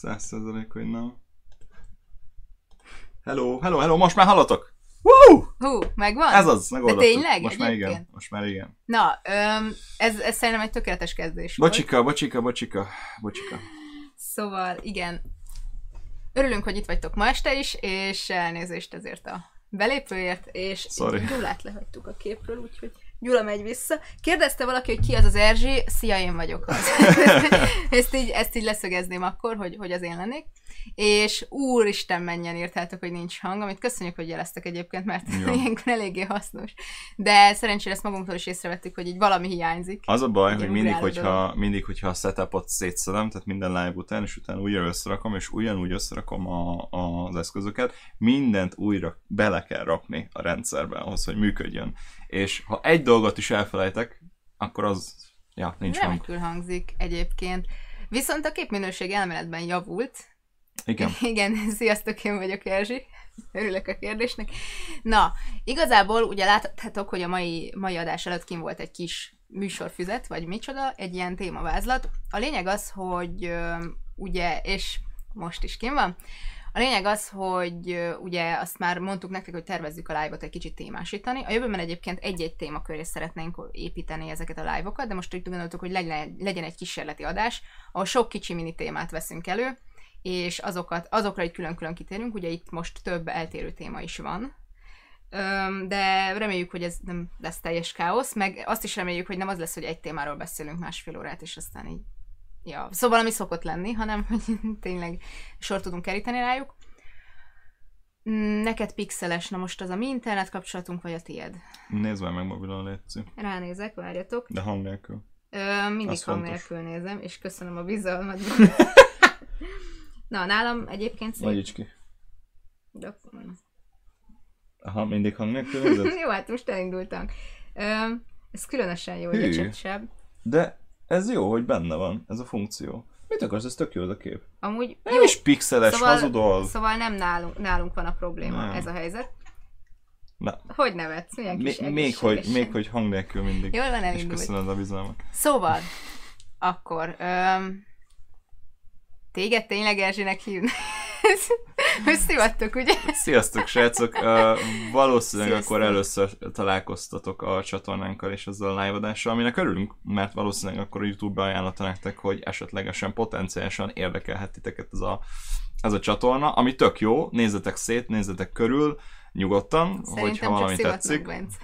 Száz százalék, hogy nem. Hello, hello, hello, most már hallatok? Woo! Hú, megvan? Ez az, megoldottuk. De tényleg? Most már igen, most már igen. Na, öm, ez, ez szerintem egy tökéletes kezdés volt. Bocsika, bocsika, bocsika, bocsika. Szóval, igen. Örülünk, hogy itt vagytok ma este is, és elnézést ezért a belépőért, és Sorry. Gyulát lehagytuk a képről, úgyhogy Gyula megy vissza. Kérdezte valaki, hogy ki az az Erzsi, szia, én vagyok az. ezt, így, ezt így leszögezném akkor, hogy, hogy az én lennék. És úristen menjen írtátok, hogy nincs hang, amit köszönjük, hogy jeleztek egyébként, mert Jó. ilyenkor eléggé hasznos. De szerencsére ezt magunktól is észrevettük, hogy így valami hiányzik. Az a baj, hogy mindig hogyha, mindig, hogyha a setupot szétszedem, tehát minden live után, és utána újra összerakom, és ugyanúgy összerakom a, a, az eszközöket, mindent újra bele kell rakni a rendszerbe ahhoz, hogy működjön. És ha egy dolgot is elfelejtek, akkor az, ja, nincs hang. Remekül hangzik egyébként. Viszont a képminőség elméletben javult. Igen. Igen, sziasztok, én vagyok Erzsi. Örülök a kérdésnek. Na, igazából ugye láthatok, hogy a mai, mai adás előtt kim volt egy kis műsorfüzet, vagy micsoda, egy ilyen témavázlat. A lényeg az, hogy ugye, és most is kim van, a lényeg az, hogy ugye azt már mondtuk nektek, hogy tervezzük a live-ot egy kicsit témásítani. A jövőben egyébként egy-egy témaköré szeretnénk építeni ezeket a live-okat, de most úgy gondoltuk, hogy legyen, legyen egy kísérleti adás, ahol sok kicsi mini témát veszünk elő, és azokat, azokra egy külön-külön kitérünk, ugye itt most több eltérő téma is van, de reméljük, hogy ez nem lesz teljes káosz, meg azt is reméljük, hogy nem az lesz, hogy egy témáról beszélünk másfél órát, és aztán így, ja, szóval ami szokott lenni, hanem hogy tényleg sor tudunk keríteni rájuk. Mm, Neked pixeles, na most az a mi internet kapcsolatunk, vagy a tied? Nézd már meg mobilon, létszik. Ránézek, várjatok. De hang nélkül. Ö, mindig Az hang fontos. nélkül nézem, és köszönöm a bizalmat. Na, nálam egyébként szép. Nagyíts ki. De. Aha, mindig hang nélkül jó, hát most elindultam. Ö, ez különösen jó, hogy cseppsebb. De ez jó, hogy benne van, ez a funkció. Mit akarsz, ez tök jó ez a kép. Amúgy Nem jó, is pixeles, szóval, hazudol. szóval nem nálunk, nálunk van a probléma, Nem. ez a helyzet. Na, Hogy nevetsz? Milyen kis még, még, hogy, még hogy hang nélkül mindig. Jól van, És elindult. köszönöd a bizalmat. Szóval, akkor, öm, téged tényleg Erzsének hívnak? Összivattok, ugye? Sziasztok, srácok! Uh, valószínűleg Sziasztok. akkor először találkoztatok a csatornánkkal és ezzel a live aminek örülünk, mert valószínűleg akkor a YouTube beajánlotta nektek, hogy esetlegesen potenciálisan érdekelhet titeket ez a, ez a csatorna, ami tök jó, nézzetek szét, nézzetek körül, nyugodtan, hogyha Szerintem csak valami tetszik. Bence.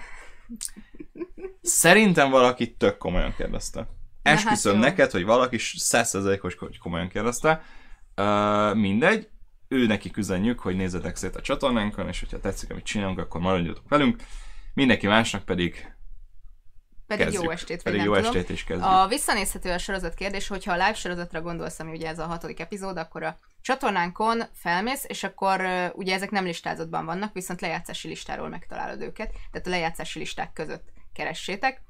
Szerintem valaki tök komolyan kérdezte. hát Esküszöm jó. neked, hogy valaki százszerzelékos, hogy komolyan kérdezte. Uh, mindegy, ő neki üzenjük, hogy nézzetek szét a csatornánkon, és hogyha tetszik, amit csinálunk, akkor maradjatok velünk. Mindenki másnak pedig Pedig kezdjük. jó estét, pedig nem jó tudom. estét is kezdjük. A visszanézhető a sorozat kérdés, hogyha a live sorozatra gondolsz, ami ugye ez a hatodik epizód, akkor a csatornánkon felmész, és akkor ugye ezek nem listázottban vannak, viszont lejátszási listáról megtalálod őket, tehát a lejátszási listák között keressétek.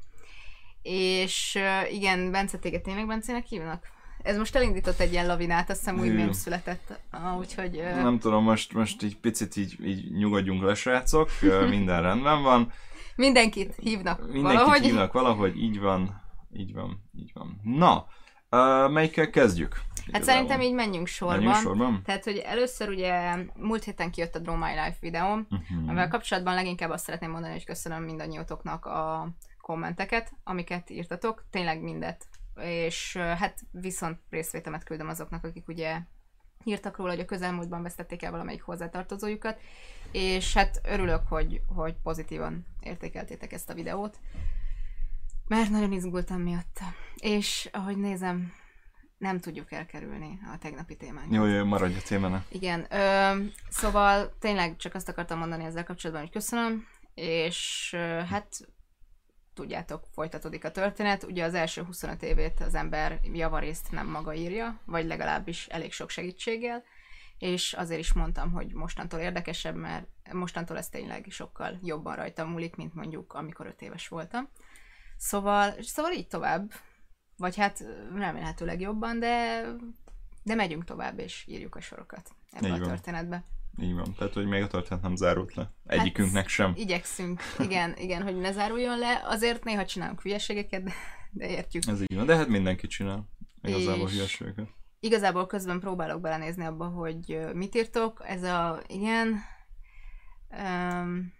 És igen, Bence, téged tényleg Bencének hívnak? Ez most elindított egy ilyen lavinát, azt hiszem úgy Hű. nem született. Ah, úgyhogy... ö, Nem tudom, most, most így picit így, így nyugodjunk le, srácok, minden rendben van. Mindenkit hívnak Mindenkit valahogy. hívnak valahogy, így van, így van, így van. Na, uh, melyikkel kezdjük? Hát Igazából. szerintem így menjünk sorban. Menjünk sorban? Tehát, hogy először ugye múlt héten kijött a Draw My Life videóm, Uh-huh. amivel kapcsolatban leginkább azt szeretném mondani, hogy köszönöm mindannyiótoknak a kommenteket, amiket írtatok, tényleg mindet. És hát viszont részvétemet küldöm azoknak, akik ugye írtak róla, hogy a közelmúltban vesztették el valamelyik hozzátartozójukat, és hát örülök, hogy, hogy pozitívan értékeltétek ezt a videót, mert nagyon izgultam miatta. És ahogy nézem, nem tudjuk elkerülni a tegnapi témánkat. Jó, jó, maradj a témának. Igen, ö, szóval tényleg csak azt akartam mondani ezzel kapcsolatban, hogy köszönöm, és ö, hát tudjátok, folytatódik a történet. Ugye az első 25 évét az ember javarészt nem maga írja, vagy legalábbis elég sok segítséggel, és azért is mondtam, hogy mostantól érdekesebb, mert mostantól ez tényleg sokkal jobban rajtam múlik, mint mondjuk amikor 5 éves voltam. Szóval, szóval így tovább, vagy hát remélhetőleg jobban, de, de megyünk tovább, és írjuk a sorokat ebbe Így a van. Így van. Tehát, hogy még a történet nem zárult le. Egyikünknek sem. Igyekszünk, igen, igen, hogy ne záruljon le. Azért néha csinálunk hülyeségeket, de, de értjük. Ez így van. De hát mindenki csinál. Igazából hülyeségeket. Igazából közben próbálok belenézni abba, hogy mit írtok. Ez a, igen, um,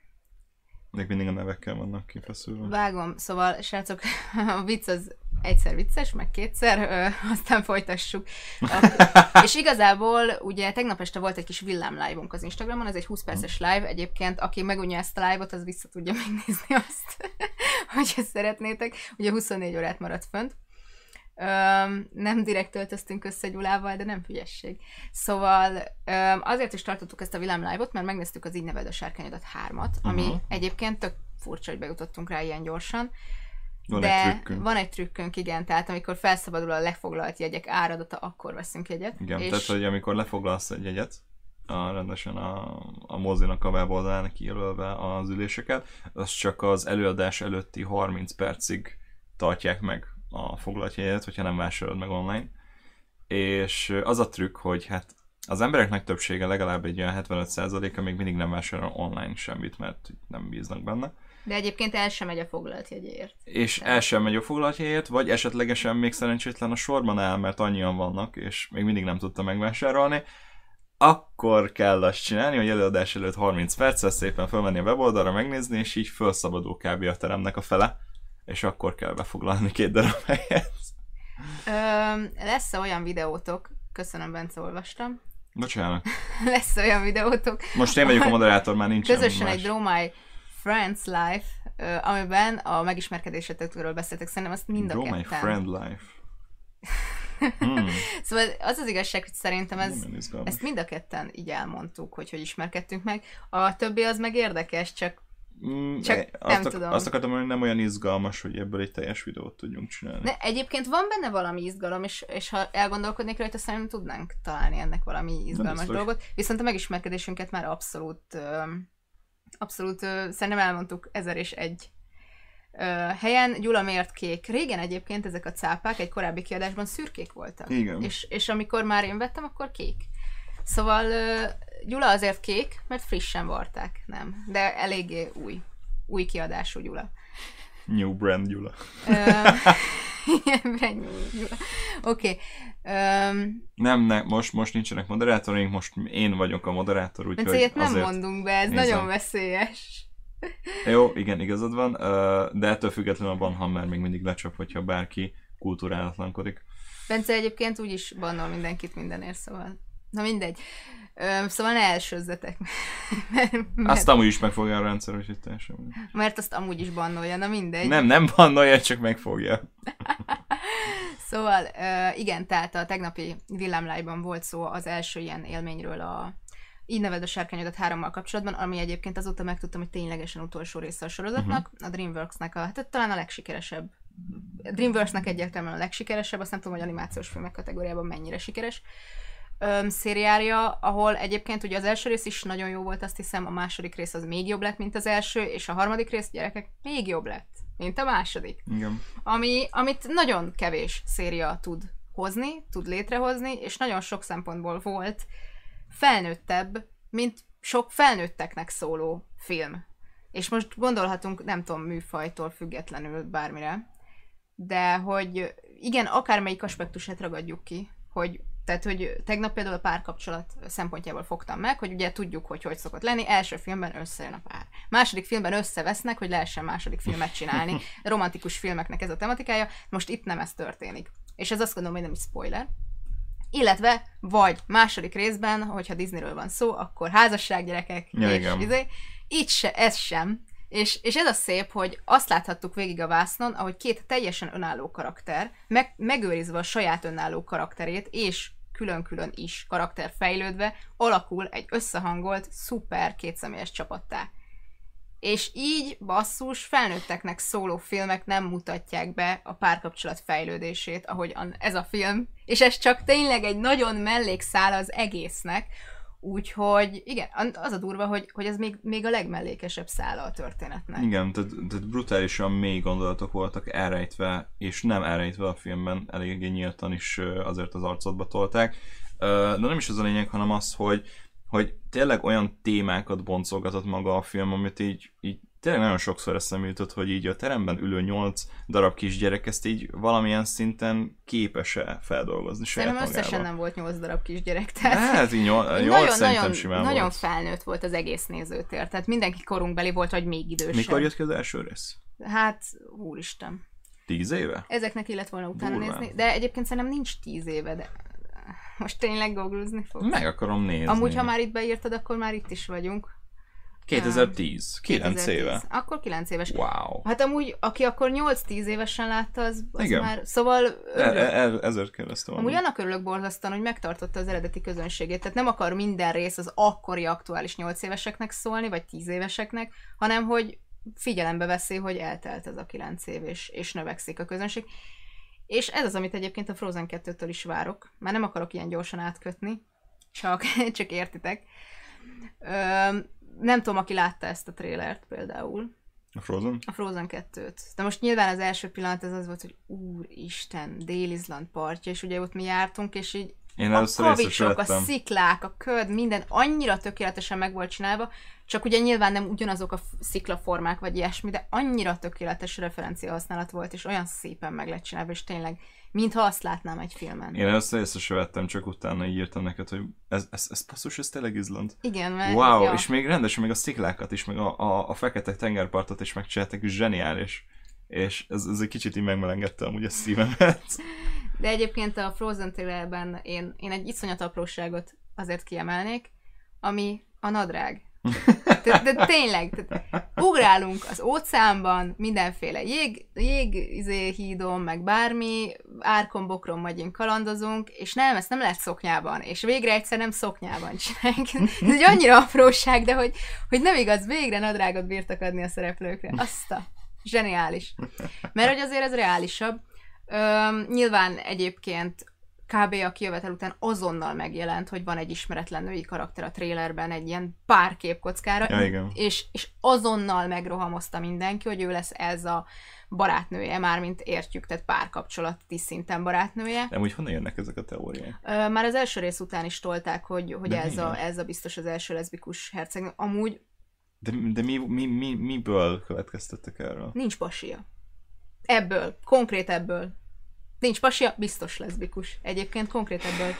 Még mindig a nevekkel vannak kifeszülve. vágom, szóval srácok, a vicc az egyszer vicces, meg kétszer, ö, aztán folytassuk. A, és igazából ugye tegnap este volt egy kis villám live-unk az Instagramon, ez egy 20 perces live, egyébként aki megunja ezt a live-ot, az vissza tudja megnézni azt, hogyha szeretnétek. Ugye 24 órát maradt fönt. Öm, nem direkt öltöztünk össze Gyulával, de nem hülyesség. Szóval öm, azért is tartottuk ezt a Villám Live-ot, mert megnéztük az Így neved a sárkányodat hármat, ami Mhm. egyébként tök furcsa, hogy bejutottunk rá ilyen gyorsan. Van de egy trükkünk. van egy trükkünk, igen, tehát amikor felszabadul a lefoglalt jegyek áradata, akkor veszünk jegyet. Igen, és tehát, hogy amikor lefoglalsz egy jegyet, a, rendesen a, a mozinak a weboldalán kijelölve az üléseket, az csak az előadás előtti 30 percig tartják meg a foglalt jegyet, hogyha nem vásárolod meg online. És az a trükk, hogy hát az emberek nagy többsége, legalább egy olyan 75%-a még mindig nem vásárol online semmit, mert nem bíznak benne. De egyébként el sem megy a foglalt jegyéért. És el sem megy a foglalt helyét, vagy esetlegesen még szerencsétlen a sorban áll, mert annyian vannak, és még mindig nem tudta megvásárolni, akkor kell azt csinálni, hogy előadás előtt 30 perccel szépen fölmenni a weboldalra, megnézni, és így felszabadul kb. a teremnek a fele, és akkor kell befoglalni két darab helyet. Öm, lesz olyan videótok, köszönöm, Bence, olvastam. Bocsánat. lesz olyan videótok, Most én vagyok a moderátor, már nincs közösen egy Draw My Friends Life, ö, amiben a megismerkedésetekről beszéltek. Szerintem azt mind a Draw my friend life. Hmm, Szóval az az igazság, hogy szerintem ez, ezt mind a ketten így elmondtuk, hogy hogy ismerkedtünk meg. A többi az meg érdekes, csak Mm, Csak eh, nem azt, ak- tudom. azt akartam hogy nem olyan izgalmas, hogy ebből egy teljes videót tudjunk csinálni. de egyébként van benne valami izgalom, és, és ha elgondolkodnék rajta, szerintem tudnánk találni ennek valami izgalmas dolgot. Viszont a megismerkedésünket már abszolút, abszolút szerintem elmondtuk ezer és egy helyen. Gyula miért kék? Régen egyébként ezek a cápák egy korábbi kiadásban szürkék voltak. Igen. És, és amikor már én vettem, akkor kék. Szóval Gyula azért kék, mert frissen varták, nem. De eléggé új. Új kiadású Gyula. New brand Gyula. Oké. Öm, Nem, ne, most, most nincsenek moderátoraink, most én vagyok a moderátor, úgyhogy ilyet nem azért... mondunk be, ez Nézem. nagyon veszélyes. Jó, igen, igazad van, de ettől függetlenül a Banhammer még mindig lecsap, hogyha bárki kulturálatlankodik. Bence egyébként úgyis bannol mindenkit mindenért, szóval... Na mindegy. Ö, szóval ne elsőzzetek. mert, mert, Azt amúgy is megfogja a rendszer, úgyhogy teljesen mert azt amúgy is bannolja, na mindegy. Nem, nem bannolja, csak megfogja. Szóval uh, igen, tehát a tegnapi villámlájban volt szó az első ilyen élményről a így neved a sárkányodat hárommal kapcsolatban, ami egyébként azóta megtudtam, hogy ténylegesen utolsó része a sorozatnak, uh-huh. a Dreamworks-nek a, hát talán a legsikeresebb. Dreamworks-nek egyértelműen a legsikeresebb, azt nem tudom, hogy animációs filmek kategóriában mennyire sikeres öm, szériája, ahol egyébként ugye az első rész is nagyon jó volt, azt hiszem, a második rész az még jobb lett, mint az első, és a harmadik rész, gyerekek, még jobb lett, mint a második Igen. ami, amit nagyon kevés széria tud hozni, tud létrehozni, és nagyon sok szempontból volt felnőttebb, mint sok felnőtteknek szóló film. És most gondolhatunk, nem tudom, műfajtól függetlenül bármire, de hogy igen, akármelyik aspektusát ragadjuk ki, hogy tehát, hogy tegnap például a párkapcsolat szempontjából fogtam meg, hogy ugye tudjuk, hogy hogy szokott lenni. Első filmben összejön a pár. Második filmben összevesznek, hogy lehessen második filmet csinálni. Romantikus filmeknek ez a tematikája. Most itt nem ez történik. És ez azt gondolom, hogy nem is spoiler. Illetve, vagy második részben, hogyha Disneyről van szó, akkor házasság, gyerekek, Ja, és igen. izé. Itt se, ez sem. És, és ez a szép, hogy azt láthattuk végig a vásznon, ahogy két teljesen önálló karakter, meg, megőrizve a saját önálló karakterét, és külön-külön is karakter fejlődve, alakul egy összehangolt, szuper kétszemélyes csapattá. És így, basszus, felnőtteknek szóló filmek nem mutatják be a párkapcsolat fejlődését, ahogy ez a film. És ez csak tényleg egy nagyon mellékszál az egésznek, Úgyhogy igen, az a durva, hogy, hogy ez még, még a legmellékesebb szála a történetnek. Igen, tehát, tehát brutálisan mély gondolatok voltak elrejtve, és nem elrejtve a filmben, eléggé nyíltan is azért az arcodba tolták. De nem is az a lényeg, hanem az, hogy, hogy tényleg olyan témákat boncolgatott maga a film, amit így, így tényleg nagyon sokszor eszembe jutott, hogy így a teremben ülő nyolc darab kisgyerek ezt így valamilyen szinten képes-e feldolgozni saját Szerintem összesen magával. nem volt nyolc darab kisgyerek, tehát Hát így nyolc, Így nyolc szerintem nagyon, simán nagyon volt. felnőtt volt az egész nézőtér, tehát mindenki korunkbeli volt, vagy még idősebb. Mikor jött ki az első rész? Hát, úristen. Tíz éve? Ezeknek illet volna utána Durván. nézni, de egyébként szerintem nincs tíz éve, de most tényleg googlezni fog. Meg akarom nézni. Amúgy, ha már itt beírtad, akkor már itt is vagyunk. 2010. 9 2010. éve. Akkor 9 éves. Wow. Hát amúgy, aki akkor 8-10 évesen látta, az, az Igen. már... Szóval E- örülök. e- e- ezért kérdeztem. Amúgy annak örülök borzasztóan, hogy megtartotta az eredeti közönségét. Tehát nem akar minden rész az akkori aktuális 8 éveseknek szólni, vagy 10 éveseknek, hanem hogy figyelembe veszi, hogy eltelt ez a 9 év, és, és növekszik a közönség. És ez az, amit egyébként a Frozen 2-től is várok. Már nem akarok ilyen gyorsan átkötni, csak, csak értitek. Ö, nem tudom, aki látta ezt a trélert például A Frozen? a Frozen 2-t. De most nyilván az első pillanat ez az volt, hogy úristen, Dél-Izland partja, és ugye ott mi jártunk, és így Én a kavicsok, a sziklák, a köd, minden annyira tökéletesen meg volt csinálva, csak ugye nyilván nem ugyanazok a sziklaformák vagy ilyesmi, de annyira tökéletes referencia használat volt, és olyan szépen meg lett csinálva, és tényleg, mintha azt látnám egy filmen. Én először észre se vettem, csak utána így írtam neked, hogy ez, ez, ez passzus, ez tényleg Izland. Igen, mert... Wow, ja. és még rendesen, még a sziklákat is, meg a, a, a fekete tengerpartot is megcsináltak, és zseniális. És ez, ez egy kicsit így megmelengedte amúgy a szívemet. De egyébként a Frozen trailerben én, én egy iszonyat apróságot azért kiemelnék, ami a nadrág. De, de tényleg, tehát ugrálunk az óceánban, mindenféle jég, jég izé, hídon, meg bármi, árkon, bokron megyünk, kalandozunk, és nem, ezt nem lehet szoknyában, és végre egyszer nem szoknyában csináljuk. Ez egy annyira apróság, de hogy, hogy nem igaz, végre nadrágot bírtak adni a szereplőkre. Azt a zseniális. Mert hogy azért ez reálisabb. Öm, nyilván egyébként kb. a kijövetel után azonnal megjelent, hogy van egy ismeretlen női karakter a trailerben egy ilyen pár képkockára, Ja, igen. és, és azonnal megrohamozta mindenki, hogy ő lesz ez a barátnője, mármint értjük, tehát párkapcsolati szinten barátnője. De úgy honnan jönnek ezek a teóriák? Már az első rész után is tolták, hogy, hogy De ez, a, ez a biztos az első leszbikus herceg. Amúgy De, de mi, mi, mi, miből következtettek erről? nincs pasia. Ebből, konkrét ebből. Nincs pasia, biztos leszbikus. Egyébként konkrét ebből.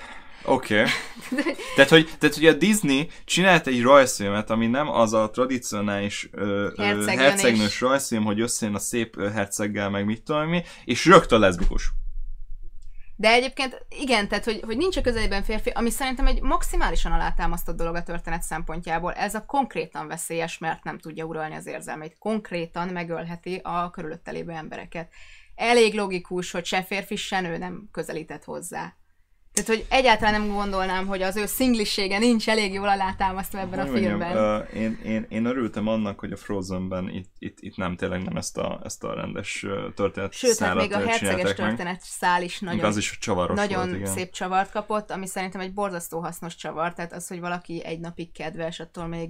Oké. Okay. tehát, hogy, tehát, hogy a Disney csinált egy rajzfilmet, ami nem az a tradicionális ö, Hercegnős. rajzfilm, hogy összejön a szép herceggel, meg mit tudom mi, és rögtön leszbikus. De egyébként igen, tehát hogy, hogy nincs a közelében férfi, ami szerintem egy maximálisan alátámasztott dolog a történet szempontjából. Ez a konkrétan veszélyes, mert nem tudja uralni az érzelmeit. Konkrétan megölheti a körülötte lévő embereket. Elég logikus, hogy se férfi, se nő nem közelített hozzá. Tehát, hogy egyáltalán nem gondolnám, hogy az ő szinglisége nincs elég jól alátámasztva ebben Hogy a mondjam, filmben. ö, én, én, én örültem annak, hogy a Frozenben itt, itt, itt nem tényleg nem ezt a, ezt a rendes történet Sőt, hát még a herceges történet szál is nagyon Az is csavaros nagyon volt, igen. szép csavart kapott, ami szerintem egy borzasztó hasznos csavar, tehát az, hogy valaki egy napig kedves, attól még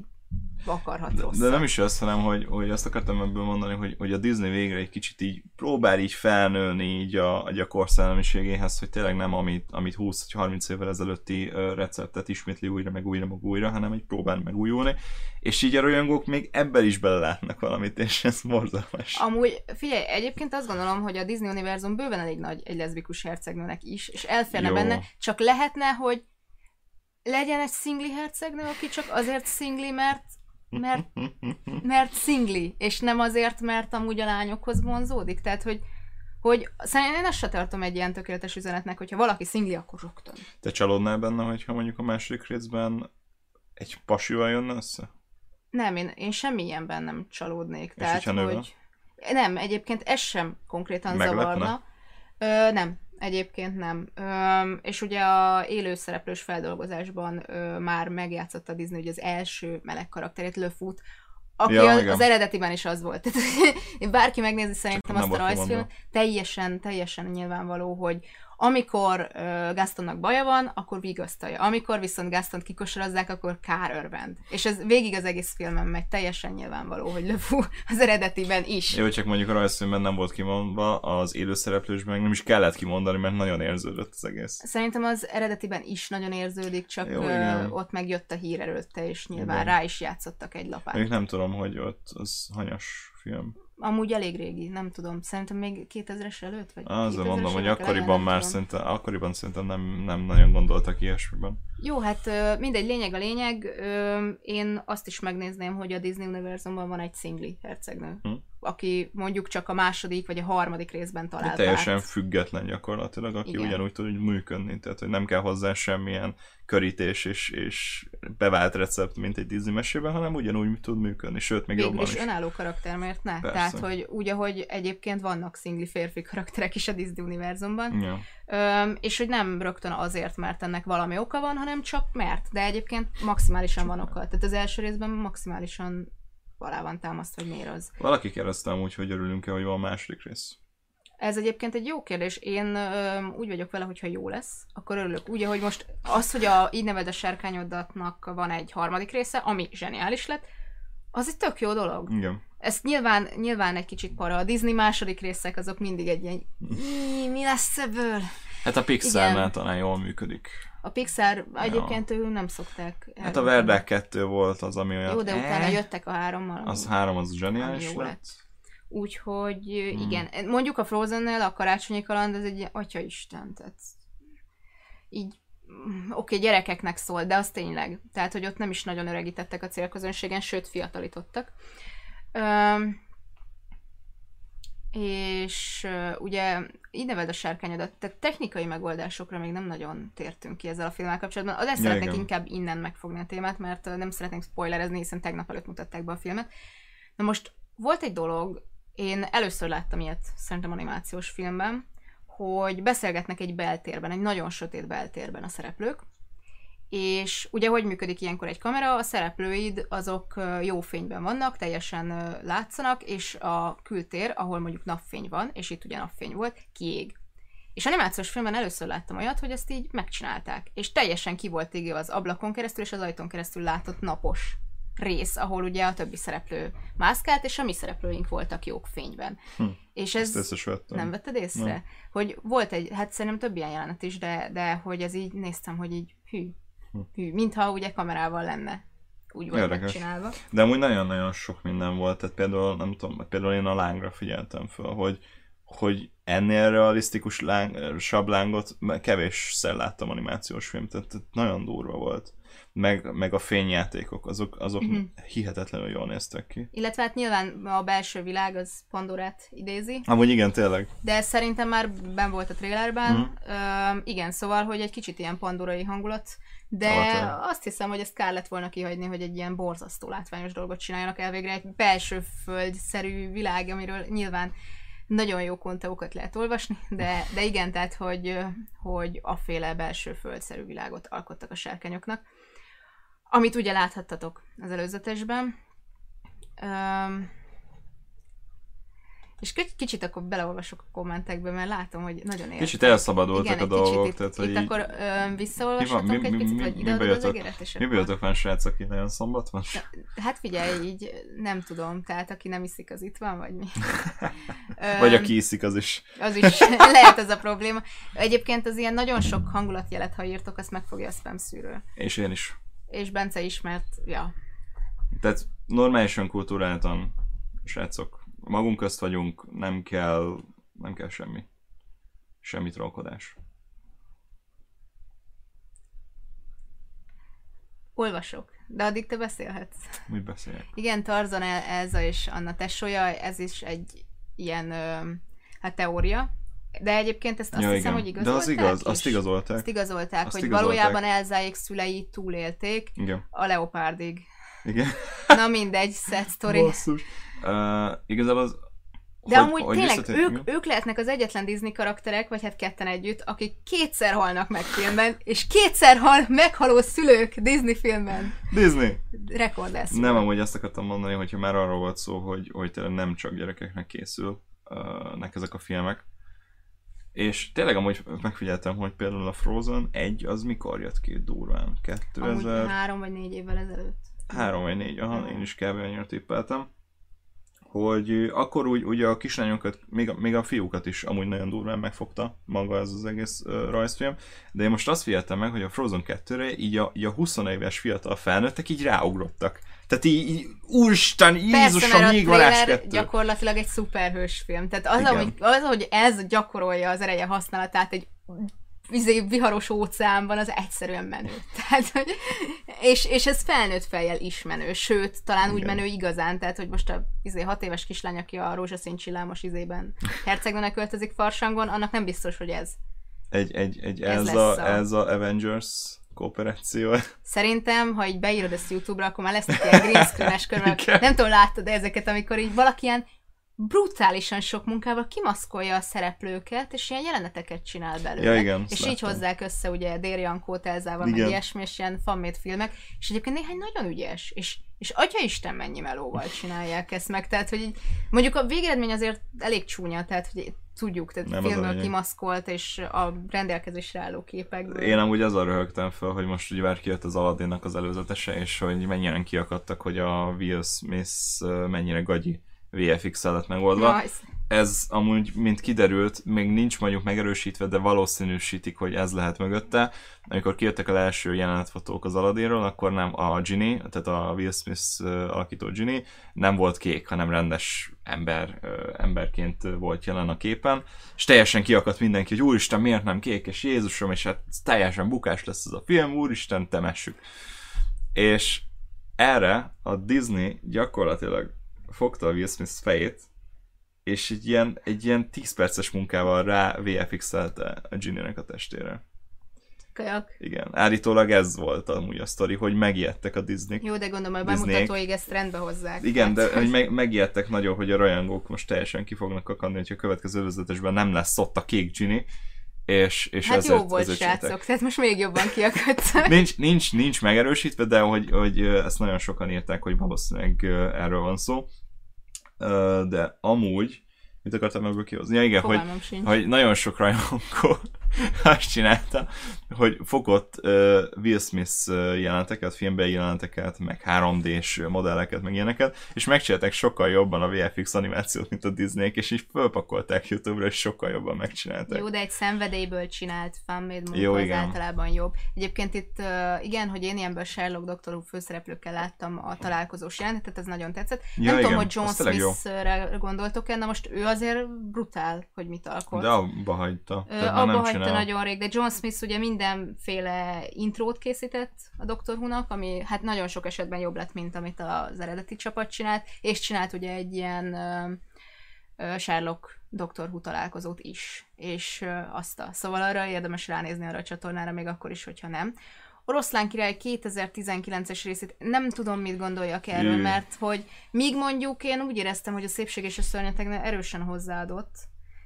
akarhat De, de nem is az, hanem hogy, hogy azt akartam ebből mondani, hogy, hogy a Disney végre egy kicsit így próbál így felnőni így a, a korszellemiségéhez, hogy tényleg nem amit, amit 20 vagy 30 évvel ezelőtti receptet ismétli újra, meg újra, meg újra, hanem így próbál megújulni, és így a rajongók még ebben is belelátnak valamit, és ez borzalmas. Amúgy, figyelj, egyébként azt gondolom, hogy a Disney univerzum bőven elég nagy egy leszbikus hercegnőnek is, és elférne Jó. benne, csak lehetne, hogy legyen egy szingli hercegnő, aki csak azért szingli, mert mert, mert szingli, és nem azért, mert amúgy a lányokhoz vonzódik. Tehát, hogy, hogy szerintem én ezt se tartom egy ilyen tökéletes üzenetnek, hogyha valaki szingli, akkor rögtön. Te csalódnál benne, hogyha mondjuk a második részben egy pasival jönne össze? Nem, én, én semmilyenben nem csalódnék. Tehát, nő van? hogy... Nem, egyébként ez sem konkrétan Meglepne? zavarna. Ö, nem, egyébként nem. Ö, és ugye a élőszereplős feldolgozásban ö, már megjátszotta a Disney, hogy az első meleg karakterét lefut, aki Ja, igen. az eredetiben is az volt. Bárki megnézi szerintem nem azt a rajzfilmet, teljesen, teljesen nyilvánvaló, hogy amikor uh, Gastonnak baja van, akkor vigasztalja. Amikor viszont Gastont kikosorozzák, akkor kár örvend. És ez végig az egész filmen megy, teljesen nyilvánvaló, hogy Lefou az eredetiben is. Jó, csak mondjuk a rajzfilmben nem volt kimondva, az élőszereplősben meg nem is kellett kimondani, mert nagyon érződött az egész. Szerintem az eredetiben is nagyon érződik, csak Jó, igen. ott megjött a hír előtte, és nyilván Igen. rá is játszottak egy lapát. Még nem tudom, hogy ott az hanyas film. Amúgy elég régi, nem tudom. Szerintem még 2000-es előtt? Vagy Azért 2000-es mondom, hogy akkoriban már szerintem, akkoriban szerintem nem, nem nagyon gondoltak ilyesmiben. Jó, hát mindegy, lényeg a lényeg. Én azt is megnézném, hogy a Disney univerzumban van egy szingli hercegnő, Hm. Aki mondjuk csak a második vagy a harmadik részben De talál teljesen független gyakorlatilag, aki Igen. ugyanúgy tud úgy működni, tehát hogy nem kell hozzá semmilyen körítés és, és bevált recept, mint egy Disney mesében, hanem ugyanúgy tud működni, sőt, még Végül jobban is is. önálló karakter, miért ne? Persze. Tehát, hogy úgy, ahogy egyébként vannak szingli férfi karakterek is a Disney univerzumban, Ja. Öm, és hogy nem rögtön azért, mert ennek valami oka van, hanem csak mert. De egyébként maximálisan van oka. Tehát az első részben maximálisan alá van támasztva, hogy miért az. Valaki kérdezte amúgy, hogy örülünk-e, hogy van második rész. Ez egyébként egy jó kérdés. Én öm, úgy vagyok vele, hogyha jó lesz, akkor örülök. Úgy, ahogy most az, hogy a így neved a sárkányodatnak van egy harmadik része, ami zseniális lett, az egy tök jó dolog. Igen. Ezt nyilván, nyilván egy kicsit para. A Disney második részek azok mindig egy ilyen, "Í, mi lesz ebből? Hát a Pixarnál talán jól működik. A Pixar egyébként ő nem szokták. Hát a. Verdák 2 volt az, ami olyan... Jó, de utána eh, jöttek a hárommal. Az három, az zseniális lett. lett. Úgyhogy Hmm. igen, mondjuk a Frozen-nél a karácsonyi kaland, ez egy atya isten, tehát így mm, oké, okay, gyerekeknek szól, de az tényleg. Tehát, hogy ott nem is nagyon öregítettek a célközönségen, sőt, fiatalítottak. Öm, és ö, ugye így neved a sárkányodat, tehát technikai megoldásokra még nem nagyon tértünk ki ezzel a filmmel kapcsolatban. Azért Ja, szeretnék igen. inkább innen megfogni a témát, mert nem szeretnénk spoilerezni, hiszen tegnap előtt mutatták be a filmet. Na most volt egy dolog, én először láttam ilyet szerintem animációs filmben, hogy beszélgetnek egy beltérben, egy nagyon sötét beltérben a szereplők, és ugye hogy működik ilyenkor egy kamera, a szereplőid azok jó fényben vannak, teljesen látszanak, és a kültér, ahol mondjuk napfény van, és itt ugye napfény volt, kiég. És animációs filmben először láttam olyat, hogy ezt így megcsinálták, és teljesen ki volt égve az ablakon keresztül, és az ajtón keresztül látott napos rész, ahol ugye a többi szereplő mászkált, és a mi szereplőink voltak jók fényben. Hm. És Ezt ez... sem vettem. Nem vetted észre? Nem. Hogy volt egy, hát szerintem több ilyen jelenet is, de, de hogy ez így néztem, hogy így hű, Hm. mintha ugye kamerával lenne. Úgy volt Érdekes. megcsinálva. De amúgy nagyon-nagyon sok minden volt, tehát például, nem tudom, például én a lángra figyeltem föl, hogy, hogy ennél realisztikus láng, sablángot kevésszer láttam animációs film, tehát, tehát nagyon durva volt. Meg, meg a fényjátékok, azok, azok Mhm. hihetetlenül jól néztek ki. Illetve hát nyilván a belső világ az Pandorát idézi, Amúgy igen, tényleg. de ez szerintem már ben volt a trailerben. Mhm. Üm, igen, szóval, hogy egy kicsit ilyen pandorai hangulat, de Alapvetően. azt hiszem, hogy ezt kár lett volna kihagyni, hogy egy ilyen borzasztó látványos dolgot csináljanak el végre. Egy belső földszerű világ, amiről nyilván nagyon jó konteókat lehet olvasni, de, de igen, tehát, hogy, hogy aféle belső földszerű világot alkottak a sárkányoknak. Amit ugye láthattatok az előzetesben. Um, És kicsit akkor beleolvasok a kommentekbe, mert látom, hogy nagyon értem. Kicsit elszabadultak Igen, a dolgok, kicsit tehát itt, hogy itt így... akkor ö, Mi visszaolvashatok van? Mi- egy mi- picit, mi- vagy mi ideadod az Mi jöttök van srácok, aki nagyon szombat van? Hát figyelj, így nem tudom, tehát aki nem iszik, az itt van, vagy mi? Vagy aki iszik, az is. Az is lehet ez a probléma. Egyébként az ilyen nagyon sok hangulatjelet, ha írtok, azt megfogja a spam szűrő. És én is. És Bence is, mert ja, Tehát normálisan kultúráltan, srácok, magunk közt vagyunk, nem kell, nem kell semmi. Semmi trollkodás. olvasok. De addig te beszélhetsz. Mit beszéljek? Igen, Tarzan El- Elza és Anna tesója, ez is egy ilyen hát teória. De egyébként ezt azt ja, hiszem, igen. hogy De igazolták az igaz, is. azt igazolták. Azt igazolták, Azt hogy igazolták. valójában Elzáék szülei túlélték Igen. a leopárdig. Igen. Na mindegy, sad story. Basszus. Uh, igazából az... De hogy, amúgy hogy tényleg ők, ők lehetnek az egyetlen Disney karakterek, vagy hát ketten együtt, akik kétszer halnak meg filmben, és kétszer hal meghaló szülők Disney filmben. Disney! Rekord lesz. Nem, amúgy azt akartam mondani, hogyha már arról volt szó, hogy, hogy tényleg nem csak gyerekeknek készül uh, ezek a filmek. És tényleg amúgy megfigyeltem, hogy például a Frozen 1 az mikor jött ki durván? Amúgy 2000... három vagy négy évvel ezelőtt. Három vagy négy, aha, én is kb. annyira tippeltem. Hogy akkor úgy ugye a kislányokat, még a, még a fiúkat is amúgy nagyon durván megfogta maga ez az egész uh, rajzfilm, de én most azt figyeltem meg, hogy a Frozen 2-re így a, így a 20 éves fiatal felnőttek így ráugrottak. Tehát így, így úristen, Jézusom, jégvarás trailer 2. gyakorlatilag egy szuperhős film. Tehát az, ahogy, az, hogy ez gyakorolja az ereje használatát egy izé, viharos óceánban, az egyszerűen menő. Tehát, hogy, és, és ez felnőtt fejjel is menő, sőt, talán úgy Igen. menő igazán, tehát, hogy most a izé, hat éves kislány, aki a rózsaszín csillámos izében hercegnőnek költözik farsangon, annak nem biztos, hogy ez. Egy, egy, egy Ez lesz a, Avengers kooperáció. Szerintem, ha így beírod ezt YouTube-ra, akkor már lesznek ilyen green screen-es körben. Nem tudom, láttad ezeket, amikor így valaki ilyen brutálisan sok munkával kimaszkolja a szereplőket, és ilyen jeleneteket csinál belőle. Ja, igen, és így hozzák össze ugye Déri Ankót Elzával, meg ilyesmi, és ilyen fanmade filmek, és egyébként néhány nagyon ügyes, és, és atya Isten mennyi melóval csinálják ezt meg, tehát hogy így, mondjuk a végeredmény azért elég csúnya, tehát hogy tudjuk, tehát Nem filmből kimaszkolt, és a rendelkezésre álló képekből. Én amúgy azzal röhögtem fel, hogy most ugye már kijött az Aladdinnak az előzetese, és hogy mennyire kiakadtak, hogy a Will Smith mennyire gagyi VFX-el lett megoldva. Nice. Ez amúgy, mint kiderült, még nincs mondjuk megerősítve, de valószínűsítik, hogy ez lehet mögötte. Amikor kijöttek az első jelenetfotók az Aladdinról, akkor nem a Ginny, tehát a Will Smith alakító Ginny nem volt kék, hanem rendes ember, emberként volt jelen a képen, és teljesen kiakadt mindenki, hogy úristen, miért nem kék, és Jézusom, és hát teljesen bukás lesz ez a film, úristen, temessük. És erre a Disney gyakorlatilag fogta a Will Smith fejét, és egy ilyen, egy ilyen 10 perces munkával rá VFX-elte a Ginny-nek a testére. Kajak. Igen, állítólag ez volt amúgy a sztori, hogy megijedtek a Disney. Jó, de gondolom, Disneyek. bemutatóig ezt rendbe hozzák. Igen, de Tehát, hogy meg, megijedtek nagyon, hogy a rajongók most teljesen ki fognak akadni, hogy a következő vezetésben nem lesz ott a kék Ginny, és, és Hát ezért, jó volt, ezért srácok, csinálták. tehát most még jobban kiakadtak. Nincs, nincs, nincs megerősítve, de hogy, hogy ezt nagyon sokan írták, hogy valószínűleg erről van szó. De amúgy, mit akartam ebből kihozni? Ja igen, hogy, sincs. hogy nagyon sok rajongó azt csinálta, hogy fogott uh, Will Smith jeleneteket, filmbeli jeleneteket, meg 3D-s modelleket, meg ilyeneket, és megcsinálták sokkal jobban a VFX animációt, mint a Disney, és így fölpakolták YouTube-ra, és sokkal jobban megcsinálták. Jó, de egy szenvedélyből csinált fanmade munka Jó, az igen. általában jobb. Egyébként itt, uh, igen, hogy én ilyenből Sherlock Doctor Who főszereplőkkel láttam a találkozós jelenetet, ez nagyon tetszett. Ja, Nem tudom, igen, hogy John az. Smith-re gondoltok-e, na most ő azért brutál, hogy mit alkot. De abba hagyta. Ö, Tehát már abba nem hagyta csinál. nagyon rég, de John Smith ugye mindenféle intrót készített a Dr. Who-nak, ami hát nagyon sok esetben jobb lett, mint amit az eredeti csapat csinált, és csinált ugye egy ilyen ö, Sherlock Dr. Who találkozót is, és azt a, szóval arra érdemes ránézni arra a csatornára, még akkor is, hogyha nem. Oroszlán király 2019-es részét nem tudom, mit gondoljak erről, Hű. mert hogy míg mondjuk én úgy éreztem, hogy a szépség és a szörnyetegnél erősen hozzáadott,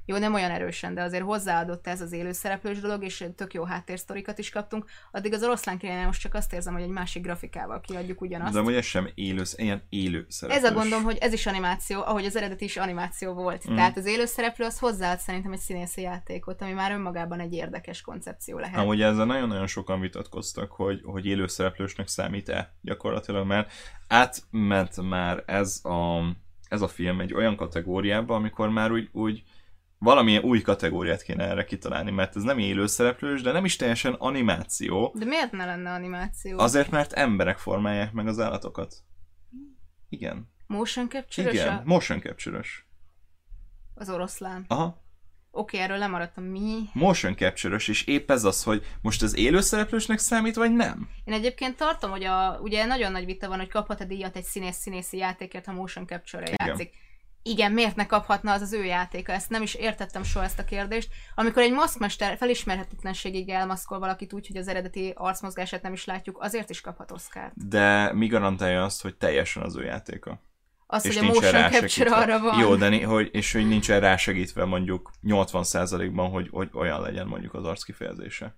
jó, nem olyan erősen, de azért hozzáadott ez az élőszereplős dolog, és tök jó háttérsztorikat is kaptunk, addig az oroszlán királynál most csak azt érzem, hogy egy másik grafikával kiadjuk ugyanazt. De amúgy ez sem élő, ilyen élő szereplős. Ez a gondom, hogy ez is animáció, ahogy az eredeti is animáció volt. Mm. Tehát az élőszereplő az hozzáad szerintem egy színészi játékot, ami már önmagában egy érdekes koncepció lehet. Amúgy ezzel nagyon-nagyon sokan vitatkoztak, hogy, hogy élőszereplősnek számít-e gyakorlatilag, mert átment már ez a, ez a film egy olyan kategóriába, amikor már úgy, úgy valamilyen új kategóriát kéne erre kitalálni, mert ez nem élőszereplős, de nem is teljesen animáció. De miért ne lenne animáció? Azért, mert emberek formálják meg az állatokat. Igen. Motion capture Igen, a... motion capture Az oroszlán. Aha. Oké, okay, erről lemaradtam. Mi? Motion capture és épp ez az, hogy most az élőszereplősnek számít, vagy nem? Én egyébként tartom, hogy a, ugye nagyon nagy vita van, hogy kaphat a díjat egy színész-színészi játékért, ha motion capture-re játszik igen, miért ne kaphatna az az ő játéka? Ezt nem is értettem soha ezt a kérdést. Amikor egy maszkmester felismerhetetlenségig elmaszkol valakit úgy, hogy az eredeti arcmozgását nem is látjuk, azért is kaphat Oscar-t. De mi garantálja azt, hogy teljesen az ő játéka? Az, és hogy a motion capture arra van. Jó, de hogy, és hogy nincsen rásegítve mondjuk 80%-ban, hogy, hogy olyan legyen mondjuk az arc kifejezése.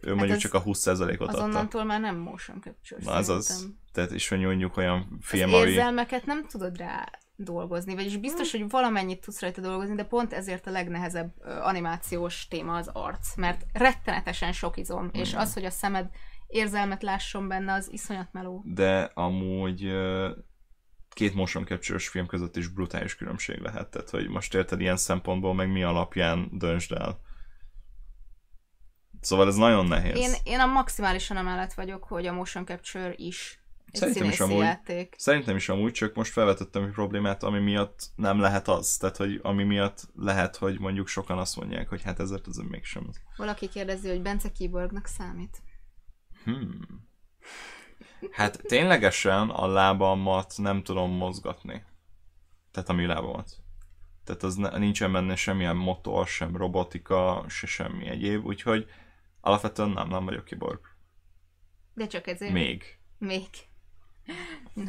Ő hát mondjuk csak a 20%-ot adta. Azonnantól már nem motion capture. Na, az az. Tehát is, hogy mondjuk olyan film, az érzelmeket nem tudod rá dolgozni, vagyis biztos, hogy valamennyit tudsz rajta dolgozni, de pont ezért a legnehezebb animációs téma az arc, mert rettenetesen sok izom, és az, hogy a szemed érzelmet lásson benne, az iszonyat meló. De amúgy két motion capture film között is brutális különbség lehet, tehát hogy most érted ilyen szempontból, meg mi alapján döntsd el. Szóval ez nagyon nehéz. Én, én a maximálisan amellett vagyok, hogy a motion capture is Szerintem is, amúgy, játék. szerintem is amúgy, csak most felvetettem egy problémát, ami miatt nem lehet az. Tehát, hogy ami miatt lehet, hogy mondjuk sokan azt mondják, hogy hát ezért ez mégsem. Valaki kérdezi, hogy Bence Kiborgnak számít. Hmm. Hát ténylegesen a lábamat nem tudom mozgatni. Tehát a mi lábamat. Tehát az ne, nincsen benne semmilyen motor, sem robotika, se semmi egyéb, úgyhogy alapvetően nem, nem vagyok kiborg. De csak ezért? Még. Még.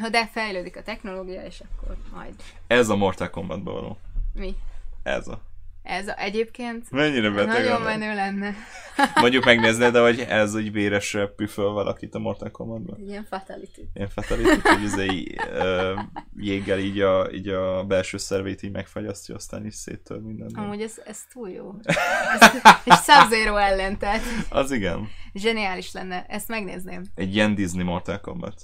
Ha de fejlődik a technológia, és akkor majd. Ez a Mortal Kombatban való. Mi? Ez a. Ez a, egyébként Mennyire beteg Nagyon lenne. menő lenne. Mondjuk megnézni, de hogy ez egy véres püföl valakit a Mortal Kombatban. Ilyen fatality. Ilyen fatality, hogy ez egy uh, jéggel így a, így a belső szervét így megfagyasztja, aztán is széttől minden. Amúgy ez, ez túl jó. Ez, és Sub-Zero ellen, tehát... Az igen. Zseniális lenne, ezt megnézném. Egy ilyen Disney Mortal Kombat.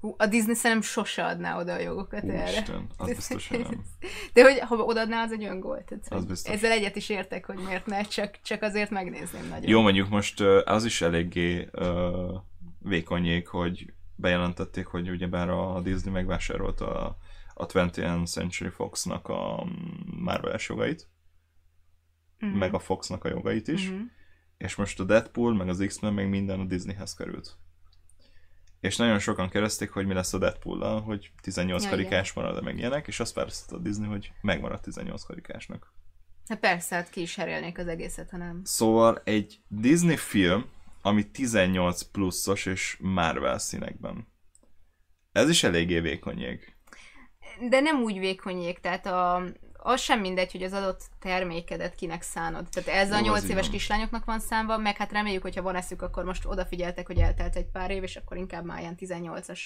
Hú, a Disney szerintem sose adná oda a jogokat Hú, erre. Isten, az biztos, hogy nem. De hogy ha odaadná, az egy öngolt. Tehát, az biztos. Ezzel egyet is értek, hogy miért ne, csak, csak azért megnézném nagyon. Jó, mondjuk most az is eléggé uh, vékonyék, hogy bejelentették, hogy ugyebár a Disney megvásárolta a, a 20th Century Fox-nak a mm, Marvel-es jogait, uh-huh. meg a Fox-nak a jogait is, uh-huh. és most a Deadpool, meg az X-Men, meg minden a Disneyhez került és nagyon sokan kereszték, hogy mi lesz a deadpool hogy 18 ja, karikás marad -e meg ilyenek, és azt persze a Disney, hogy megmarad 18 karikásnak. Hát persze, hát ki is herélnék az egészet, ha nem. Szóval egy Disney film, ami 18 pluszos és Marvel színekben. Ez is eléggé vékonyég. De nem úgy vékonyég, tehát a, az sem mindegy, hogy az adott termékedet kinek szánod. Tehát ez a 8 éves kislányoknak van számva, meg hát reméljük, hogyha van eszük, akkor most odafigyeltek, hogy eltelt egy pár év, és akkor inkább már ilyen 18-as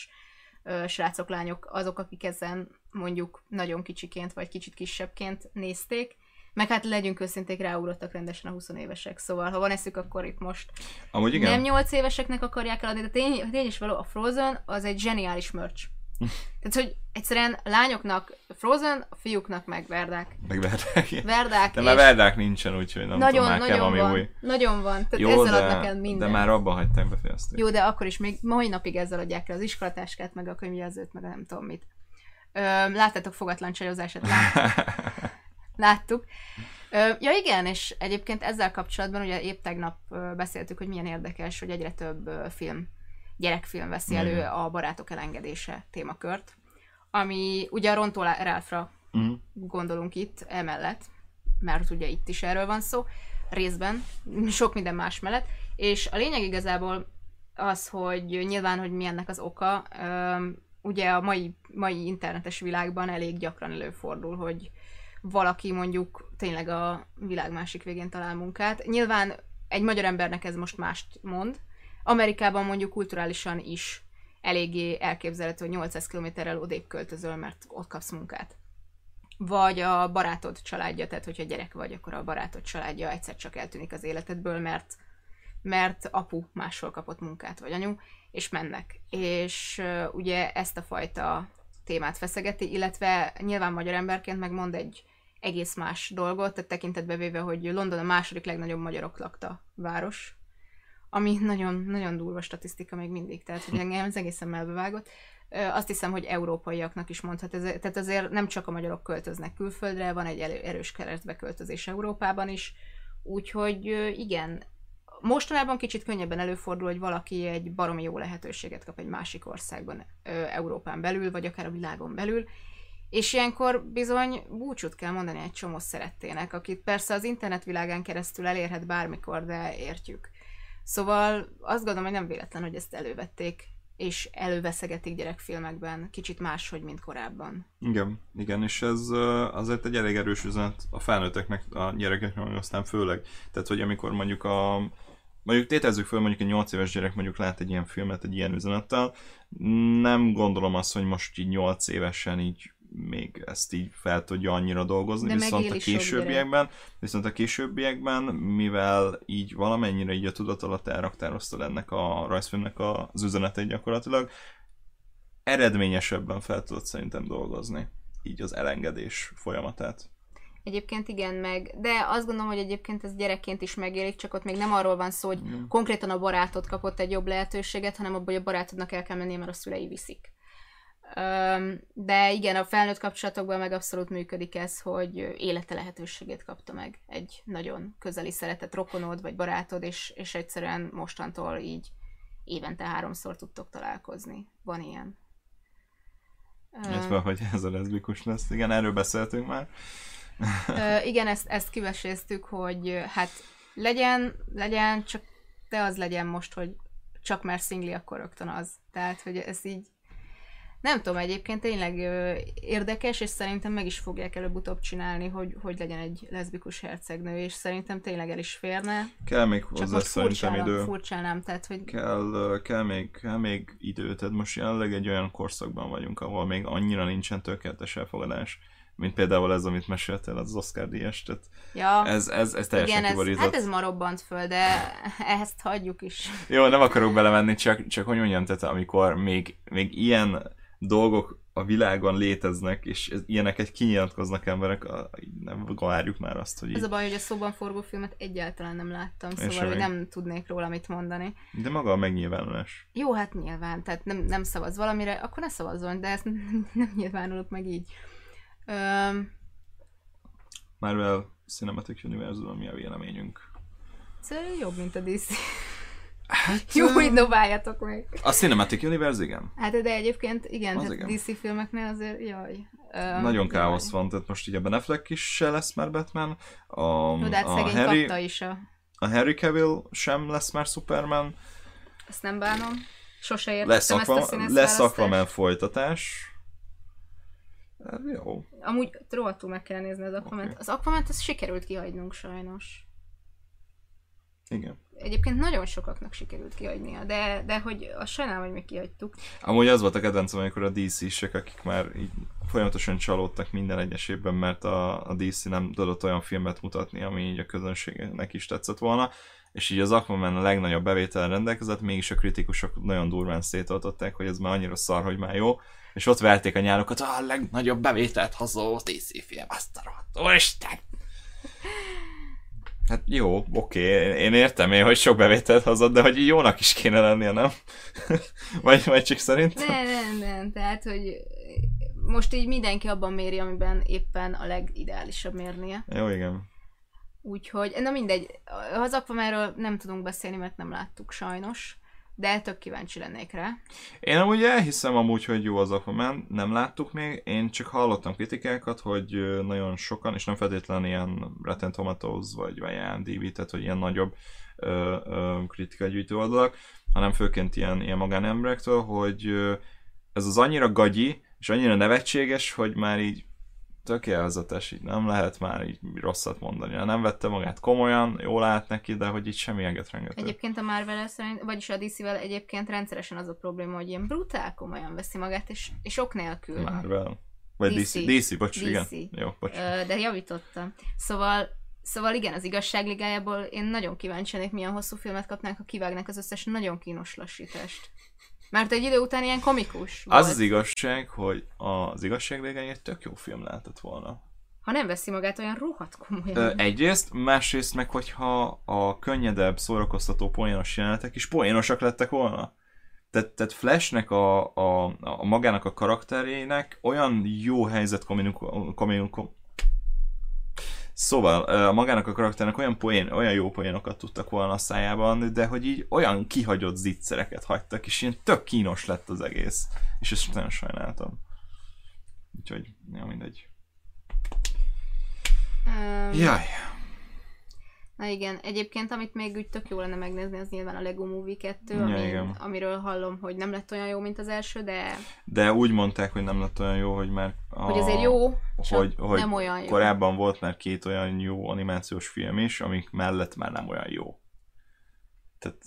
srácok, lányok azok, akik ezen mondjuk nagyon kicsiként, vagy kicsit kisebbként nézték. Meg hát legyünk őszinték, ráugrottak rendesen a 20 évesek, szóval ha van eszük, akkor itt most Amúgy igen. nem 8 éveseknek akarják eladni, de tény, tény is való, a Frozen az egy zseniális merch. Tehát, hogy egyszerűen a lányoknak Frozen, a fiúknak meg Verdák. Meg Verdák. Verdák. De már Verdák nincsen, úgyhogy nem nagyon, tudom, nagyon valami van, új. Nagyon van. Tehát Jó, ezzel de, adnak el minden. De már abban hagyták befejezték. Jó, de akkor is még mai napig ezzel adják el az iskolatáskát, meg a könyvjelzőt, meg nem tudom mit. Ö, láttátok fogatlan csajozását? Láttuk. Ö, ja igen, és egyébként ezzel kapcsolatban ugye épp tegnap beszéltük, hogy milyen érdekes, hogy egyre több film gyerekfilm veszi elő a barátok elengedése témakört, ami ugye a Rontó Ralphra uh-huh. gondolunk itt emellett, mert ugye itt is erről van szó, részben, sok minden más mellett, és a lényeg igazából az, hogy nyilván, hogy mi ennek az oka, ugye a mai, mai internetes világban elég gyakran előfordul, hogy valaki mondjuk tényleg a világ másik végén talál munkát. Nyilván egy magyar embernek ez most mást mond. Amerikában mondjuk kulturálisan is eléggé elképzelhető, hogy 800 kilométerrel odébb költözöl, mert ott kapsz munkát. Vagy a barátod családja, tehát hogyha gyerek vagy, akkor a barátod családja egyszer csak eltűnik az életedből, mert mert apu máshol kapott munkát, vagy anyu, és mennek. És ugye ezt a fajta témát feszegeti, illetve nyilván magyar emberként megmond egy egész más dolgot, tehát tekintetbe véve, hogy London a második legnagyobb magyarok lakta város, ami nagyon, nagyon durva statisztika még mindig, tehát hogy engem ez egészen melbevágott. Azt hiszem, hogy európaiaknak is mondhat, ez, tehát azért nem csak a magyarok költöznek külföldre, van egy erős keresztbeköltözés Európában is, úgyhogy igen, mostanában kicsit könnyebben előfordul, hogy valaki egy baromi jó lehetőséget kap egy másik országban, Európán belül, vagy akár a világon belül, és ilyenkor bizony búcsút kell mondani egy csomó szerettének, akit persze az internetvilágán keresztül elérhet bármikor, de értjük. Szóval azt gondolom, hogy nem véletlen, hogy ezt elővették, és előveszegetik gyerekfilmekben, kicsit máshogy, mint korábban. Igen, igen, és ez azért egy elég erős üzenet a felnőtteknek, a gyerekeknek, aztán főleg. Tehát, hogy amikor mondjuk a mondjuk tétezzük föl, mondjuk egy 8 éves gyerek mondjuk lát egy ilyen filmet, egy ilyen üzenettel, nem gondolom azt, hogy most így 8 évesen így még ezt így fel tudja annyira dolgozni, De viszont a későbbiekben, viszont a későbbiekben, mivel így valamennyire így a tudat alatt elraktároztad ennek a rajzfilmnek az üzenetét gyakorlatilag, eredményesebben fel tudod szerintem dolgozni így az elengedés folyamatát. Egyébként igen, meg, de azt gondolom, hogy egyébként ez gyerekként is megélik, csak ott még nem arról van szó, hogy mm. konkrétan a barátod kapott egy jobb lehetőséget, hanem abban, hogy a barátodnak el kell mennie, mert a szülei viszik. De igen, a felnőtt kapcsolatokban meg abszolút működik ez, hogy élete lehetőségét kapta meg egy nagyon közeli szeretett rokonod vagy barátod, és, és egyszerűen mostantól így évente háromszor tudtok találkozni. Van ilyen. Illetve, hogy ez a leszbikus lesz. Igen, erről beszéltünk már. igen, ezt, ezt kiveséztük, hogy hát legyen, legyen, csak te az legyen most, hogy csak mert szingli, akkor rögtön az. Tehát, hogy ez így nem tudom, egyébként tényleg ö, érdekes, és szerintem meg is fogják előbb-utóbb csinálni, hogy, hogy legyen egy leszbikus hercegnő, és szerintem tényleg el is férne. Kell még hozzá szerintem idő. Furcsálnám, tehát hogy... Kell, kell, még, kell még idő, tehát most jelenleg egy olyan korszakban vagyunk, ahol még annyira nincsen tökéletes elfogadás mint például ez, amit meséltél, az Oscar díjas, tehát ja, ez, ez, ez teljesen igen. Ez, hát ez ma robbant föl, de ezt hagyjuk is. Jó, nem akarok belemenni, csak, csak hogy mondjam, tehát amikor még, még ilyen dolgok a világon léteznek, és ez, ilyeneket kinyilatkoznak emberek, a, nem várjuk már azt, hogy... Ez a baj, hogy a szóban forgó filmet egyáltalán nem láttam, és szóval hogy nem tudnék róla mit mondani. De maga a megnyilvánulás. Jó, hát nyilván, tehát nem, nem szavaz valamire, akkor ne szavazzon, de ezt nem nyilvánulok meg így. Um, Marvel Cinematic Universe, mi a véleményünk? Szerintem jobb, mint a DC. Hát, Jó, hogy dobáljatok meg. A Cinematic Universe, igen. Hát de egyébként igen, az igen. DC filmeknél azért, jaj. Um, Nagyon káosz van, tehát most ugye a Ben Affleck is se lesz már Batman. A, Jó, de hát a Harry, kapta is a... A Harry Cavill sem lesz már Superman. Ezt nem bánom. Sose értettem lesz ezt a Lesz Aquaman folytatás. Hát, jó. Amúgy rohadtul meg kell nézni az Aquaman. Okay. Az Aquaman-t sikerült kihagynunk sajnos. Igen. Egyébként nagyon sokaknak sikerült kihagynia, de, de hogy a sajnálom, hogy mi kihagytuk. Amúgy az volt a kedvencem, amikor a DC-sek, akik már így folyamatosan csalódtak minden egyes évben, mert a, a DC nem tudott olyan filmet mutatni, ami így a közönségnek is tetszett volna, és így az Aquaman a legnagyobb bevétel rendelkezett, mégis a kritikusok nagyon durván szétoltották, hogy ez már annyira szar, hogy már jó, és ott verték a nyálokat, a legnagyobb bevételt hozó DC film, azt a rohadt! Hát jó, oké, én értem én, hogy sok bevételt hozott, de hogy jónak is kéne lennie, nem? vagy, vagy csak szerintem? Nem, nem, nem, tehát, hogy most így mindenki abban méri, amiben éppen a legideálisabb mérnie. Jó, igen. Úgyhogy, na mindegy, az Aquamanről nem tudunk beszélni, mert nem láttuk sajnos de tök kíváncsi lennék rá. Én amúgy elhiszem amúgy, hogy jó az Aquaman, nem láttuk még, én csak hallottam kritikákat, hogy nagyon sokan, és nem feltétlenül ilyen Rotten Tomatoes, vagy, IMDb, tehát hogy ilyen nagyobb ö, ö, gyűjtő oldalak, hanem főként ilyen, ilyen magánemberektől, hogy ö, ez az annyira gagyi, és annyira nevetséges, hogy már így tök élvezetes, így nem lehet már így rosszat mondani. Nem vette magát komolyan, jól állt neki, de hogy így semmi eget rengető. Egyébként a marvel szerint, vagyis a DC-vel egyébként rendszeresen az a probléma, hogy ilyen brutál komolyan veszi magát, és, és ok nélkül. Marvel. Vagy DC, DC, DC bocs, DC. igen. Jó, bocs. Ö, de javítottam. Szóval Szóval igen, az igazságligájából én nagyon kíváncsi lennék, milyen hosszú filmet kapnánk, ha kivágnak az összes nagyon kínos lassítást. Mert egy idő után ilyen komikus volt. Az az igazság, hogy az igazságligája egy tök jó film lehetett volna. Ha nem veszi magát olyan rohadt komolyan. Ö, egyrészt, másrészt meg, hogyha a könnyedebb, szórakoztató poénos jelenetek is poénosak lettek volna. Tehát, tehát Flashnek a, a, a magának a karakterének olyan jó helyzet kommunikáció, Szóval a magának a karakternek olyan, poén, olyan jó poénokat tudtak volna a szájában, de hogy így olyan kihagyott zicsereket hagytak, és ilyen tök kínos lett az egész. És ezt nagyon sajnáltam. Úgyhogy, ja, mindegy. Um, Jaj. Na igen, egyébként amit még úgy tök jó lenne megnézni, az nyilván a Lego Movie 2, ja, ami, amiről hallom, hogy nem lett olyan jó, mint az első, de... De úgy mondták, hogy nem lett olyan jó, hogy már... A... Hogy azért jó, hogy, hogy nem olyan jó. Korábban volt már két olyan jó animációs film is, amik mellett már nem olyan jó. Tehát,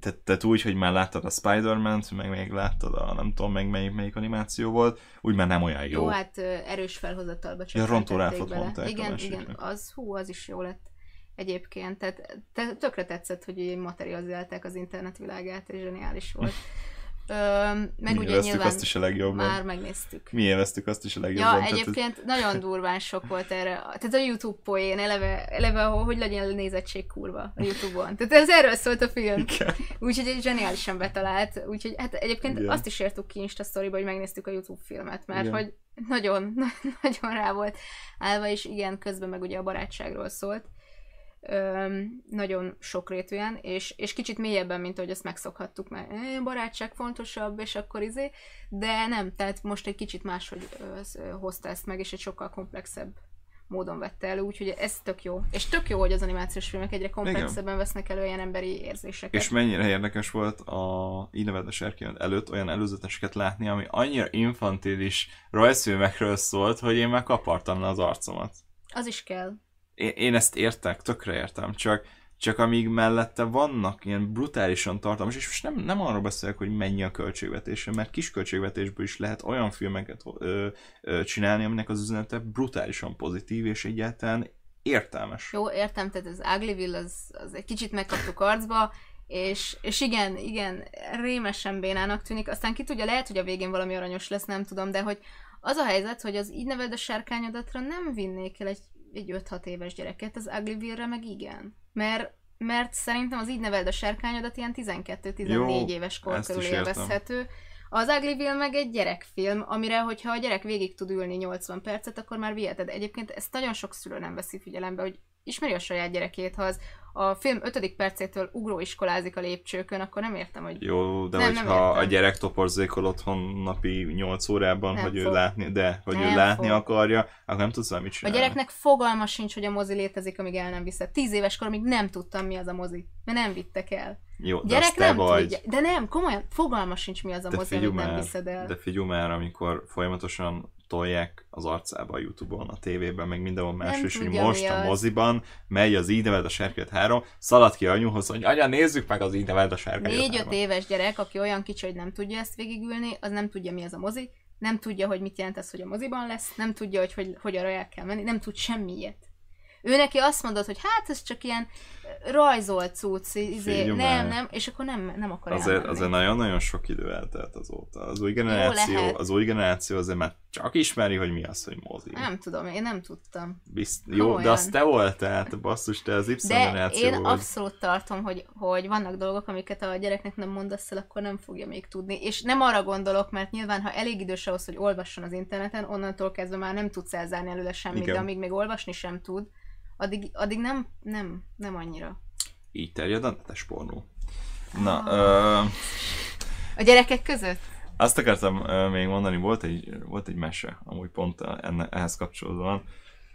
tehát, tehát úgy, hogy már láttad a Spider-Man-t, meg még láttad a nem tudom meg melyik, melyik animáció volt, úgy már nem olyan jó. Jó, hát erős felhozatalba csak ja, Rontó mondták. Igen, igen, az, hú, az is jó lett egyébként. Tehát te, tökre tetszett, hogy materializálták az internet világát, és zseniális volt. Ö, meg Mi ugye nyilván azt is a legjobban. Már megnéztük. Mi élveztük azt is a legjobban. Ja, egyébként ez... nagyon durván sok volt erre. Tehát a YouTube poén, eleve, eleve hogy legyen nézettség kurva a YouTube-on. Tehát ez erről szólt a film. Úgyhogy zseniálisan betalált. Úgyhogy hát egyébként Igen. azt is értük ki Insta story hogy megnéztük a YouTube filmet, mert Igen. hogy nagyon, nagyon rá volt állva, és igen, közben meg ugye a barátságról szólt nagyon sokrétűen, és, és kicsit mélyebben, mint ahogy ezt megszokhattuk, mert barátság fontosabb, és akkor izé, de nem, tehát most egy kicsit máshogy hozta ezt meg, és egy sokkal komplexebb módon vette elő, úgyhogy ez tök jó. És tök jó, hogy az animációs filmek egyre komplexebben vesznek elő ilyen emberi érzéseket. És mennyire érdekes volt a így nevedes előtt olyan előzeteseket látni, ami annyira infantilis rajzfilmekről szólt, hogy én meg kapartam le az arcomat. Az is kell én, ezt értek, tökre értem, csak, csak amíg mellette vannak ilyen brutálisan tartalmas, és most nem, nem arról beszélek, hogy mennyi a költségvetése, mert kis költségvetésből is lehet olyan filmeket ö, ö, csinálni, aminek az üzenete brutálisan pozitív, és egyáltalán értelmes. Jó, értem, tehát az Uglyville az, az egy kicsit megkaptuk arcba, és, és igen, igen, rémesen bénának tűnik, aztán ki tudja, lehet, hogy a végén valami aranyos lesz, nem tudom, de hogy az a helyzet, hogy az így neved a sárkányodatra nem vinnék el egy egy 5-6 éves gyereket, az Uglyville-re meg igen. Mert, mert szerintem az így neveld a sárkányodat ilyen 12-14 éves kor körül élvezhető. Az Uglyville meg egy gyerekfilm, amire, hogyha a gyerek végig tud ülni 80 percet, akkor már viheted. Egyébként ezt nagyon sok szülő nem veszi figyelembe, hogy ismeri a saját gyerekét, ha az a film ötödik percétől ugróiskolázik a lépcsőkön, akkor nem értem, hogy... Jó, de nem, hogyha nem a gyerek toporzékol otthon napi 8 órában, nem hogy fog. ő látni, de hogy nem ő látni fog. akarja, akkor nem tudsz mit csinálni. A gyereknek fogalma sincs, hogy a mozi létezik, amíg el nem viszed. Tíz éves koromig nem tudtam, mi az a mozi, mert nem vittek el. Jó, de Gyerek nem vagy. Tudja. De nem, komolyan, fogalma sincs, mi az a de mozi, amíg nem viszed el. De figyelj már, amikor folyamatosan tolják az arcába a Youtube-on, a tévében, meg mindenhol más, és hogy most a moziban megy az így neved a serkét három, szalad ki anyuhoz, hogy anya, nézzük meg az így neved a serkét Négy-öt éves gyerek, aki olyan kicsi, hogy nem tudja ezt végigülni, az nem tudja, mi az a mozi, nem tudja, hogy mit jelent ez, hogy a moziban lesz, nem tudja, hogy, hogy, hogy arra kell menni, nem tud semmi ilyet. Ő neki azt mondod, hogy hát ez csak ilyen rajzolt cucc, izé, nem, nem, és akkor nem, nem akar azért, elmenni. azért nagyon-nagyon sok idő eltelt azóta. Az új generáció, az új generáció azért már csak ismeri, hogy mi az, hogy mozi. Nem tudom, én nem tudtam. Bizt, jó, Olyan. de az te voltál, te basszus, te az Y de generáció én vagy. abszolút tartom, hogy, hogy vannak dolgok, amiket a gyereknek nem mondasz el, akkor nem fogja még tudni. És nem arra gondolok, mert nyilván, ha elég idős ahhoz, hogy olvasson az interneten, onnantól kezdve már nem tudsz elzárni előle semmit, Igen. de amíg még olvasni sem tud, addig, addig nem, nem, nem annyira. Így terjed a netes pornó. Na, ah. ö... A gyerekek között? Azt akartam ö, még mondani, volt egy, volt egy mese, amúgy pont enne, ehhez kapcsolódóan,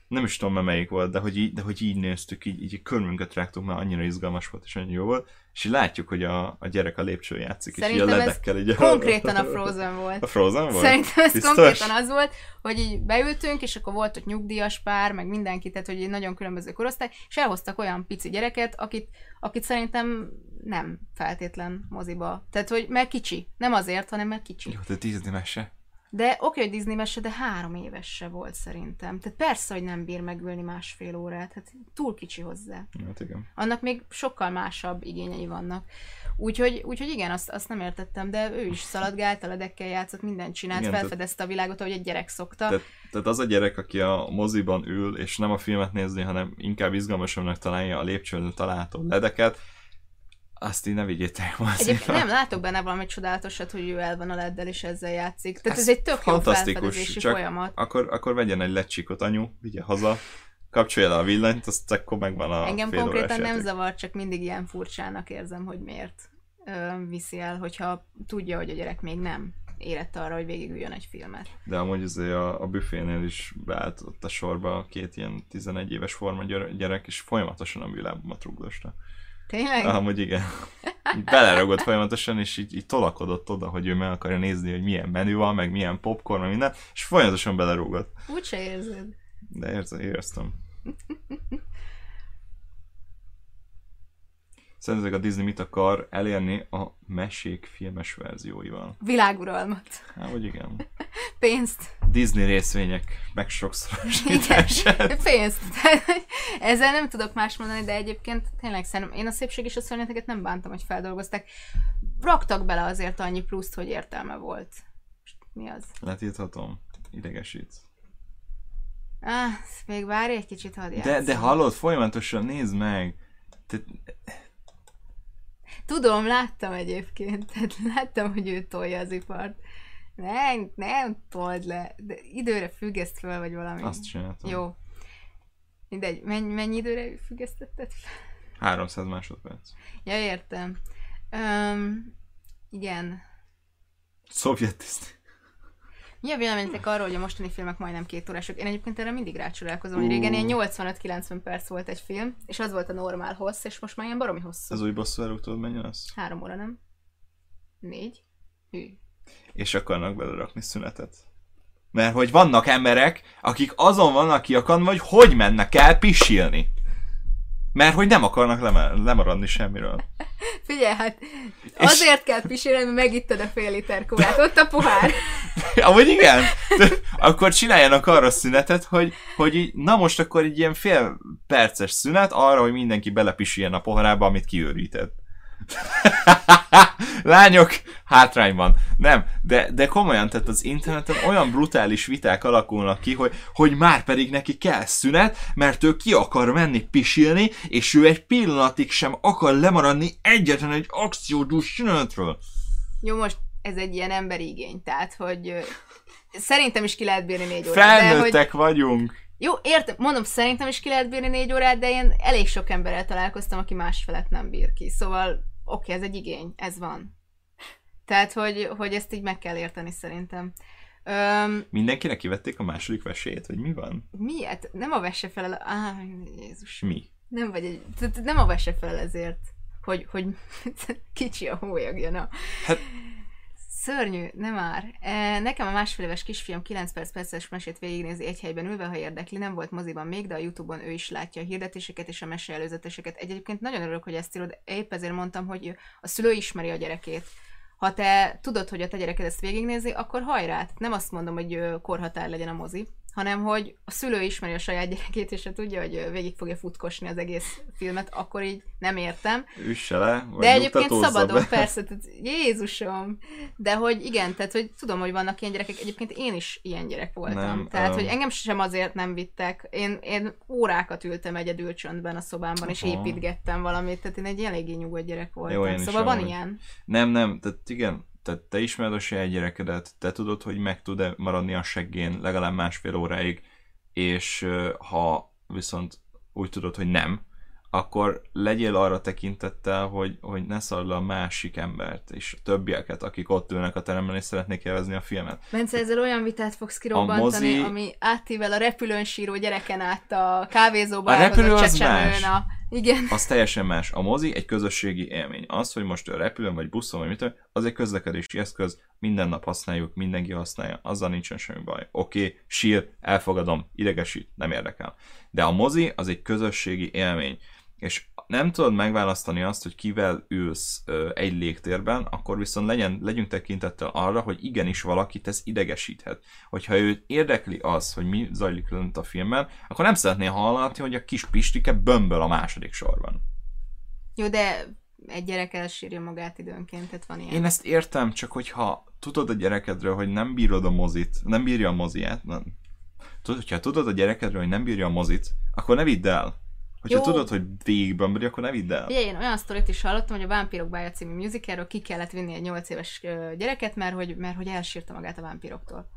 nem is tudom, melyik volt, de hogy így, de hogy így néztük, így, így körmünket rágtuk, mert annyira izgalmas volt, és annyira jó volt, és így látjuk, hogy a, a gyerek a lépcsőn játszik, Szerintem és így a ledekkel így... Konkrétan a Frozen volt. A Frozen volt? Szerintem ez Biztos? konkrétan az volt, hogy így beültünk, és akkor volt ott nyugdíjas pár, meg mindenki, tehát hogy egy nagyon különböző korosztály, és elhoztak olyan pici gyereket, akit, akit szerintem nem feltétlen moziba. Tehát, hogy meg kicsi. Nem azért, hanem mert kicsi. Jó, de Disney mese. De oké, hogy Disney mese, de három éves se volt szerintem. Tehát persze, hogy nem bír megülni másfél órát. Hát túl kicsi hozzá. Hát igen. Annak még sokkal másabb igényei vannak. Úgyhogy, úgyhogy igen, azt, azt nem értettem, de ő is szaladgált, a ledekkel játszott, mindent csinált, Igen, felfedezte a világot, ahogy egy gyerek szokta. Tehát, tehát az a gyerek, aki a moziban ül, és nem a filmet nézni, hanem inkább izgalmasabbnak találja a lépcsőn található ledeket, azt így ne vigyétek ma Egyébként nem, látok benne valami csodálatosat, hogy ő el van a leddel, és ezzel játszik. Tehát ez, ez egy tök jó fantasztikus, felfedezési csak folyamat. Akkor, akkor vegyen egy lecsikot anyu, vigye haza, kapcsolja le a villanyt, azt akkor megvan a Engem fél konkrétan nem játék. zavar, csak mindig ilyen furcsának érzem, hogy miért ö, viszi el, hogyha tudja, hogy a gyerek még nem érett arra, hogy végigüljön egy filmet. De amúgy azért a, a büfénél is beállt ott a sorba két ilyen 11 éves forma gyere- gyerek, és folyamatosan a világomat rugdosta. Tényleg? Amúgy igen. Beleragott folyamatosan, és így, így tolakodott oda, hogy ő meg akarja nézni, hogy milyen menü van, meg milyen popcorn, meg minden, és folyamatosan belerúgott. Úgyse érzed. De érze, éreztem. Szerintetek a Disney mit akar elérni a mesék filmes verzióival? Világuralmat. Hát, hogy igen. Pénzt. Disney részvények megsokszorosítását. Pénzt. Ezzel nem tudok más mondani, de egyébként tényleg szerintem én a szépség és a szörnyeteket nem bántam, hogy feldolgozták. Raktak bele azért annyi pluszt, hogy értelme volt. Mi az? Letíthatom. Idegesít. Ah, még várj egy kicsit, hadd De, de hallod, folyamatosan nézd meg. Te, Tudom, láttam egyébként, tehát láttam, hogy ő tolja az ipart. Nem, nem told le, de időre függeszt fel, vagy valami. azt csináltam. Jó. Mindegy, mennyi, mennyi időre függesztetted fel? 300 másodperc. Ja, értem. Um, igen. Szovjet Disney. Mi a véleményetek arról, hogy a mostani filmek majdnem két órások? Én egyébként erre mindig rácsodálkozom, hogy régen ilyen 85-90 perc volt egy film, és az volt a normál hossz, és most már ilyen baromi hosszú. Az új bosszú elúg tudod mennyi lesz? Három óra, nem? Négy? Hű. És akarnak belerakni szünetet. Mert hogy vannak emberek, akik azon vannak kiakadva, hogy hogy mennek el pisilni. Mert hogy nem akarnak lema- lemaradni semmiről. Figyelj, hát azért kell pisilni, mert megittad a fél liter kólát. Ott a pohár. Amúgy igen. akkor csináljanak arra szünetet, hogy, hogy így, na most akkor egy ilyen fél perces szünet arra, hogy mindenki belepisiljen a poharába, amit kiőrített. Lányok, hátrányban. Nem, de, de komolyan, tehát az interneten olyan brutális viták alakulnak ki, hogy, hogy már pedig neki kell szünet, mert ő ki akar menni pisilni, és ő egy pillanatig sem akar lemaradni egyetlen egy akciódús szünetről. Jó, most ez egy ilyen emberi igény, tehát, hogy szerintem is ki lehet bírni négy órát. de hogy, Felnőttek vagyunk. Jó, értem, mondom, szerintem is ki lehet bírni négy órát, de én elég sok emberrel találkoztam, aki másfelet nem bír ki. Szóval, oké, ez egy igény, ez van. Tehát, hogy, hogy ezt így meg kell érteni szerintem. Öm, Mindenkinek kivették a második vesélyét, vagy mi van? miért? Nem a vese felel... Á, Jézus. Mi? Nem vagy egy... Nem a vese felel ezért, hogy, hogy kicsi a hólyagja, na. Hát- Szörnyű, nem már. E, Nekem a másfél éves kisfiam 9 perc perces mesét végignézi egy helyben ülve, ha érdekli. Nem volt moziban még, de a Youtube-on ő is látja a hirdetéseket és a mese előzeteseket. Egyébként nagyon örülök, hogy ezt írod. Épp ezért mondtam, hogy a szülő ismeri a gyerekét. Ha te tudod, hogy a te gyereked ezt végignézi, akkor hajrá! Nem azt mondom, hogy korhatár legyen a mozi, hanem hogy a szülő ismeri a saját gyerekét, és tudja, hogy végig fogja futkosni az egész filmet, akkor így nem értem. Üsse le, vagy De egyébként szabadon, be. persze, tehát Jézusom. De hogy igen, tehát hogy tudom, hogy vannak ilyen gyerekek, egyébként én is ilyen gyerek voltam. Nem, tehát, öm. hogy engem sem azért nem vittek. Én, én órákat ültem egyedül csöndben a szobámban, és Aha. építgettem valamit, tehát én egy eléggé nyugodt gyerek voltam. Jó, szóval van amúgy. ilyen. Nem, nem, tehát igen, tehát te ismered a saját gyerekedet, te tudod, hogy meg tud-e maradni a seggén legalább másfél óráig, és ha viszont úgy tudod, hogy nem, akkor legyél arra tekintettel, hogy, hogy ne szard a másik embert és a többieket, akik ott ülnek a teremben és szeretnék élvezni a filmet. Bence, ezzel olyan vitát fogsz kirobbantani, mozi- ami átível a repülőn síró gyereken át a kávézóba A repülő az más. A... Igen. Az teljesen más. A mozi egy közösségi élmény. Az, hogy most repülőn vagy buszon vagy mit, az egy közlekedési eszköz, minden nap használjuk, mindenki használja, azzal nincsen semmi baj. Oké, okay, sír, elfogadom, idegesít, nem érdekel. De a mozi az egy közösségi élmény. És nem tudod megválasztani azt, hogy kivel ülsz ö, egy légtérben, akkor viszont legyen, legyünk tekintettel arra, hogy igenis valakit ez idegesíthet. Hogyha őt érdekli az, hogy mi zajlik lent a filmben, akkor nem szeretné hallani, hogy a kis Pistike bömböl a második sorban. Jó, de egy gyerek elsírja magát időnként, tehát van ilyen. Én ezt értem, csak hogyha tudod a gyerekedről, hogy nem bírod a mozit, nem bírja a moziát, nem. Tudod, hogyha tudod a gyerekedről, hogy nem bírja a mozit, akkor ne vidd el. Hogyha Jó. tudod, hogy végigbömböli, akkor ne vidd el. Ugye én olyan sztorit is hallottam, hogy a Vámpírok bája című musicalről ki kellett vinni egy 8 éves gyereket, mert hogy, mert hogy elsírta magát a vámpíroktól.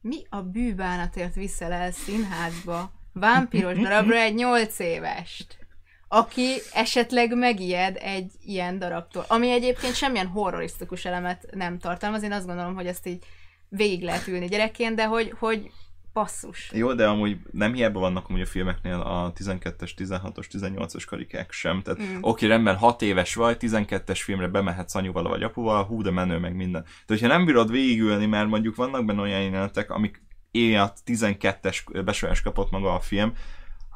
Mi a bűbánatért viszel el színházba vámpíros darabra egy 8 évest? aki esetleg megijed egy ilyen darabtól, ami egyébként semmilyen horrorisztikus elemet nem tartalmaz. Én azt gondolom, hogy ezt így végig lehet ülni gyerekként, de hogy, hogy passzus. Jó, de amúgy nem hiába vannak amúgy a filmeknél a 12-es, 16-os, 18-as karikák sem. Tehát mm. oké, rendben, 6 éves vagy, 12-es filmre bemehetsz anyuval vagy apuval, hú, de menő meg minden. De hogyha nem bírod végigülni, mert mondjuk vannak benne olyan jelenetek, amik éjjel 12-es besorolást kapott maga a film,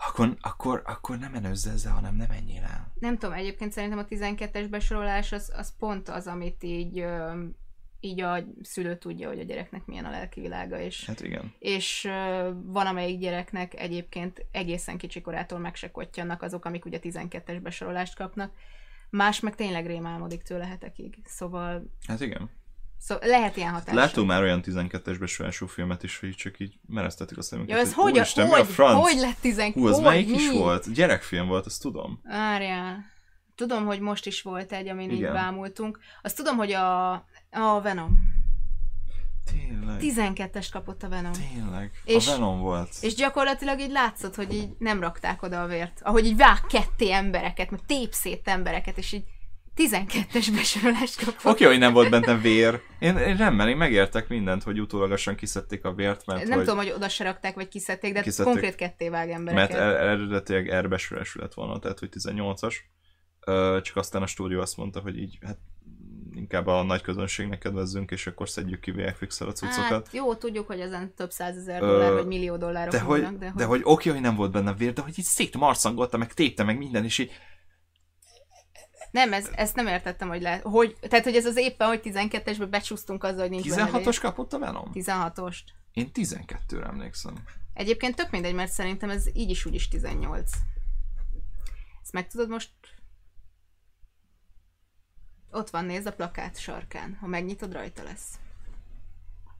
akkor, akkor, akkor nem menőzz ezzel, hanem nem menjél el. Nem tudom, egyébként szerintem a 12-es besorolás az, az pont az, amit így, így a szülő tudja, hogy a gyereknek milyen a lelki világa, és, Hát igen. és van amelyik gyereknek egyébként egészen kicsi korától meg se kottyannak azok, amik ugye 12-es besorolást kapnak. Más meg tényleg rémálmodik tőle hetekig. Szóval, Hát igen. szóval lehet ilyen hatás. Láttunk már olyan 12-es besorolású filmet is, hogy csak így mereztetik a szemünket. Ja, ez hogy, hogy, úristen, mi hogy, a franc? hogy lett 12? Hú, az hogy, melyik mi? is volt? Gyerekfilm volt, azt tudom. Várjál. Tudom, hogy most is volt egy, amin így Igen. bámultunk. Azt tudom, hogy a, a Venom. Tényleg. 12-est kapott a Venom. Tényleg. És- a Venom volt. És gyakorlatilag így látszott, hogy így nem rakták oda a vért. Ahogy így vág ketté embereket, meg tép szét embereket, és így 12-es besorolást kapott. Oké, hogy nem volt benne vér. Én, én nem, mert én megértek mindent, hogy utólagosan kiszedték a vért, mert nem hogy, tudom, hogy oda se rakták, vagy kiszedték, de Kiszedték. konkrét ketté vág mert embereket. er- eredetileg erbesülésű lett volna, tehát hogy 18-as. Ö, csak aztán a stúdió azt mondta, hogy így, hát inkább a nagy közönségnek kedvezzünk, és akkor szedjük ki VFX-el a cuccokat. Hát, jó, tudjuk, hogy ezen több százezer Ö, dollár, vagy millió dollárok de hogy, vannak, de, de hogy oké, hogy nem volt benne vér, de hogy így szétmarszangolta, meg tépte, meg minden, és így Nem, ez, ezt nem értettem, hogy lehet. Hogy, tehát, hogy ez az éppen, hogy 12-esbe becsúsztunk azzal, hogy nincs benne 16-os vér. kapott a Venom? 16-ost. Én 12-re emlékszem. Egyébként tök mindegy, mert szerintem ez így is úgy is 18. Ezt meg tudod most? Ott van, nézd a plakát sarkán. Ha megnyitod, rajta lesz.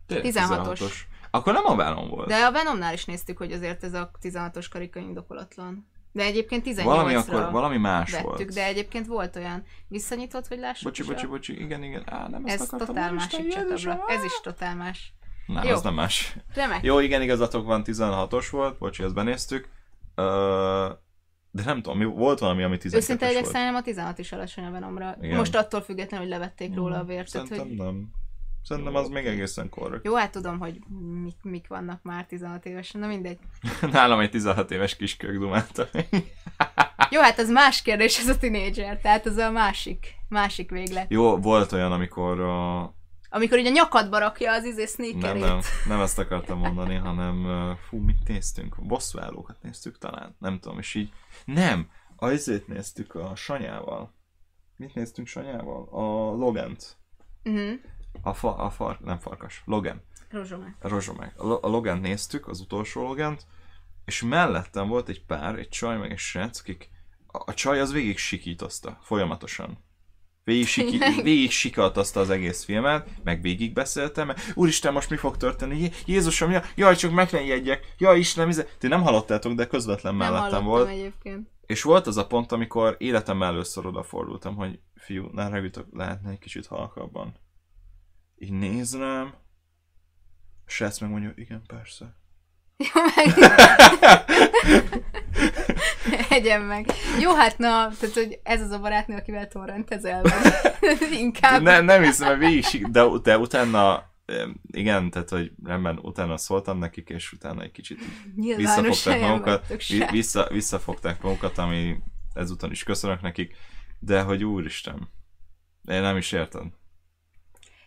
Tényleg 16-os. Akkor nem a Venom volt. De a Venomnál is néztük, hogy azért ez a 16-os karika indokolatlan. De egyébként 18-ra valami akkor, valami más vettük, volt. de egyébként volt olyan. Visszanyitott, hogy lássuk Bocsi, bocsi, bocsi, igen, igen. Á, nem ezt Ez akartam. totál másik Jézusom, csatablak. Ez is totál más. Nem, Jó. az nem más. Remek. Jó, igen, igazatok van, 16-os volt, bocsi, ezt benéztük. Ö, de nem tudom, mi, volt valami, ami 12-es Őszinte legyek, szerintem a 16 is alacsony a Venomra. Igen. Most attól függetlenül, hogy levették róla a vért. Szerintem hogy... nem. Szerintem az még egészen korrekt. Jó, hát tudom, hogy mik, mik vannak már 16 évesen, na mindegy. Nálam egy 16 éves kiskök dumálta. Jó, hát az más kérdés, ez a tinédzser, tehát az a másik, másik véglet. Jó, volt olyan, amikor a... Amikor így a nyakadba rakja az izé Nem, sneakerét. nem, nem ezt akartam mondani, hanem fú, mit néztünk? Bosszúállókat néztük talán, nem tudom, és így nem, a izét néztük a Sanyával. Mit néztünk Sanyával? A Logent. Uh-huh. A, fa, a far, nem farkas, Logan. Rozsomák. Rozsomák. A, a Logent néztük, az utolsó Logent, és mellettem volt egy pár, egy csaj meg egy srác, akik a, a csaj az végig sikítozta, folyamatosan. Végig, siki, végig sikaltazta az egész filmet, meg végig beszéltem, meg úristen, most mi fog történni? Jé- Jézusom, ja, jaj, csak meg ne jegyek, jaj, Istenem, ize... Ti nem hallottátok, de közvetlen Nem mellettem volt. egyébként. És volt az a pont, amikor életem először odafordultam, hogy fiú, ne ragudtok, lehetne egy kicsit halkabban. Így néz rám, a srác megmondja, igen, persze. Jó, meg... Egyen meg. Jó, hát na, tehát, hogy ez az a barátnő, akivel torrentezel, inkább. Ne, nem hiszem, mert végig, de, de utána igen, tehát, hogy rendben, utána szóltam nekik, és utána egy kicsit visszafogták magukat, vissza, visszafogták magukat, ami ezúton is köszönök nekik, de hogy úristen, én nem is értem.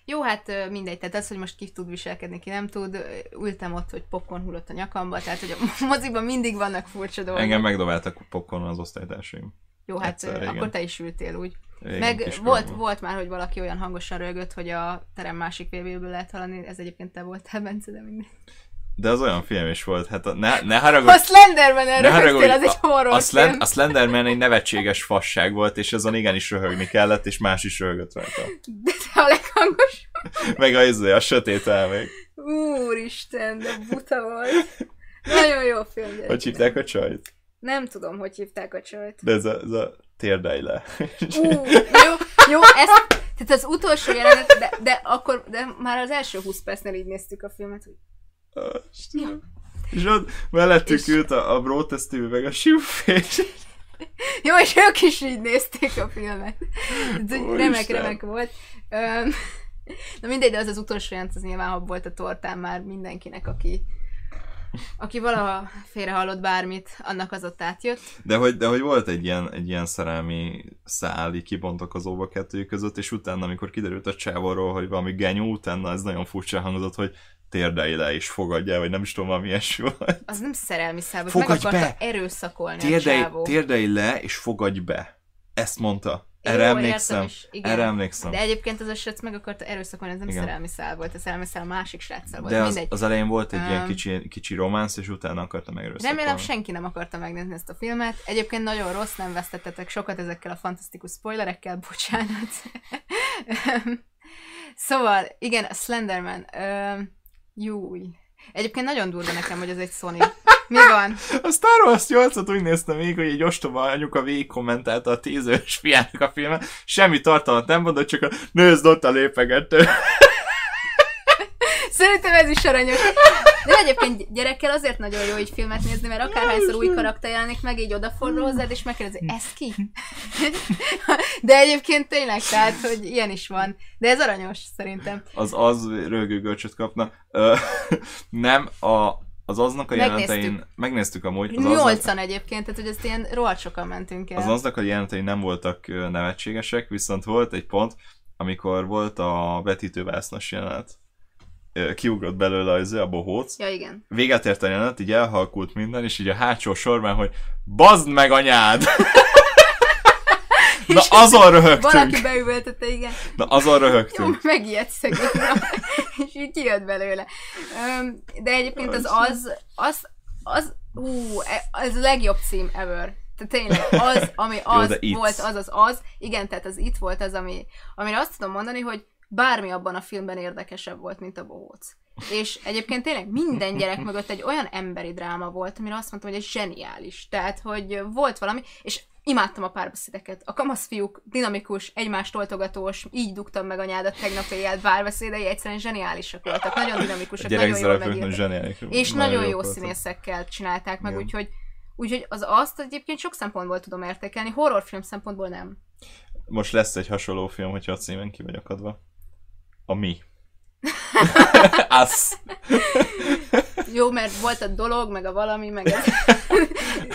Jó, hát mindegy, tehát az, hogy most ki tud viselkedni, ki nem tud, ültem ott, hogy popcorn hullott a nyakamba, tehát hogy a moziban mindig vannak furcsa dolgok. Engem megdobáltak popcorn az osztálytársaim. Jó, hát egyszer, ö, igen. akkor te is ültél úgy. Régen Meg volt, volt már, hogy valaki olyan hangosan rögött, hogy a terem másik végéből lehet hallani, ez egyébként te voltál, Bence, de mindegy. De az olyan film is volt, hát a, ne, ne haragudj, A Slenderman ne erről haragudj, az egy a, horror a, Slen, film. a Slenderman egy nevetséges fasság volt, és azon igenis röhögni kellett, és más is röhögött rajta. De te a leghangos. Meg a, izé, a sötét elmék. Úristen, de buta volt. Nagyon jó film, gyerekek. Hogy hívták a csajt? Nem tudom, hogy hívták a csajt. De ez a, ez a térdej le. Ú, jó, jó, ezt, tehát az utolsó jelenet, de, de akkor, de már az első 20 percnél így néztük a filmet, hogy Ó, Istenem. És ott mellettük És- ült a, a brótesztő, meg a siúfés. Jó, és ők is így nézték a filmet. Ez Úristen. remek, remek volt. Öm, Na mindegy, de az az utolsó jelent, az nyilván ha volt a tortán már mindenkinek, aki, aki valaha félrehallott bármit, annak az ott átjött. De hogy, de hogy volt egy ilyen, egy ilyen szerelmi szál így kibontakozóba kettőjük között, és utána, amikor kiderült a csávorról, hogy valami genyó, utána ez nagyon furcsa hangzott, hogy térdei le és fogadjál, vagy nem is tudom, valami ilyesmi volt. Az nem szerelmi meg Fogadj akarta be! erőszakolni a Térdei, csávó. térdei le, és fogadj be. Ezt mondta. Erre Jó, emlékszem. is, igen. Erre emlékszem. De egyébként az a srác meg akarta erőszakolni, ez nem Igen. szerelmi szál volt, a szerelmi szál a másik sráccal volt. De az, Mindegy. az elején volt egy ilyen Öm. kicsi, kicsi románc, és utána akarta megerőszakolni. Remélem senki nem akarta megnézni ezt a filmet. Egyébként nagyon rossz, nem vesztettetek sokat ezekkel a fantasztikus spoilerekkel, bocsánat. szóval, igen, a Slenderman. Öm, Júj. Egyébként nagyon durva nekem, hogy ez egy Sony. Mi van? A Star Wars 8-at úgy néztem még, hogy egy ostoba anyuka végig kommentálta a tízős fiának a filmet, semmi tartalmat nem mondott, csak a nézd ott a lépegető. Szerintem ez is aranyos. De egyébként gyerekkel azért nagyon jó így filmet nézni, mert akárhányszor új karakter jelenik meg, így odafordul hozzád, és megkérdezi, ez ki? De egyébként tényleg, tehát, hogy ilyen is van. De ez aranyos, szerintem. Az az rögő görcsöt kapna. Ö, nem, a, az aznak a Megnéztük. jelenetein, megnéztük amúgy, az aznak, Nyolcan egyébként, tehát hogy ezt ilyen rohadt sokan mentünk el. az aznak a jelenetei nem voltak nevetségesek, viszont volt egy pont, amikor volt a vetítővásznos jelenet. Kiugrott belőle az a bohóc, Ja, igen. véget ért a jelenet, így elhalkult minden, és így a hátsó sorban, hogy bazd meg anyád! Na azon röhögtünk! Valaki beüvöltette, igen. Na azon Jó, röhögtünk. megijedt szegény. és így kijött belőle. De egyébként az az, az, az, ú, e- ez a legjobb cím ever. Tehát tényleg, az, ami az It's. volt, az az az. Igen, tehát az itt volt az, ami, amire azt tudom mondani, hogy bármi abban a filmben érdekesebb volt, mint a bohóc. És egyébként tényleg minden gyerek mögött egy olyan emberi dráma volt, amire azt mondtam, hogy ez zseniális. Tehát, hogy volt valami, és imádtam a párbeszédeket. A kamasz fiúk dinamikus, egymást oltogatós, így dugtam meg anyádat tegnap éjjel párbeszédei, egyszerűen zseniálisak voltak, nagyon dinamikusak, nagyon jól megírtak. És nagyon jó jók voltak. színészekkel csinálták meg, Igen. úgyhogy Úgyhogy az azt egyébként sok szempontból tudom értékelni, horrorfilm szempontból nem. Most lesz egy hasonló film, hogyha a címen ki vagy akadva. A mi. Az. Jó, mert volt a dolog, meg a valami, meg ez.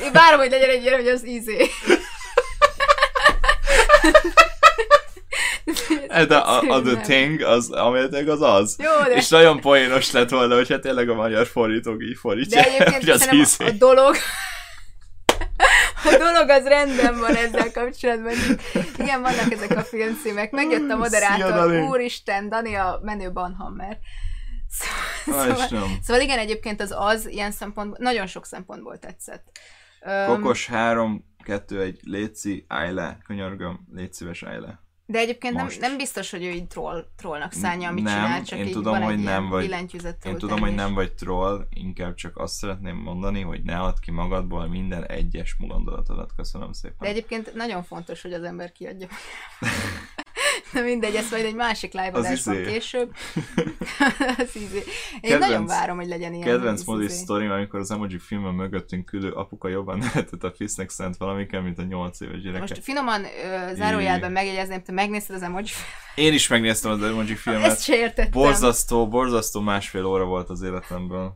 Én várom, hogy legyen egy ilyen, hogy az izé. De a, a The. Thing, az, amelyeteg az az. Jó, de... És nagyon poénos lett volna, hogyha tényleg a magyar fordítók így De fordítják, hogy az a, a dolog, a dolog az rendben van ezzel kapcsolatban. Igen, vannak ezek a filmcímek. Megjött a Szia, moderátor, Dani. úristen, Dani a menő Banhammer. Szóval, szóval, szóval igen, egyébként az az ilyen szempontból, nagyon sok szempontból tetszett. Kokos 3, 2, 1, léci, állj le, könyörgöm, légy szíves, állj le. De egyébként nem, Most. nem biztos, hogy ő így troll, trollnak szánja, amit Nem, csinál, csak én így tudom, van hogy nem vagy- Én tudom, hogy nem vagy troll, inkább csak azt szeretném mondani, hogy ne add ki magadból minden egyes gondolatodat. Köszönöm szépen. De egyébként nagyon fontos, hogy az ember kiadja. Na mindegy, ez majd egy másik live adásban izé. később. az izé. Én Kedvenc- nagyon várom, hogy legyen ilyen. Kedvenc izé. modi sztorim, amikor az emoji filmen mögöttünk ülő apuka jobban nevetett a Fisznek szent valamikkel, mint a 8 éves gyereke. Most finoman ö, zárójelben megjegyezném, te megnézted az emoji Én is megnéztem az emoji Ezt filmet. se értettem. Borzasztó, borzasztó másfél óra volt az életemből.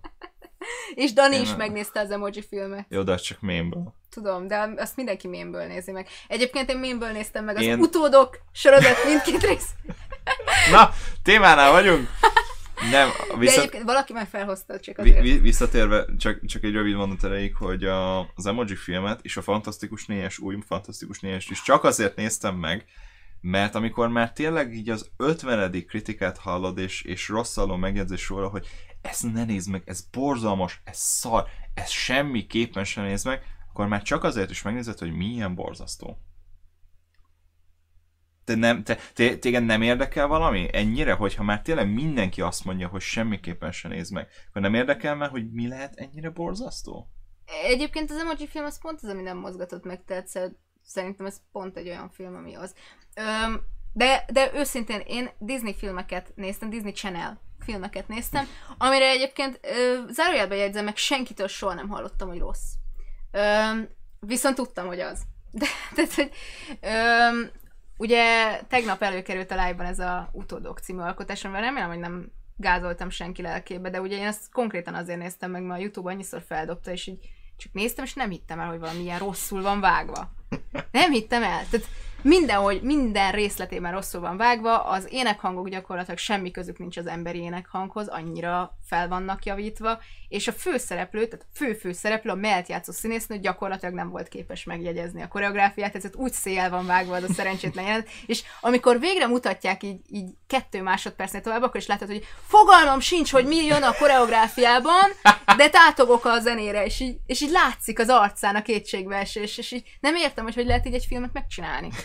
És Dani Én is a- megnézte az emoji filmet. Jó, de az csak mémből. Tudom, de azt mindenki mémből nézi meg. Egyébként én mémből néztem meg az Én- utódok sorozat mindkét rész. Na, témánál vagyunk! Nem, De vissza, egyébként valaki már felhozta, csak azért. vi, visszatérve, csak, csak egy rövid mondat erejéig, hogy a, az emoji filmet és a Fantasztikus négyes, új Fantasztikus négyes is csak azért néztem meg, mert amikor már tényleg így az 50. kritikát hallod, és, és rosszaló megjegyzés róla, hogy ezt ne nézd meg, ez borzalmas, ez szar, ez semmiképpen sem nézd meg, akkor már csak azért is megnézed, hogy milyen borzasztó. Te nem, te, te, téged nem érdekel valami? Ennyire, hogyha már tényleg mindenki azt mondja, hogy semmiképpen se nézd meg, akkor nem érdekel már, hogy mi lehet ennyire borzasztó? Egyébként az emoji film az pont az, ami nem mozgatott meg, tehát szer- szerintem ez pont egy olyan film, ami az. Öm, de, de őszintén én Disney filmeket néztem, Disney Channel filmeket néztem, amire egyébként ö, zárójelben jegyzem meg, senkitől soha nem hallottam, hogy rossz. Öm, viszont tudtam, hogy az. De, tehát, hogy, öm, ugye tegnap előkerült a live-ban ez a Utódok című alkotás, amivel remélem, hogy nem gázoltam senki lelkébe, de ugye én ezt konkrétan azért néztem meg, mert a YouTube annyiszor feldobta, és így csak néztem, és nem hittem el, hogy valami ilyen rosszul van vágva. Nem hittem el. Tehát mindenhogy, minden részletében rosszul van vágva, az énekhangok gyakorlatilag semmi közük nincs az emberi énekhanghoz, annyira fel vannak javítva, és a főszereplő, tehát a fő-főszereplő, a melt játszó színésznő gyakorlatilag nem volt képes megjegyezni a koreográfiát, ezért úgy szél van vágva az a szerencsétlen jelenet, és amikor végre mutatják így, így kettő másodpercnél tovább, akkor is látod, hogy fogalmam sincs, hogy mi jön a koreográfiában, de tátogok a zenére, és így, és így látszik az arcán a kétségbeesés, és így nem értem, hogy hogy lehet így egy filmet megcsinálni.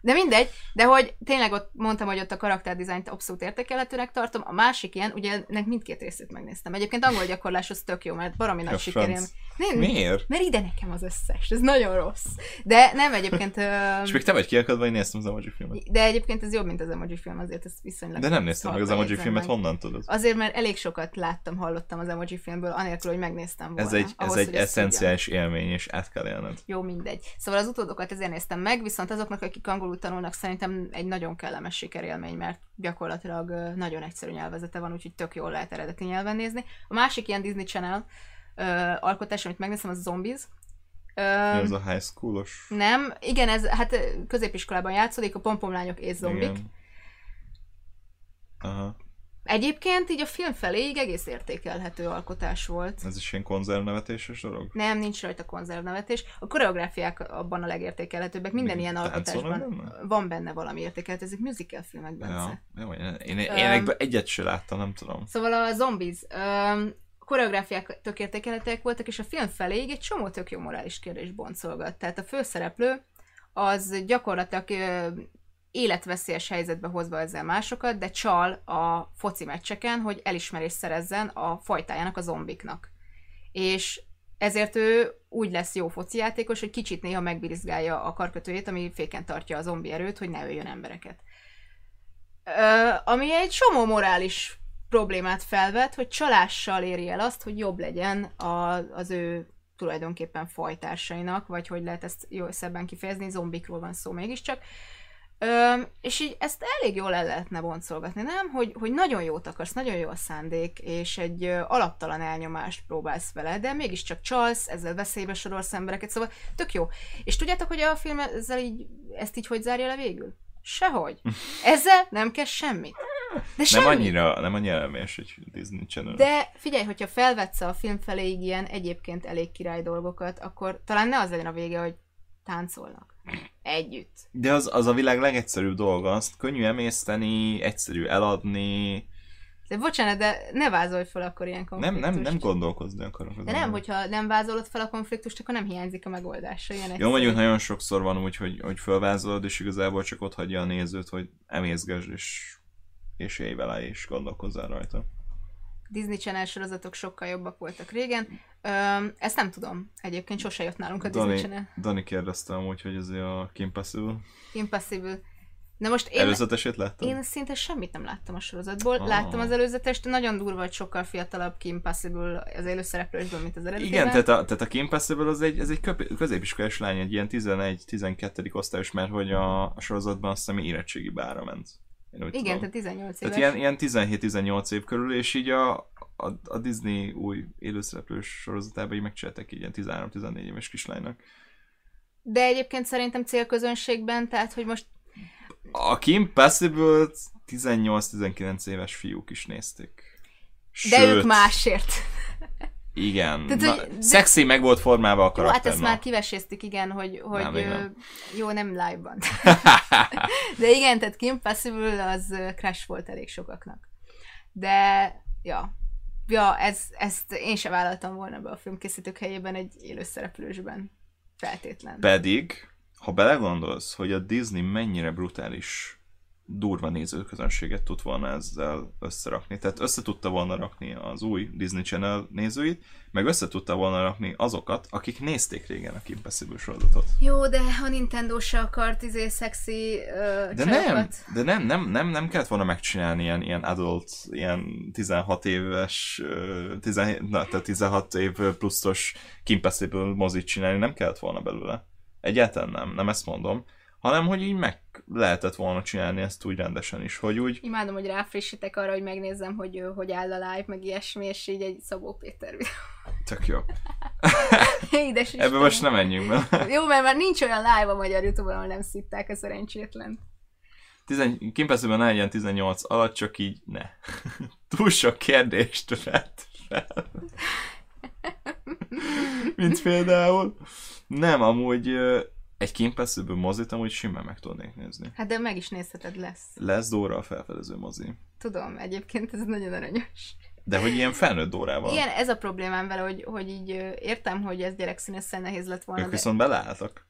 De mindegy, de hogy tényleg ott mondtam, hogy ott a karakterdizájnt abszolút értékelhetőnek tartom. A másik ilyen, ugye ennek mindkét részét megnéztem. Egyébként angol gyakorlás az tök jó, mert baromi nagy sikerém. Nem, Miért? mert ide nekem az összes, ez nagyon rossz. De nem egyébként... ö, És még te vagy kiakadva, én néztem az emoji filmet. De egyébként ez jobb, mint az emoji film, azért ez viszonylag... De nem néztem meg az emoji filmet, meg. honnan tudod? Azért, mert elég sokat láttam, hallottam az emoji filmből, anélkül, hogy megnéztem volna. Ez egy, ez egy eszenciális élmény, és át kell élned. Jó, mindegy. Szóval az utódokat ezért néztem meg, viszont azoknak, akik angolul tanulnak, szerintem egy nagyon kellemes sikerélmény, mert gyakorlatilag nagyon egyszerű nyelvezete van, úgyhogy tök jól lehet eredeti nyelven nézni. A másik ilyen Disney Channel ö, alkotás, amit megnéztem, az Zombies. Ö, az a high schoolos? nem, igen, ez hát középiskolában játszódik, a pompomlányok és zombik. Igen. Aha. Egyébként így a film feléig egész értékelhető alkotás volt. Ez is ilyen konzervnevetéses dolog? Nem, nincs rajta konzervnevetés. A koreográfiák abban a legértékelhetőbbek. Minden Mi- ilyen alkotásban benne? van benne valami értékelhető. Ezek musical filmek, Bence. Ja. Jó, én, én, én egyet se láttam, nem tudom. Szóval a Zombies um, koreográfiák tök értékelhetőek voltak, és a film feléig egy csomó tök jó morális kérdés boncolgat. Tehát a főszereplő az gyakorlatilag életveszélyes helyzetbe hozva ezzel másokat, de csal a foci meccseken, hogy elismerést szerezzen a fajtájának, a zombiknak. És ezért ő úgy lesz jó foci játékos, hogy kicsit néha megbirizgálja a karkötőjét, ami féken tartja a zombi erőt, hogy ne öljön embereket. Ö, ami egy csomó morális problémát felvet, hogy csalással éri el azt, hogy jobb legyen a, az ő tulajdonképpen fajtársainak, vagy hogy lehet ezt jó szebben kifejezni, zombikról van szó mégiscsak. Ö, és így ezt elég jól el lehetne boncolgatni, nem? Hogy, hogy nagyon jót akarsz, nagyon jó a szándék, és egy ö, alaptalan elnyomást próbálsz vele, de mégiscsak csalsz, ezzel veszélybe sorolsz embereket, szóval tök jó. És tudjátok, hogy a film ezzel így, ezt így hogy zárja le végül? Sehogy. Ezzel nem kell semmit. De Nem semmi. annyira, nem annyira elmés egy Disney Channel. De figyelj, hogyha felvetsz a film feléig ilyen egyébként elég király dolgokat, akkor talán ne az legyen a vége, hogy táncolnak. Együtt. De az, az a világ legegyszerűbb dolga, azt könnyű emészteni, egyszerű eladni, De bocsánat, de ne vázolj fel akkor ilyen nem, konfliktust. nem, nem gondolkozni akarok. De nem, hogyha nem vázolod fel a konfliktust, akkor nem hiányzik a megoldása. Ilyen Jó, egyszerű. mondjuk nagyon sokszor van úgy, hogy, hogy fölvázolod, és igazából csak ott hagyja a nézőt, hogy emészgesd, és, és élj vele, és gondolkozzál rajta. Disney Channel sorozatok sokkal jobbak voltak régen. Öm, ezt nem tudom. Egyébként sose jött nálunk a Disney Dani, Channel. Dani kérdezte amúgy, hogy ez a Kim Possible. Impossible. Na most én, Előzetesét láttad? én szinte semmit nem láttam a sorozatból. Ah. Láttam az előzetest, nagyon durva, hogy sokkal fiatalabb Kim Possible az élőszereplősből, mint az eredetiben. Igen, tehát a, tehát a Kim Possible az egy, ez egy köp- középiskolás lány, egy ilyen 11-12. osztályos, mert hogy a, a sorozatban azt hiszem érettségi bára ment. Én Igen, tudom. tehát 18 éves. Tehát ilyen, ilyen 17-18 év körül, és így a, a, a Disney új élőszereplős sorozatában így megcsináltak így ilyen 13-14 éves kislánynak. De egyébként szerintem célközönségben, tehát hogy most A Kim Possible 18-19 éves fiúk is nézték. De ők másért. Igen. Tehát, Na, de- Szexi meg volt formálva a Jó, karakter. hát ezt már kiveséztük, igen, hogy, hogy Nem, ö, nem. jó, nem live-ban. De igen, tehát Kim Possible az crash volt elég sokaknak. De, ja, ja ez, ezt én sem vállaltam volna be a filmkészítők helyében egy élőszereplősben. Feltétlen. Pedig, ha belegondolsz, hogy a Disney mennyire brutális durva nézőközönséget tud volna ezzel összerakni. Tehát össze tudta volna rakni az új Disney Channel nézőit, meg össze tudta volna rakni azokat, akik nézték régen a Kim Possible sorozatot. Jó, de a Nintendo se akart izé szexi ö, De nem, de nem, nem, nem, nem kellett volna megcsinálni ilyen, ilyen adult, ilyen 16 éves, ö, 17, na, tehát 16 év pluszos Kim Possible mozit csinálni, nem kellett volna belőle. Egyáltalán nem, nem ezt mondom, hanem hogy így meg lehetett volna csinálni ezt úgy rendesen is, hogy úgy, Imádom, hogy ráfrissítek arra, hogy megnézzem, hogy hogy áll a live, meg ilyesmi, és így egy Szabó Péter videó. tök jó. Édes Ebbe Istenem. most nem menjünk be. Jó, mert már nincs olyan live a magyar Youtube-on, ahol nem szitták a szerencsétlen. Tizen, Kim Possible ne legyen 18 alatt, csak így ne. Túl sok kérdést vett fel. Mint például. Nem, amúgy egy Possible mozit amúgy simán meg tudnék nézni. Hát de meg is nézheted lesz. Lesz Dóra a felfedező mozi. Tudom, egyébként ez nagyon aranyos. De hogy ilyen felnőtt Dórával. Igen, ez a problémám vele, hogy, hogy így értem, hogy ez gyerekszínésszel nehéz lett volna, Ők de... viszont beleálltak.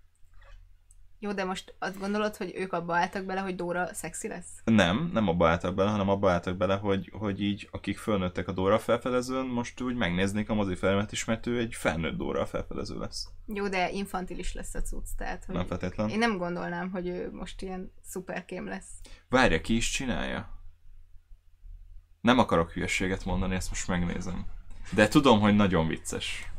Jó, de most azt gondolod, hogy ők abba álltak bele, hogy Dóra szexi lesz? Nem, nem abba álltak bele, hanem abba álltak bele, hogy, hogy így, akik fölnőttek a Dóra felfedezőn, most úgy megnéznék a mozifilmet is, mert ő egy felnőtt Dóra felfedező lesz. Jó, de infantilis lesz a cucc, tehát hogy Nem feltétlen. én nem gondolnám, hogy ő most ilyen szuperkém lesz. Várja, ki is csinálja? Nem akarok hülyeséget mondani, ezt most megnézem. De tudom, hogy nagyon vicces.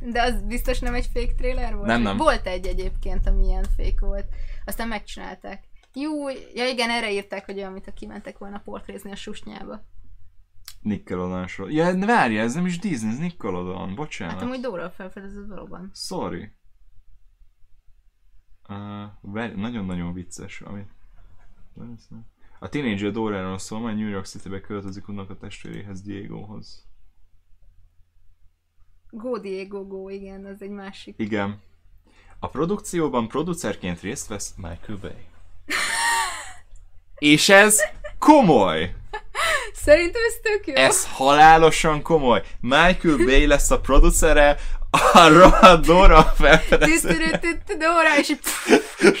De az biztos nem egy fake trailer volt? Nem, nem. Volt egy egyébként, ami ilyen fake volt. Aztán megcsinálták. Jó, ja igen, erre írták, hogy olyan, mintha kimentek volna portrézni a susnyába. Nickelodeon sor. Ja, de várja, ez nem is Disney, ez Nickelodeon, bocsánat. Hát amúgy Dóra felfedezett valóban. Sorry. Uh, várj, nagyon-nagyon vicces, amit... A tínédzser Dóráról szól, majd New York City-be költözik unnak testvéréhez, Diegohoz. Go Diego Go, igen, az egy másik. Igen. A produkcióban producerként részt vesz Michael Bay. És ez komoly! Szerintem ez tök jó. Ez halálosan komoly. Michael Bay lesz a producere, a rohadt Dora felfedező. Tütürütütü, Dóra, és így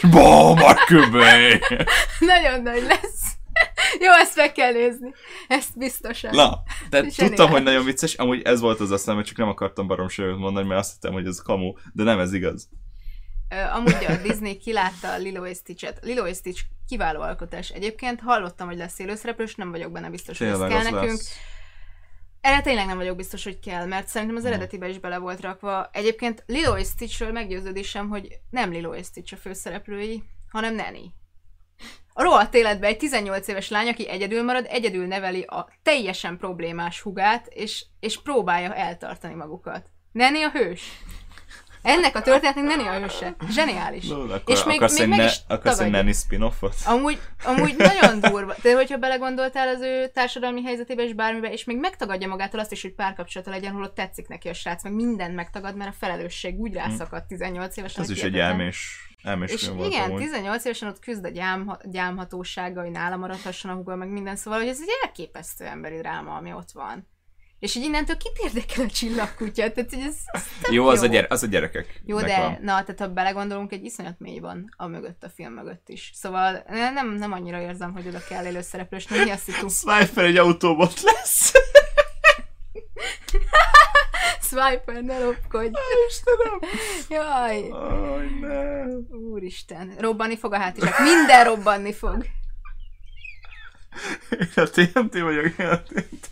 Bó, Michael Bay! nagyon nagy lesz. Jó, ezt meg kell nézni. Ezt biztosan. Na, de tudtam, hogy nagyon vicces, amúgy ez volt az aztán, csak nem akartam baromságot mondani, mert azt hittem, hogy ez kamu, de nem ez igaz. Amúgy a Disney kilátta a Lilo és Stitch-et. Lilo és Stitch kiváló alkotás. Egyébként hallottam, hogy lesz élőszereplős, nem vagyok benne biztos, hogy ez Tényleg kell nekünk. lesz. Erre tényleg nem vagyok biztos, hogy kell, mert szerintem az Hmm. eredetibe is bele volt rakva. Egyébként Lilo és Stitchről meggyőződésem, hogy nem Lilo és Stitch a főszereplői, hanem Nanny. A rohadt életben egy 18 éves lány, aki egyedül marad, egyedül neveli a teljesen problémás hugát, és, és próbálja eltartani magukat. Nanny a hős. Ennek a történetnek Nanny a hőse. Zseniális. No, akkor és még, még meg ne, is akarsz egy nanny spin-offot? Amúgy, amúgy nagyon durva. De hogyha belegondoltál az ő társadalmi helyzetébe és bármibe, és még megtagadja magától azt is, hogy párkapcsolata legyen, holott tetszik neki a srác, meg mindent megtagad, mert a felelősség úgy rászakadt 18 évesen. Ez hogy is egy hihetetlen. Elmés, elmés És volt igen, amúgy. 18 évesen ott küzd a gyám, gyámhatósággal, hogy nála maradhasson a húga, meg minden, szóval, hogy ez egy elképesztő emberi dráma, ami ott van. És így innentől kit érdekel a csillagkutya? Tehát, hogy ez, ez tök Jó, az a, gyere, az a gyerekek. jó, de na, tehát ha belegondolunk, egy iszonyat mély van a mögött, a film mögött is. Szóval nem, nem annyira érzem, hogy oda kell élőszereplős, nem mi azt hittük. Sniper egy autóbot lesz. Swiper, ne lopkodj. Istenem! Jaj, Aj, ne! úristen. Robbanni fog a hátizsák. Minden robbanni fog. Én a TNT vagyok, én a TNT.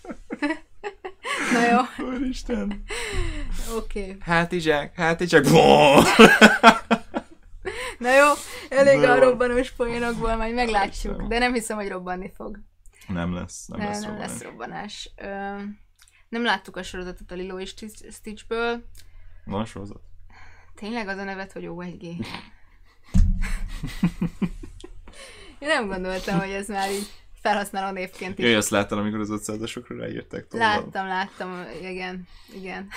Na jó, Úristen. oké. Okay. Hátizsák, hátizsák. Na jó, elég Na a robbanós poénokból, majd meglátjuk. De nem hiszem, hogy robbanni fog. Nem lesz, nem, Nem, lesz nem robbanás. lesz robbanás. Ö, nem láttuk a sorozatot a Lilo és Stitch- Stitchből. Van sorozat? Tényleg az a nevet, hogy OLG? Én nem gondoltam, hogy ez már így felhasználó névként is. Jaj, azt láttad, amikor az 500-asokra ráírták tovább? Láttam, láttam, igen, igen.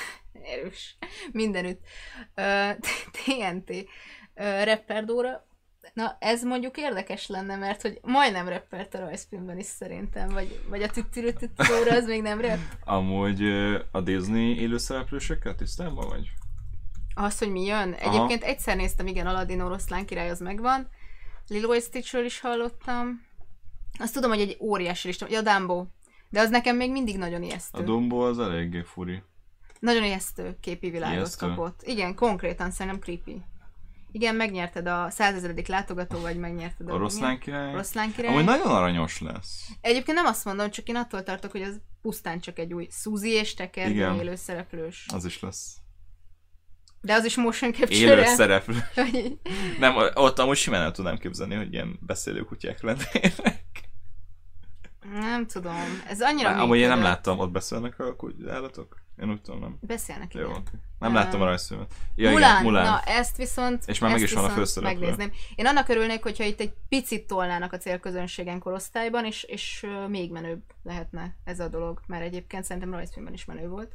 Erős. Mindenütt. Ö, TNT. Dóra. Na, ez mondjuk érdekes lenne, mert hogy majdnem rappert a rajzfilmben is szerintem, vagy, vagy a tüttürötött Dóra az még nem rap. Amúgy a Disney élőszereplősekkel tisztában vagy? Az, hogy mi jön? Egyébként egyszer néztem, igen, Aladdin oroszlán király az megvan. Lilo és Stitchről is hallottam. Azt tudom, hogy egy óriási lista, a Dumbo. De az nekem még mindig nagyon ijesztő. A Dumbo az eléggé furi. Nagyon ijesztő képi világot Ijesztő? kapott. Igen, konkrétan szerintem creepy. Igen, megnyerted a százezeredik látogató, vagy megnyerted a Oroszlán király? Oroszlán király. Amúgy nagyon aranyos lesz. Egyébként nem azt mondom, csak én attól tartok, hogy az pusztán csak egy új Suzy és Igen. élő szereplős. Az is lesz. De az is motion capture Élő szereplő. Nem, ott amúgy simán el tudnám képzelni, hogy ilyen beszélő kutyák lennének. Nem tudom. Ez annyira Amúgy én nem láttam, ott beszélnek a állatok? Én úgy tudom, nem. Beszélnek, Jó, igen. oké. Nem Ö, láttam a rajzfilmet. Ja, Mulán, igen, Mulán. na ezt viszont És már meg is van a főszereplő. megnézném. Én annak örülnék, hogyha itt egy picit tolnának a célközönségen korosztályban, és, és még menőbb lehetne ez a dolog, mert egyébként szerintem rajzfilmben is menő volt.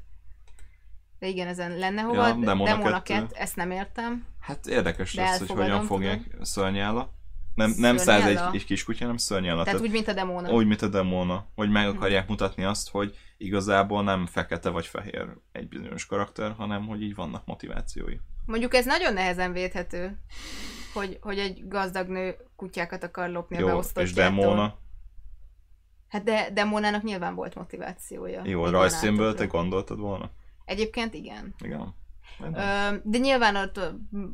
De igen, ezen lenne hova. Ja, Ja, Demona Demona kettő. 2, ezt nem értem. Hát érdekes De lesz, hogy hogyan fogják szörnyála. Nem, nem száz egy, egy kis kutya, hanem szörnyála. Tehát úgy, mint a Demona. úgy, mint a demóna. Hogy meg akarják mutatni azt, hogy igazából nem fekete vagy fehér egy bizonyos karakter, hanem hogy így vannak motivációi. Mondjuk ez nagyon nehezen védhető, hogy, hogy egy gazdag nő kutyákat akar lopni a Jó, és beosztottjától. demóna. Hát de Demónának nyilván volt motivációja. Jó, van te gondoltad volna? Egyébként igen. Igen. De nyilván ott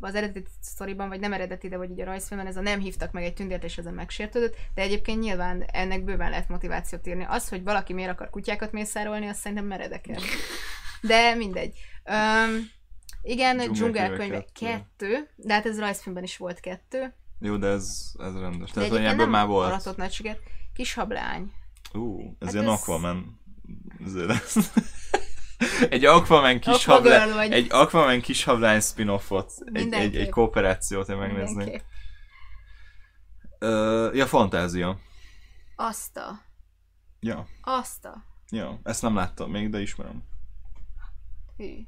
az eredeti sztoriban, vagy nem eredeti, de vagy így a rajzfilmben ez a nem hívtak meg egy tündért, és ezen megsértődött, de egyébként nyilván ennek bőven lehet motivációt írni. Az, hogy valaki miért akar kutyákat mészárolni, azt szerintem meredeked. De mindegy. Öm, igen, Dzsungelkönyve kettő. kettő, de hát ez rajzfilmben is volt kettő. Jó, de ez, ez rendes. De Tehát, egyébként ebből már volt. aratott nagy sikert. Kis hablány. Ú, ez Hát ilyen ez- Aquaman. Ez lesz. egy Aquaman kis hablány, vagy. egy Aquaman kis hablány spin-offot, egy, egy, egy kooperációt én megnézni. Mindenképp. Uh, ja, fantázia. Azt a... Ja, Azt a... ja, ezt nem láttam még, de ismerem. Hű.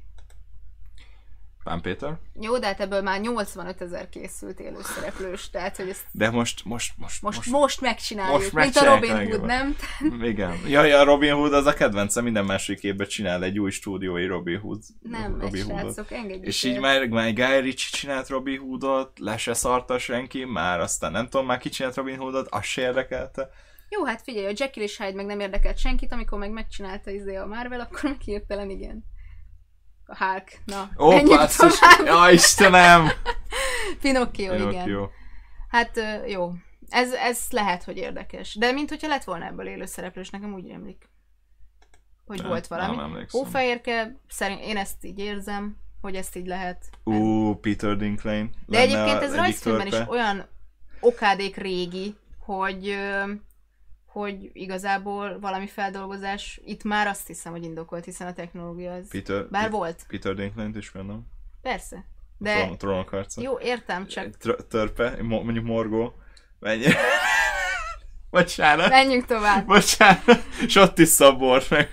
Pán Péter? Jó, de hát ebből már 85 ezer készült élőszereplős, tehát hogy ezt De most, most, most, most, most, most megcsináljuk, most mint a Robin Hood, legjobban. nem? Igen. Ja, ja, Robin Hood az a kedvencem, minden második évben csinál egy új stúdiói Robin Hood. Nem, Robin Hoodot. srácok, engedjük És így már, már Guy Ritchie csinált Robin Hoodot, le se szarta senki, már aztán nem tudom már ki csinált Robin Hoodot, az se érdekelte. Jó, hát figyelj, a Jekyll és Hyde meg nem érdekelt senkit, amikor meg megcsinálta izé a Marvel, akkor meg hirtelen igen. Hulk, na, Ó, menjünk basszus! tovább. Ja, Istenem! Pinocchio, igen. Pinocchio. Hát ö, jó, ez, ez lehet, hogy érdekes. De mint hogyha lett volna ebből élőszereplős, nekem úgy rémlik. Hogy Nem, volt valami. nem emlékszem. Hófehérke, szerint én ezt így érzem, hogy ezt így lehet. Ú, Peter Dinklage. De egyébként ez rajzfilmben is olyan okádék régi, hogy, hogy igazából valami feldolgozás itt már azt hiszem, hogy indokolt, hiszen a technológia az... Peter, Bár volt, Peter Dinklage is nem? persze. De... A trónok harca. jó, értem, csak törpe, mo- mondjuk Morgó. Menj. Bocsánat. menjünk tovább. Bocsánat. És ott is szabor meg.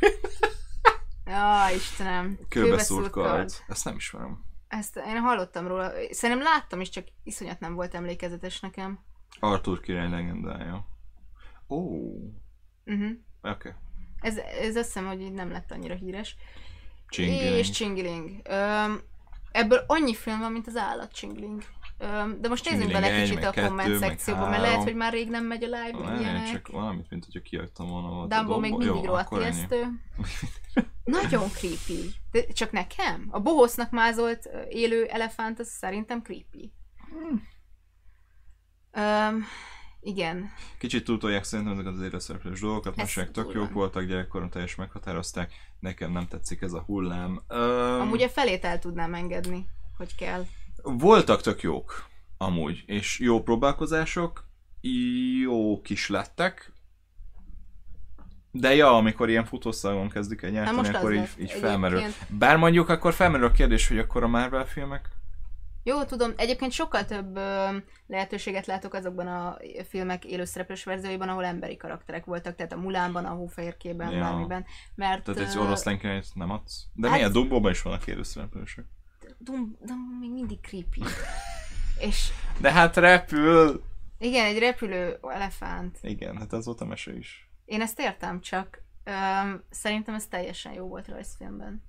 Ja, Istenem. Kőbeszúrt kard. Ezt nem ismerem. Ezt én hallottam róla. Szerintem láttam is, csak iszonyat nem volt emlékezetes nekem. Arthur király legendája. Ó, Uh-huh. oké. Okay. Ez, ez azt hiszem, hogy így nem lett annyira híres. Csingiling. És Csingiling. Öm, ebből annyi film van, mint az állat Csingiling. Öm, de most nézzünk Csingiling bele egy, kicsit a komment szekcióba, mert lehet, hogy már rég nem megy a live, meg Nem, ilyenek. csak valamit, mint hogyha kiadtam volna Dumbo még mindig rohadt ijesztő. Nagyon creepy. De csak nekem? A bohosznak mázolt élő elefánt, az szerintem creepy. Um, igen. Kicsit túltolják szerintem ezeket az élőszereplős dolgokat, mesek tök jók voltak, gyerekkoron teljesen meghatározták, nekem nem tetszik ez a hullám. Um, Amúgy a felét el tudnám engedni, hogy kell. Voltak tök jók, amúgy, és jó próbálkozások, jók is lettek, de ja, amikor ilyen futószagon kezdik az akkor így, így felmerül. Bár mondjuk akkor felmerül a kérdés, hogy akkor a Marvel filmek? Jó, tudom, egyébként sokkal több ö, lehetőséget látok azokban a filmek élőszereplős verzióiban, ahol emberi karakterek voltak, tehát a Mulánban, a Hófehérkében, Ja. bármiben. Mert Tehát egy oroszlán királyt nem adsz? De hát- milyen Dumbóban is vannak élőszereplősök. Dum, dum, még mindig creepy. És De hát repül! igen, egy repülő elefánt. Igen, hát ez volt a mese is. Én ezt értem, csak öm, szerintem ez teljesen jó volt rajzfilmben.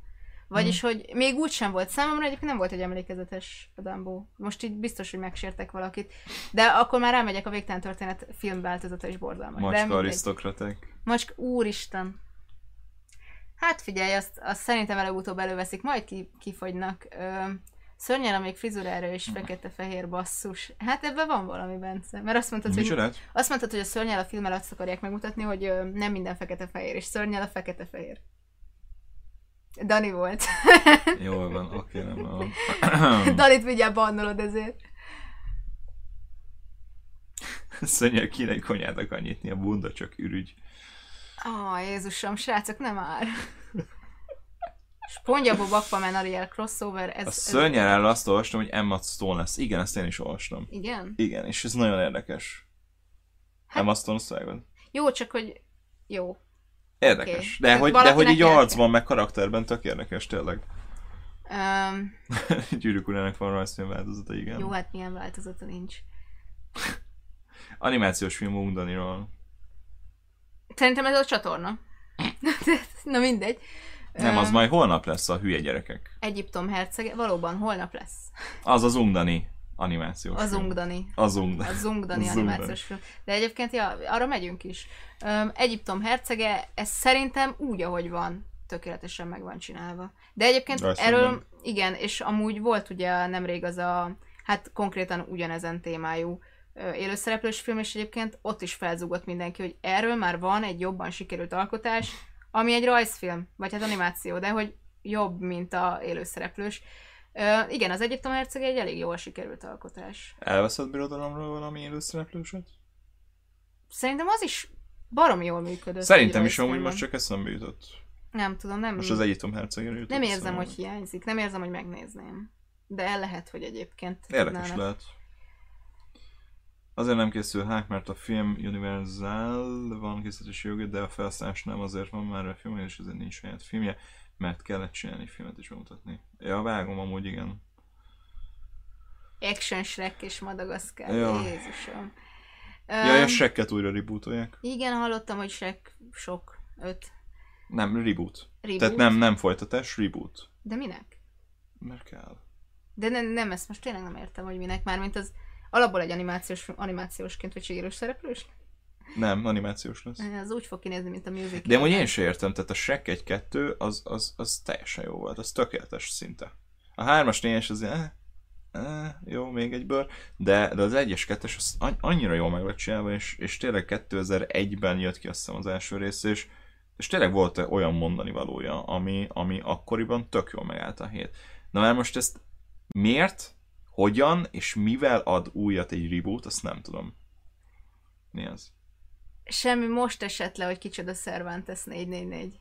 Vagyis, hogy még úgy sem volt számomra, egyébként nem volt egy emlékezetes a Dumbo. Most így biztos, hogy megsértek valakit. De akkor már rámegyek a Végtelen Történet filmváltozata is borzalmas. Macska arisztokratek. Macska, úristen. Hát figyelj, azt, azt szerintem előbb-utóbb előveszik, majd ki, kifogynak. Ö, szörnyel még frizurára és fekete-fehér basszus. Hát ebben van valami, Bence. Mert azt mondtad, hogy, azt mondtad, hogy a szörnyel a filmmel azt akarják megmutatni, hogy ö, nem minden fekete-fehér, és szörnyel a fekete-fehér. Dani volt. Jól van, oké, nem van. Danit mindjárt bannolod ezért. Szörnyel kéne egy konyának nyitni, a bunda csak ürügy. Ó, Jézusom, srácok, nem már. Spongyabob Aquaman Ariel crossover, ez... A ez... szörnyel azt olvastam, hogy Emma Stone lesz. Igen, ezt én is olvastam. Igen? Igen, és ez nagyon érdekes. Hát- Emma Stone szvágod? Jó, csak hogy... Jó. Érdekes. Oké. De, hogy, de hogy így arcban, meg karakterben tök érdekes, tényleg. Um, Gyűrűk urának van rajzfilm változata, igen. jó, hát milyen változata nincs. Animációs film Ungdaniról. Szerintem ez a csatorna. Na mindegy. Nem, az Öm, majd holnap lesz a hülye gyerekek. Egyiptom hercege, valóban holnap lesz. Az az Ungdani animációs Az. Ungdani. Az Ungdani. Az animációs film. De egyébként, ja, arra megyünk is. Öm, Egyiptom hercege, ez szerintem úgy, ahogy van, tökéletesen meg van csinálva. De egyébként Rajzfilmben. erről, igen, és amúgy volt ugye nemrég az a, hát konkrétan ugyanezen témájú élőszereplős film, és egyébként ott is felzúgott mindenki, hogy erről már van egy jobban sikerült alkotás, ami egy rajzfilm, vagy hát animáció, de hogy jobb, mint a élőszereplős. Ö, igen, az Egyiptom hercege egy elég jól sikerült alkotás. Elveszett birodalomról valami élőszereplőset? Szerintem az is barom jól működött. Szerintem is amúgy most csak eszembe jutott. Nem tudom, nem, Most az Egyiptom hercegére jutott. nem érzem, hogy hiányzik. Nem érzem, hogy megnézném. De el lehet, hogy egyébként Érdekes tudnának. lehet. Azért nem készül hák, mert a film Universal van készítési joga, de a felszállás nem azért van már a film, és ezért nincs saját filmje, mert kellett csinálni filmet is bemutatni. Ja, vágom amúgy, igen. Action Shrek és Madagaszkár. Ja. Jézusom. Ja, Öm, ja, Shrek-et újra rebootolják. Igen, hallottam, hogy Shrek sok. Öt. Nem, reboot. Reboot. Tehát nem, nem folytatás, reboot. De minek? Mert kell. De nem, nem, ezt most tényleg nem értem, hogy minek. Mármint az alapból egy animációs, animációsként, vagy sikeres szereplős? Nem, animációs lesz. Az úgy fog kinézni, mint a musical. De amúgy én sem értem, tehát a Shrek 1-2 az, az, az teljesen jó volt, az tökéletes szinte. A 3-as 4-es az ilyen, eh, eh, jó, még egy bőr, de, de az 1-es 2-es az an- annyira jól meg lett csinálva, és, és tényleg 2001-ben jött ki azt hiszem az első rész, és, és tényleg volt olyan mondani valója, ami, ami akkoriban tök jól megállt a hét. Na már most ezt miért, hogyan és mivel ad újat egy reboot, azt nem tudom. Mi az? Semmi most esett le, hogy kicsoda Cervantes 444.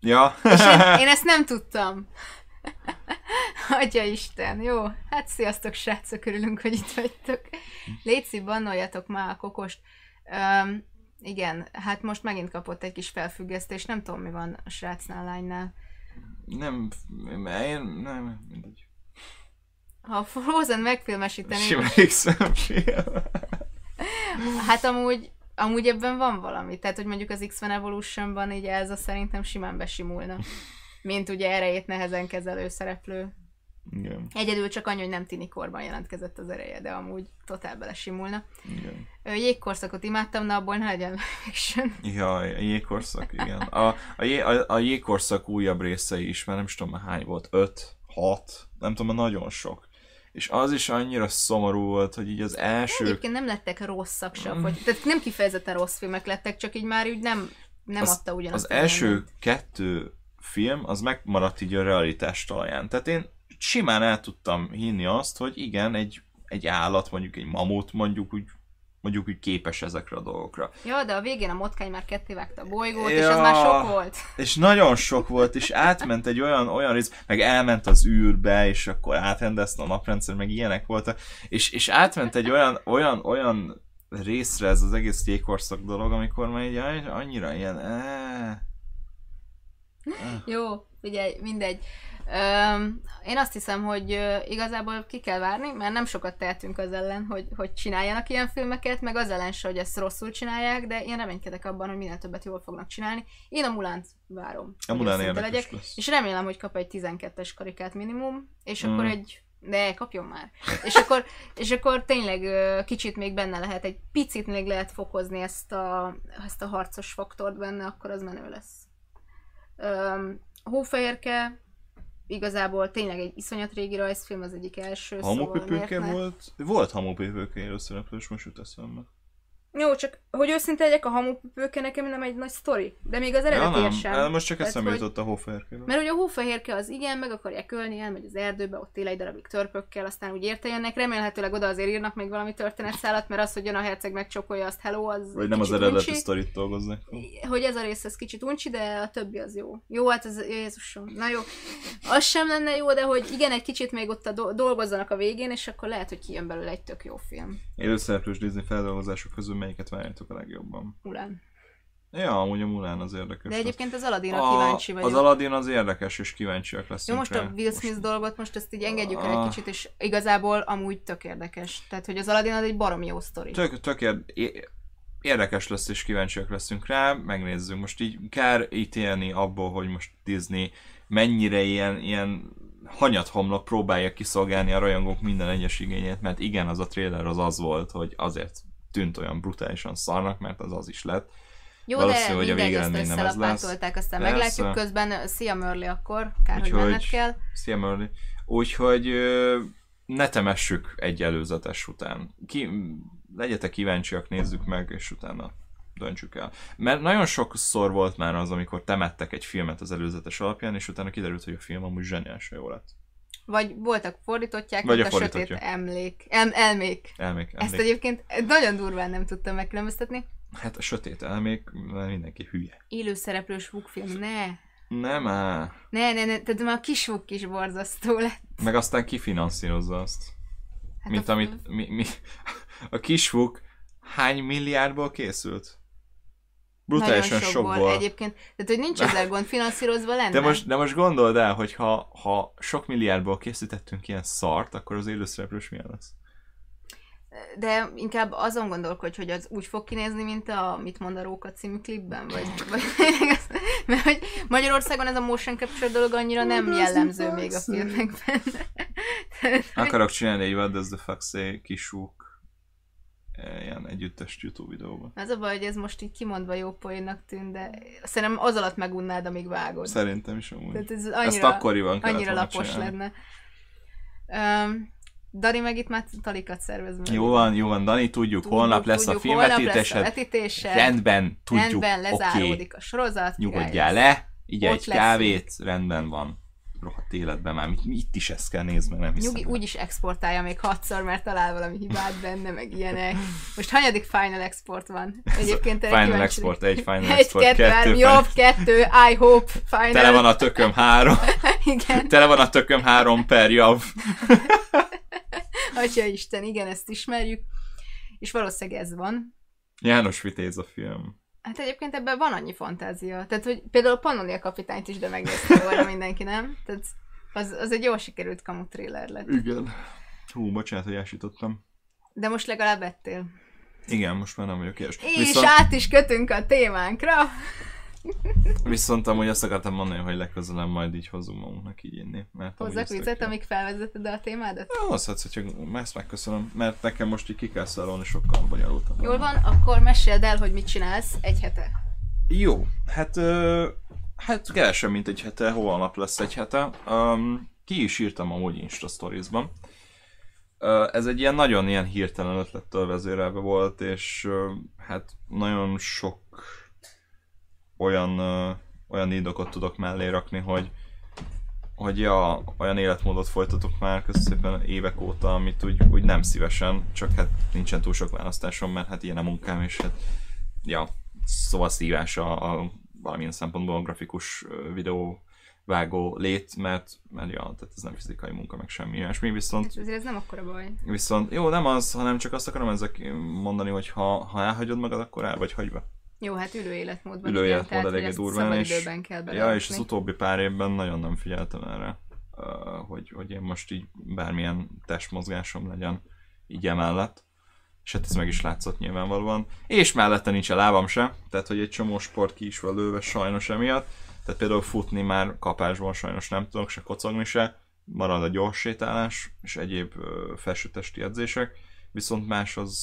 Ja. És én, én ezt nem tudtam. Adja Isten, jó? Hát sziasztok, srácok, örülünk, hogy itt vagytok. Léci, bannoljatok már a kokost. Um, igen, hát most megint kapott egy kis felfüggesztést, nem tudom, mi van a srácnál, lánynál. Nem, én nem, mindegy. Ha Frozen X-em film. hát amúgy, amúgy ebben van valami. Tehát, hogy mondjuk az X-Men Evolutionban így ez a szerintem simán besimulna. Mint ugye erejét nehezen kezelő szereplő. Igen, Egyedül csak annyi, hogy nem tini korban jelentkezett az ereje, de amúgy totál belesimulna. igen. Jégkorszakot imádtam, de abból ne legyen fiction. Ja, a jégkorszak, igen. A, a, jé, a, a jégkorszak újabb részei is, már nem is tudom már hány volt, öt, hat, nem tudom, már nagyon sok. És az is annyira szomorú volt, hogy így az első... Egyébként nem lettek rosszak Mm. sem, vagy, tehát nem kifejezetten rossz filmek lettek, csak így már úgy nem, nem Az- adta ugyanazt. Az első kettő film, az megmaradt így a realitás talaján. Tehát én simán el tudtam hinni azt, hogy igen, egy, egy állat, mondjuk egy mamut, mondjuk úgy mondjuk úgy képes ezekre a dolgokra. Ja, de a végén a motkány már ketté vágta a bolygót, és Ja. az már sok volt. És nagyon sok volt, és átment egy olyan, olyan rész, meg elment az űrbe, és akkor átrendezte a naprendszer, meg ilyenek voltak, és, és átment egy olyan, olyan, olyan részre ez az egész jégkorszak dolog, amikor már így annyira ilyen, eh, Jó, figyelj, mindegy. Én azt hiszem, hogy igazából ki kell várni, mert nem sokat tehetünk az ellen, hogy, hogy csináljanak ilyen filmeket, meg az ellen se, hogy ezt rosszul csinálják, de én reménykedek abban, hogy minél többet jól fognak csinálni. Én a Mulánt várom. a Mulán érdekes lesz. És remélem, hogy kap egy 12-es karikát minimum, és Mm. akkor egy de kapjon már. És akkor, és akkor tényleg kicsit még benne lehet, egy picit még lehet fokozni ezt a, ezt a harcos faktort benne, akkor az menő lesz. Öm, Hófehérke igazából tényleg egy iszonyat régi rajzfilm, az egyik első, szóval Hamupipőke ne? volt? Volt hamupipőke előszereplős, most jut eszembe. Jó, csak hogy őszinte legyek, a hamupipőke nekem nem egy nagy sztori, de még az Ja, eredeti nem, sem. el most csak Tehát, eszembe jutott a hófehérkéről. Mert ugye a hófehérke az igen, meg akarják ölni, elmegy az erdőbe, ott él egy darabig törpökkel, aztán úgy érte jönnek, remélhetőleg oda azért írnak még valami történetszálat, mert az, hogy jön a herceg megcsókolja azt hello, az Vagy nem az eredeti sztorit dolgoznak. Hogy ez a rész ez kicsit uncsi, de a többi az jó. Jó, hát ez Jézusom. Na jó. Az sem lenne jó, de hogy igen, egy kicsit még ott a do- dolgozzanak a végén, és akkor lehet, hogy kijön belőle egy tök jó film. Előszereplős Disney feldolgozások közül melyiket várjátok a legjobban? Mulán. Ja, amúgy a Mulán az érdekes. De egyébként az Aladdinra kíváncsi vagyok. Az Aladdin az érdekes, és kíváncsiak Jó, leszünk most rá. a Will Smith dolgot most ezt így engedjük el egy Ah. kicsit, és igazából amúgy tök érdekes. Tehát, hogy az Aladdin az egy barom jó sztori. Tök, tök ér- é- érdekes lesz, és kíváncsiak leszünk rá, megnézzük. Most így kár ítélni abból, hogy most Disney mennyire ilyen, ilyen hanyathomlok próbálja kiszolgálni a rajongók minden egyes igényét, mert igen, az a trailer az az volt, hogy azért tűnt olyan brutálisan szarnak, mert az az is lett. Jó, Valószínű, de hogy a végeredmény nem ez lesz. aztán Persze. meglátjuk közben. Szia Mörli akkor, kár, hogy Úgyhogy- menned kell. Szia Merli. Úgyhogy ne temessük egy előzetes után. Ki, legyetek kíváncsiak, nézzük meg, és utána döntsük el. Mert nagyon sokszor volt már az, amikor temettek egy filmet az előzetes alapján, és utána kiderült, hogy a film amúgy zseniálisan jó lett. Vagy voltak fordítottják, Vagy a a, sötét emlék. Em, elmék. Elmék, Ezt emlék. egyébként nagyon durván nem tudtam megkülönböztetni. Hát a sötét elmék, mindenki hülye. Élőszereplős film, ne. Nem á. Ne, ne, ne, tehát már a kis vuk is borzasztó lett. Meg aztán kifinanszírozza azt. Hát Mint a- amit mi, mi, a kisfuk hány milliárdból készült? Brutálisan sokból sokból. egyébként. Tehát, hogy nincs ezzel gond, finanszírozva lenne. De most, de most gondold el, hogy ha, ha sok milliárdból készítettünk ilyen szart, akkor az élőszereplős milyen lesz? De inkább azon gondolkodj, hogy az úgy fog kinézni, mint a Mit mond a Róka című klipben, vagy, vagy mert hogy Magyarországon ez a motion capture dolog annyira nem jellemző még a filmekben. Akarok csinálni egy What Does the Fuck Say kisúk ilyen együttes YouTube videóban. Az a baj, hogy ez most így kimondva jó poénnak tűnt, de szerintem az alatt megunnád, amíg vágod. Szerintem is amúgy. Tehát ez Ezt annyira, akkoriban kellett annyira lapos csinálni. lenne. Um, Dani meg itt már talikat szervez meg. Jó van, jó van, Dani, tudjuk, Tudjuk, holnap lesz tudjuk, a filmvetítésed. vetítése. Rendben, tudjuk, Rendben, lezáródik a sorozat. Nyugodjál lesz. le, így Ott egy leszünk. kávét, rendben van. Rohadt életben már, mit- itt is ezt kell nézni, mert nem hiszem. Nyugi úgyis exportálja még hatszor, mert talál valami hibát benne, meg ilyenek. Most hanyadik Final Export van? Egyébként erre Final Export. 1, Final egy, Export kettő, 2, három, Final- jobb, kettő, I hope, Final. Tele van a tököm három, Igen, tele van a tököm három per jav. Atya Isten, igen, ezt ismerjük. És valószínűleg ez van. János Vitéz a film. Hát egyébként ebben van annyi fantázia. Tehát, hogy például a Pannonia kapitányt is de megnézte volna mindenki, nem? Tehát az, az egy jól sikerült kamu thriller lett. Igen. Hú, bocsánat, hogy elsítottam. De most legalább ettél. Igen, most már nem vagyok ilyes. És át is kötünk a témánkra. Viszont amúgy azt akartam mondani, hogy legközelebb majd így hozzunk magunknak így inni. Mert Hozzak vizet, amíg felvezeted a témádat? Ja, hozhatsz, hogyha ezt megköszönöm, mert nekem most így ki kell szalolni sokkal bonyolultabb. Jól van, akkor meséld el, hogy mit csinálsz egy hete. Jó, hát, ö, hát kevesebb, mint egy hete, holnap lesz egy hete. Um, ki is írtam amúgy Insta Stories-ban. Ez egy ilyen nagyon ilyen hirtelen ötlettől vezérelve volt, és hát nagyon sok olyan, olyan indokot tudok mellé rakni, hogy hogy ja, olyan életmódot folytatok már közszépen évek óta, amit úgy, úgy nem szívesen, csak hát nincsen túl sok választásom, mert hát ilyen a munkám, és hát ja, szóval szívás a, a valamilyen szempontból a grafikus videó vágó lét, mert, mert ja, tehát ez nem fizikai munka, meg semmi ilyesmi, viszont Ez, azért ez nem akkora baj. Viszont jó, nem az, hanem csak azt akarom ezek mondani, hogy ha, ha elhagyod magad, akkor el vagy hagyva. Jó, hát ülő életmódban. Ülő életmód eléggé durván, és- kell Ja, és az utóbbi pár évben nagyon nem figyeltem erre, hogy, hogy én most így bármilyen testmozgásom legyen így emellett. És hát ez meg is látszott nyilvánvalóan. És mellette nincs a lábam se, tehát hogy egy csomó sport ki is van lőve sajnos emiatt. Tehát például futni már kapásban sajnos nem tudok, se kocogni se. Marad a gyors sétálás és egyéb felsőtesti edzések. Viszont más az,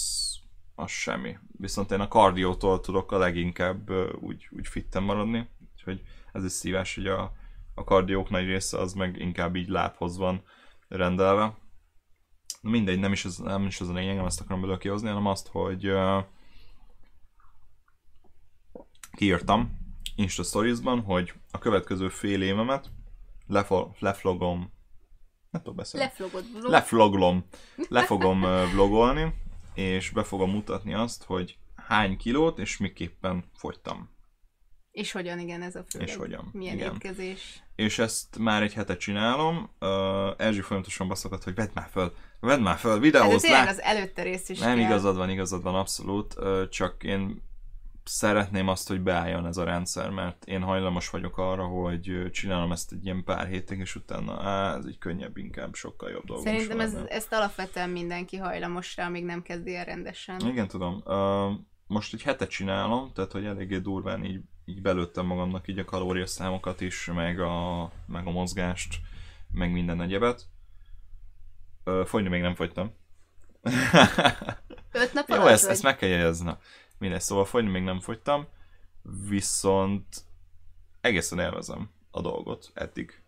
az semmi. Viszont én a kardiótól tudok a leginkább úgy, úgy fitten maradni. Úgyhogy ez is szívás, hogy a, a kardiók nagy része az meg inkább így lábhoz van rendelve. Mindegy, nem is, az, nem is az a lényeg, nem azt akarom belőle kihozni, hanem azt, hogy uh, kiírtam Insta Stories-ban, hogy a következő fél évemet lefo- leflogom, nem tudom beszélni. Leflogod. Lefloglom. Le fogom vlogolni, és be fogom mutatni azt, hogy hány kilót és miképpen fogytam. És hogyan, igen, ez a fő. És hogyan, Milyen igen. étkezés. És ezt már egy hete csinálom. Uh, Erzsi folyamatosan baszogat, hogy vedd már föl, vedd már föl, Hát de videózd tényleg le. az előtte rész is Nem kell. igazad van, igazad van, abszolút. Ö, Csak én szeretném azt, hogy beálljon ez a rendszer, mert én hajlamos vagyok arra, hogy csinálom ezt egy ilyen pár hétig, és utána á, ez így könnyebb, inkább sokkal jobb dolgom Szerintem ez, ezt alapvetően mindenki hajlamos rá, amíg nem kezdi el rendesen. Igen, tudom. Most egy hetet csinálom, tehát hogy eléggé durván így, így belőttem magamnak így a kalóriaszámokat is, meg a, meg a mozgást, meg minden egyebet. Fogyni még nem fogytam. Öt nap Jó, ezt, ezt meg kell jegyezni. Mindegy, szóval fogyni még nem fogytam, viszont egészen élvezem a dolgot eddig.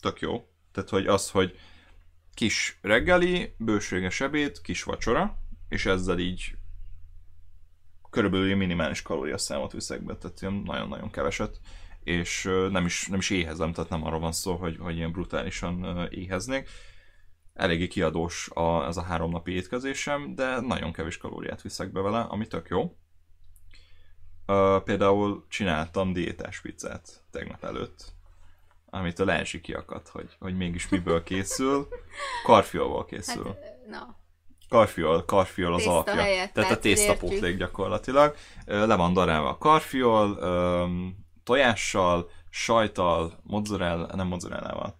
Tök jó. Tehát, hogy az, hogy kis reggeli, bőséges ebéd, kis vacsora, és ezzel így körülbelül minimális kalóriaszámot viszek be, tehát ilyen nagyon-nagyon keveset, és nem is, nem is éhezem, tehát nem arról van szó, hogy, hogy ilyen brutálisan éheznék. Eléggé kiadós a, ez a három napi étkezésem, de nagyon kevés kalóriát viszek be vele, ami tök jó. Ö, például csináltam diétás pizzát tegnap előtt, amit a Lensi kiakadt, hogy, hogy mégis miből készül. Karfiolból készül. Hát, na, Karfiol, karfiol az Tészta alapja. helyett, Tehát a tésztapótlék gyakorlatilag. Le van darálva a karfiol, tojással, sajttal, mozzarella, nem mozzarellával,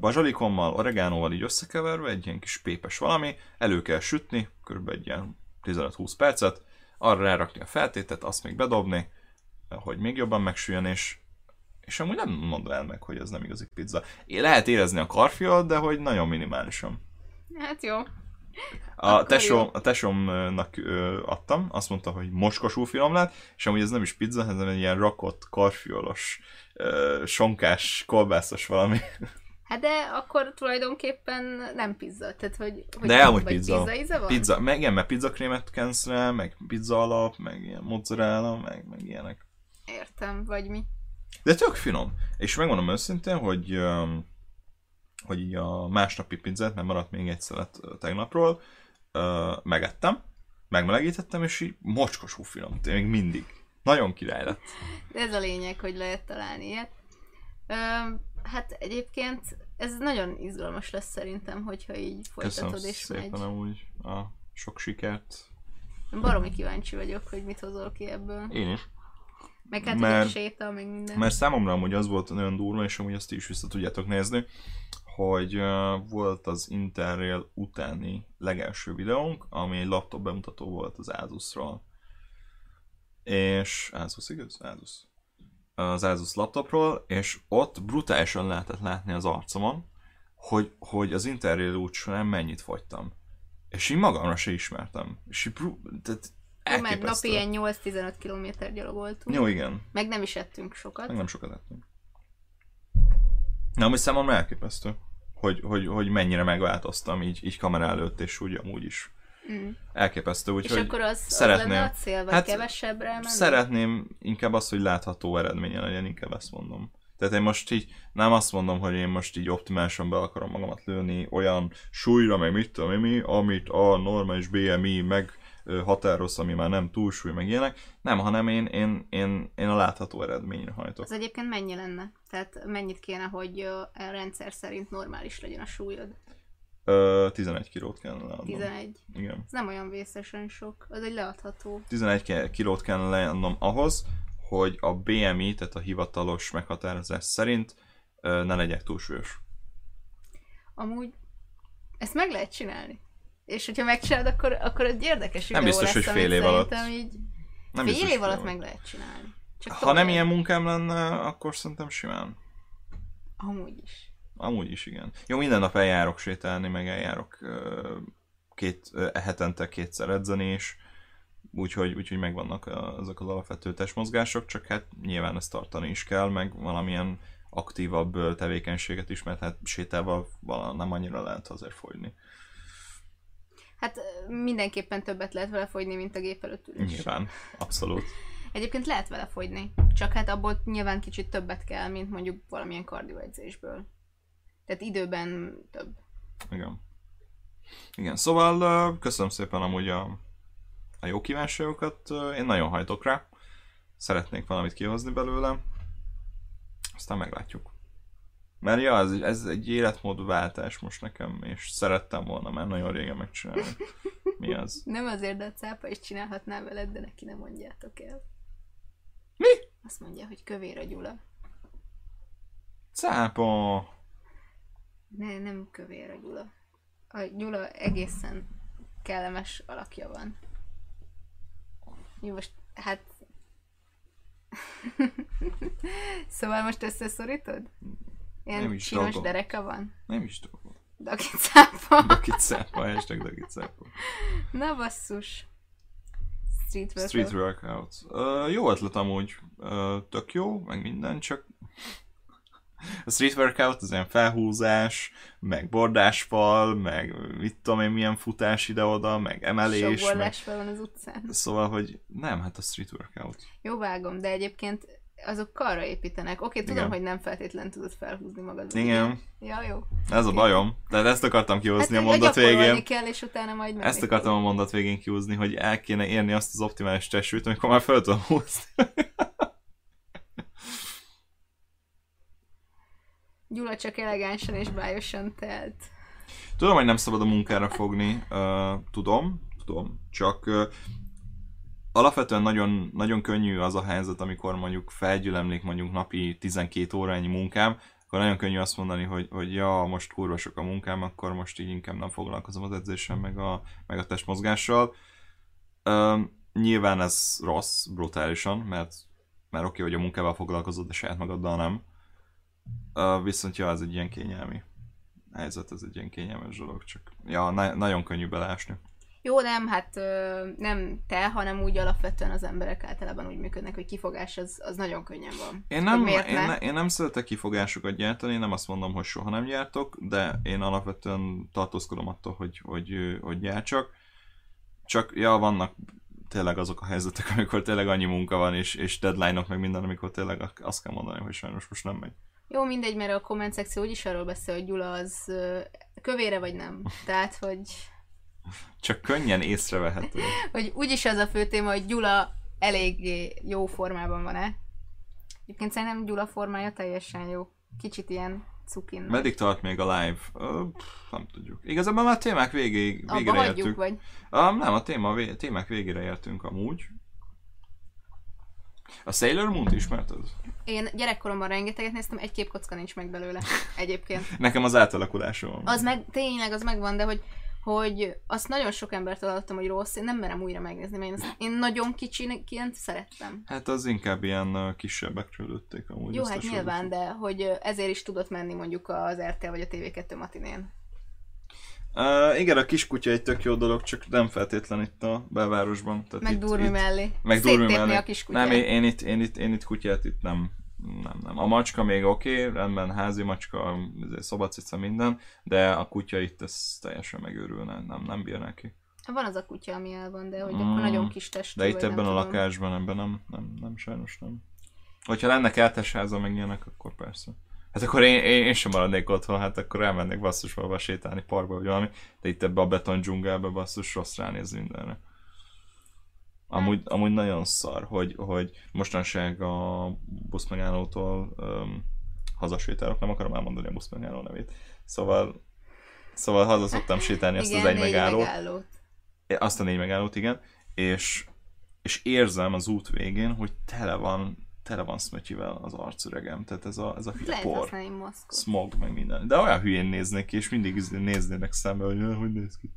bazsalikommal, oregánóval így összekeverve, egy ilyen kis pépes valami, elő kell sütni, kb. egy ilyen 15-20 percet, arra rárakni a feltétet, azt még bedobni, hogy még jobban megsüljön, és és amúgy nem mondom el meg, hogy ez nem igazi pizza. É, lehet érezni a karfiolt, de hogy nagyon minimálisan. hát jó. A, Akkor tesóm, jó. a tesómnak ö, adtam, azt mondta, hogy mocskos finom lett, és amúgy ez nem is pizza, hanem egy ilyen rakott, karfiolos, ö, sonkás, kolbászos valami. Hát de akkor tulajdonképpen nem pizza, tehát hogy... hogy De amúgy pizza. Pizza íze van? Pizza, meg igen, mert pizzakrémet kensz rá, meg pizza alap, meg ilyen mozzarella, meg, meg ilyenek. Értem, vagy mi. De tök finom. És megmondom őszintén, hogy, öm, hogy így a másnapi pizzát, mert maradt még egy szelet tegnapról, ö, megettem, megmelegítettem, és így mocskos finom, még mindig. Nagyon király lett. Ez a lényeg, hogy lehet találni ilyet. Ö, hát egyébként ez nagyon izgalmas lesz szerintem, hogyha így Köszönöm folytatod és szépen megy. amúgy a sok sikert. Baromi kíváncsi vagyok, hogy mit hozol ki ebből. Én is. Meg hát Mert- ugye séta, meg minden. Mert számomra amúgy az volt nagyon durva, és amúgy azt is vissza tudjátok nézni, hogy volt az Interrail utáni legelső videónk, ami egy laptop bemutató volt az Asusról. és Asus, igaz? Asus. Az Asus laptopról, és ott brutálisan lehetett látni az arcomon, hogy, hogy az interrail út során mennyit fogytam. És én magamra se ismertem. És így bru- tehát Jó, mert napi elképesztő. ilyen 8-15 km gyalogoltunk. Jó, igen. Meg nem is ettünk sokat. Meg nem sokat ettünk. Na, ami számomra elképesztő, hogy, hogy, hogy mennyire megváltoztam így, így kamera előtt, és úgy amúgy is. Mm. Elképesztő, És úgyhogy akkor az, az szeretném. lenne a cél, vagy Hát, kevesebbre menni? Szeretném inkább azt, hogy látható eredménye legyen, inkább ezt mondom. Tehát én most így nem azt mondom, hogy én most így optimálisan be akarom magamat lőni olyan súlyra, meg mit tudom én mi, amit a normális BMI meg határoz, ami már nem túlsúly, meg ilyenek. Nem, hanem én, én, én, én a látható eredményre hajtok. Az egyébként mennyi lenne? Tehát mennyit kéne, hogy rendszer szerint normális legyen a súlyod? Ö, 11 kilót kellene leadnom. 11. Igen. Ez nem olyan vészesen sok. Az egy leadható. 11 ke- kilót kellene leadnom ahhoz, hogy a BMI, tehát a hivatalos meghatározás szerint ne legyek túlsúlyos. Amúgy ezt meg lehet csinálni. És hogyha megcsinálod, akkor, akkor egy érdekes Nem biztos, lesz, hogy fél év alatt. Így Nem fél év alatt meg lehet csinálni. Csak Ha nem ilyen munkám lenne, akkor szerintem simán. Amúgy is. Amúgy is igen. Jó, minden nap eljárok sétálni, meg eljárok két, hetente kétszer edzeni is, úgyhogy, úgyhogy megvannak azok az alapvető testmozgások, csak hát nyilván ezt tartani is kell, meg valamilyen aktívabb tevékenységet is, mert hát sétával vala- nem annyira lehet azért fogyni. Hát mindenképpen többet lehet vele fogyni, mint a gép előtt ülés. Nyilván, abszolút. Egyébként lehet vele fogyni, csak hát abból nyilván kicsit többet kell, mint mondjuk valamilyen kardioedzésből. Tehát időben több. Igen. Igen, szóval köszönöm szépen amúgy a, a jó kívánságokat, én nagyon hajtok rá, szeretnék valamit kihozni belőle, aztán meglátjuk. Mert ja, ez, ez egy életmódváltás most nekem, és szerettem volna már nagyon régen megcsinálni. Mi az? Nem azért, de a cápa is csinálhatná veled, de neki nem mondjátok el. Mi? Azt mondja, hogy kövér a Gyula. Cápa! Ne, nem kövér a Gyula. A Gyula egészen kellemes alakja van. Mi most, hát... szóval most összeszorítod? Nem Ilyen is csinos dolgom. dereka van? Nem is tudom. Daki cápa. Dakit cápa, hashtag Dakit cápa. Na basszus. Street workout. Street workout. Uh, jó ötlet amúgy. Uh, tök jó, meg minden, csak a street workout az ilyen felhúzás, meg bordásfal, meg mit tudom én milyen futás ide-oda, meg emelés, Sok meg... van az utcán. Szóval, hogy nem, hát a street workout. Jó vágom, de egyébként azok karra építenek. Oké, tudom, Igen. hogy nem feltétlen tudod felhúzni magad. Igen, Ja, jó. ez a bajom. De ezt akartam kihozni Hát a mondat végén. kell, és utána majd menni Ezt akartam a mondat végén kiúzni, hogy el kéne érni azt az optimális testsúlyt, amikor már fel tudom húzni. Gyula csak elegánsan és bájosan telt. Tudom, hogy nem szabad a munkára fogni, uh, tudom, tudom, csak uh, alapvetően nagyon, nagyon könnyű az a helyzet, amikor mondjuk felgyülemlik mondjuk napi 12 órányi munkám, akkor nagyon könnyű azt mondani, hogy, hogy ja, most kurva sok a munkám, akkor most így inkább nem foglalkozom az edzéssel, meg a, meg a testmozgással. Uh, nyilván ez rossz, brutálisan, mert, mert oké, hogy a munkával foglalkozod, de saját magaddal nem. Uh, viszont ja, ez egy ilyen kényelmi helyzet, ez egy ilyen kényelmes dolog, csak ja, na- nagyon könnyű beleásni. Jó, nem, hát nem te, hanem úgy alapvetően az emberek általában úgy működnek, hogy kifogás az, az nagyon könnyen van. Én nem, én, ne? én nem szeretek kifogásokat gyártani, én nem azt mondom, hogy soha nem gyártok, de én alapvetően tartózkodom attól, hogy, hogy, hogy gyártsak. Csak, ja, vannak tényleg azok a helyzetek, amikor tényleg annyi munka van, és, és deadline-ok, meg minden, amikor tényleg azt kell mondani, hogy sajnos most nem megy. Jó, mindegy, mert a komment szekció úgyis arról beszél, hogy Gyula az kövére vagy nem. Tehát, hogy, Csak könnyen észrevehető. hogy úgyis az a fő téma, hogy Gyula eléggé jó formában van-e. Egyébként szerintem Gyula formája teljesen jó. Kicsit ilyen cukin. Meddig tart még a live? Ö, pff, nem tudjuk. Igazából már a témák végéig, Abba végére hagyjuk, értünk. vagy? Um, nem, a téma, vé- témák végére értünk amúgy. A Sailor Moon-t ismerted? Én gyerekkoromban rengeteget néztem, egy képkocka nincs meg belőle egyébként. Nekem az átalakulásom. Az meg, tényleg, az megvan, de hogy, hogy azt nagyon sok embertől hallottam, hogy rossz, én nem merem újra megnézni, mert én, azt, én nagyon kicsiként szerettem. Hát az inkább ilyen kisebbekről lőtték amúgy. Jó, hát nyilván, de hogy ezért is tudott menni mondjuk az RTL vagy a TV2 matinén. Uh, igen, a kiskutya egy tök jó dolog, csak nem feltétlen itt a belvárosban. Tehát Meg itt, durmi itt, mellé. Meg durmi mellé. a kis kutyát. Nem, én, én, itt, én, itt, én itt kutyát itt nem, nem, nem. A macska még oké, okay, rendben házi macska, izé, szobacica minden, de a kutya itt ez teljesen megőrülne, nem, nem bír neki. Van az a kutya, ami el van, de hogy Mm. akkor nagyon kis testű. De itt ebben nem a tudom. lakásban, ebben nem, nem, nem, sajnos nem. Hogyha lenne kertes háza, meg ilyenek, akkor persze. Hát akkor én, én, én sem maradnék otthon, hát akkor elmennék basszus valahol sétálni parkba, vagy valami, de itt ebbe a beton dzsungelbe basszus rossz ránézni mindenre. Amúgy, amúgy nagyon szar, hogy, hogy mostanság a buszmegállótól um, hazasétálok, nem akarom elmondani a buszmegálló nevét. Szóval, szóval haza szoktam sétálni azt az Igen, egy négy megállót. megállót. Azt a négy megállót, igen. És, és érzem az út végén, hogy tele van, tele van szmötyivel az arcüregem. Tehát ez a, ez a hülye Lehet por. Smog, meg minden. De olyan hülyén néznek ki, és mindig néznének szembe, hogy "Jaj, hogy néz ki.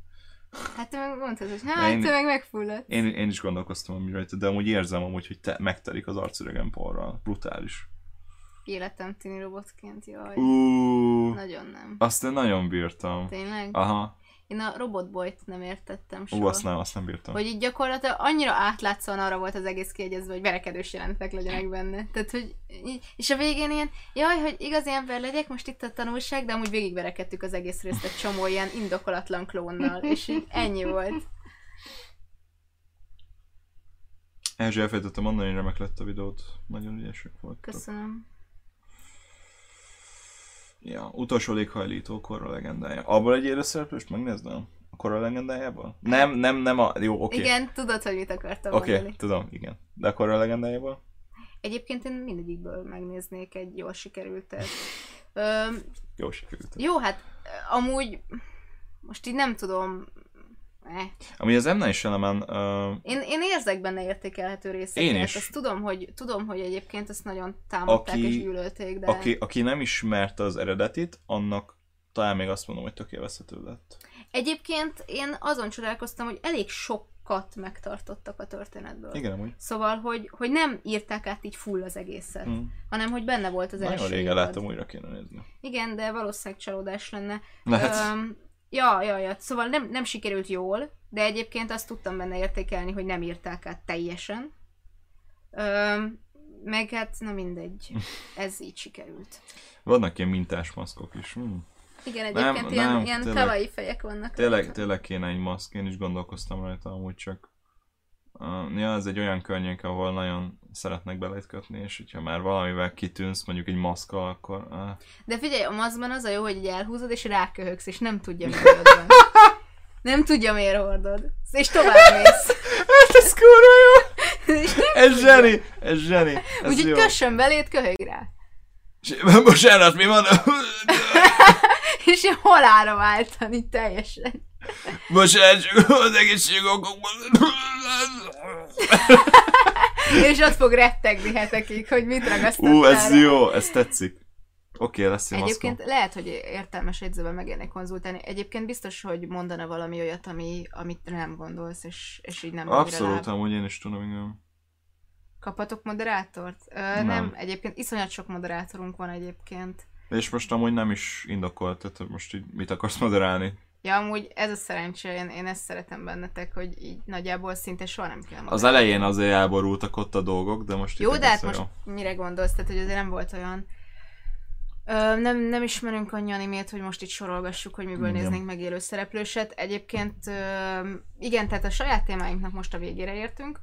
Hát te meg mondtad, hogy hát én- te meg megfulladt. Én, én is gondolkoztam amúgy rajta, de amúgy érzem amúgy, hogy te, megtelik az arcüregem porral. Brutális. Életem tini robotként, jaj. Ú, Nagyon nem. azt én nagyon bírtam. Tényleg? Aha. Én a robotboyt nem értettem soha. Ú, azt nem, azt nem bírtam. Hogy így gyakorlatilag annyira átlátszóan arra volt az egész kiegyezve, hogy verekedős jelentek legyenek benne. Tehát, hogy és a végén ilyen, jaj, hogy igazi ember legyek, most itt a tanulság, de amúgy végigverekedtük az egész részt egy csomó ilyen indokolatlan klónnal, és így ennyi volt. Erzsé elfelejtettem mondani, hogy remek lett a videót. Nagyon ügyesek voltak. Köszönöm. Ja, utolsó léghajlító korra legendája. Abból egy élőszereplőst megnézném? A korra legendájából? Nem, nem, nem a... Jó, oké. Igen, tudod, hogy mit akartam Oké, mondani. tudom, igen. De a korra legendájából? Egyébként én mindegyikből megnéznék egy jól sikerültet. Öm, Jó sikerült. jó, hát amúgy most így nem tudom, eh. Ami az M. Night Shyamalan, uh, Én, én érzek benne értékelhető részeket. Én is. Ezt tudom, hogy, tudom, hogy egyébként ezt nagyon támadták Aki- és gyűlölték, de... aki, aki nem ismerte az eredetit, annak talán még azt mondom, hogy tök élvezhető lett. Egyébként én azon csodálkoztam, hogy elég sokat megtartottak a történetből. Igen, amúgy. Szóval, hogy, hogy nem írták át így full az egészet, Hm. hanem hogy benne volt az első Nagyon régen láttam, újra kéne nézni. Igen, de valószínűleg csalódás lenne. Lehet. Öm, ja, ja, ja. Szóval nem, nem sikerült jól, de egyébként azt tudtam benne értékelni, hogy nem írták át teljesen. Öm, meg hát, na mindegy. Ez így sikerült. Vannak ilyen mintás maszkok is. Hm. Igen, Nem, egyébként ilyen, nem, ilyen tényleg. kawaii fejek vannak. Tényleg, rajta. tényleg kéne egy maszk, én is gondolkoztam rajta amúgy csak. Uh, ja, ez egy olyan környék, ahol nagyon szeretnek kötni, és hogyha már valamivel kitűnsz, mondjuk egy maszkkal, akkor... Uh, De figyelj, a maszkban az a jó, hogy így elhúzod, és ráköhögsz, és nem tudja, miért van. Nem tudja, miért hordod. És tovább mész. hát ez kurva jó! Ez tudja. zseni! Ez zseni! Ez Úgyhogy kössön belét, köhög rá. És- Bocsánat, mi van? És én halára váltan, így teljesen. Bocsánat, csak az egészségokokban. És ott fog rettegni hetekig, hogy mit ragasztott Ú, ez jó, ez tetszik. Oké, okay, lesz egy Egyébként maszkom. lehet, hogy értelmes edzőben megérne konzultálni. Egyébként biztos, hogy mondana valami olyat, ami, amit nem gondolsz, és, és így nem Abszolút, amúgy én is tudom, igen. Kapatok moderátort? Ö, nem. Nem. egyébként iszonyat sok moderátorunk van egyébként. És most amúgy nem is indokolt, tehát hogy most így mit akarsz moderálni. Ja, amúgy ez a szerencse, én, én ezt szeretem bennetek, hogy így nagyjából szinte soha nem kell Az elején azért elborultak ott a dolgok, de most Jó, de hát most mire gondolsz? Tehát, hogy azért nem volt olyan... Ö, nem, nem ismerünk annyi animét, hogy most itt sorolgassuk, hogy miből Igen. néznénk meg élő szereplőset. Egyébként ö, igen, tehát a saját témáinknak most a végére értünk,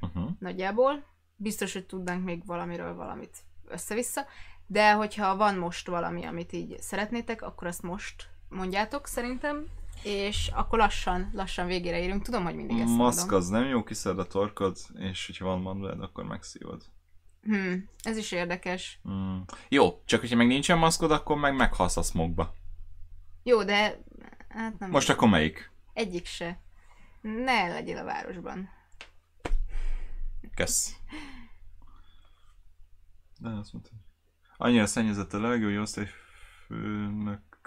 Uh-huh. nagyjából. Biztos, hogy tudnánk még valamiről valamit össze-vissza, de hogyha van most valami, amit így szeretnétek, akkor azt most mondjátok szerintem, és akkor lassan, lassan végére érünk. Tudom, hogy mindig ezt Maszk mondom. az nem jó, kiszed a torkod, és hogyha van manduled, akkor megszívod. Hmm, ez is érdekes. Mm. Jó, csak hogyha meg nincsen maszkod, akkor meg meghalsz a smogba. Jó, de hát nem. Most akkor melyik? Egyik se. Ne legyél a városban. Kesz. De azt mondta. Annyira szennyezett a levegő, hogy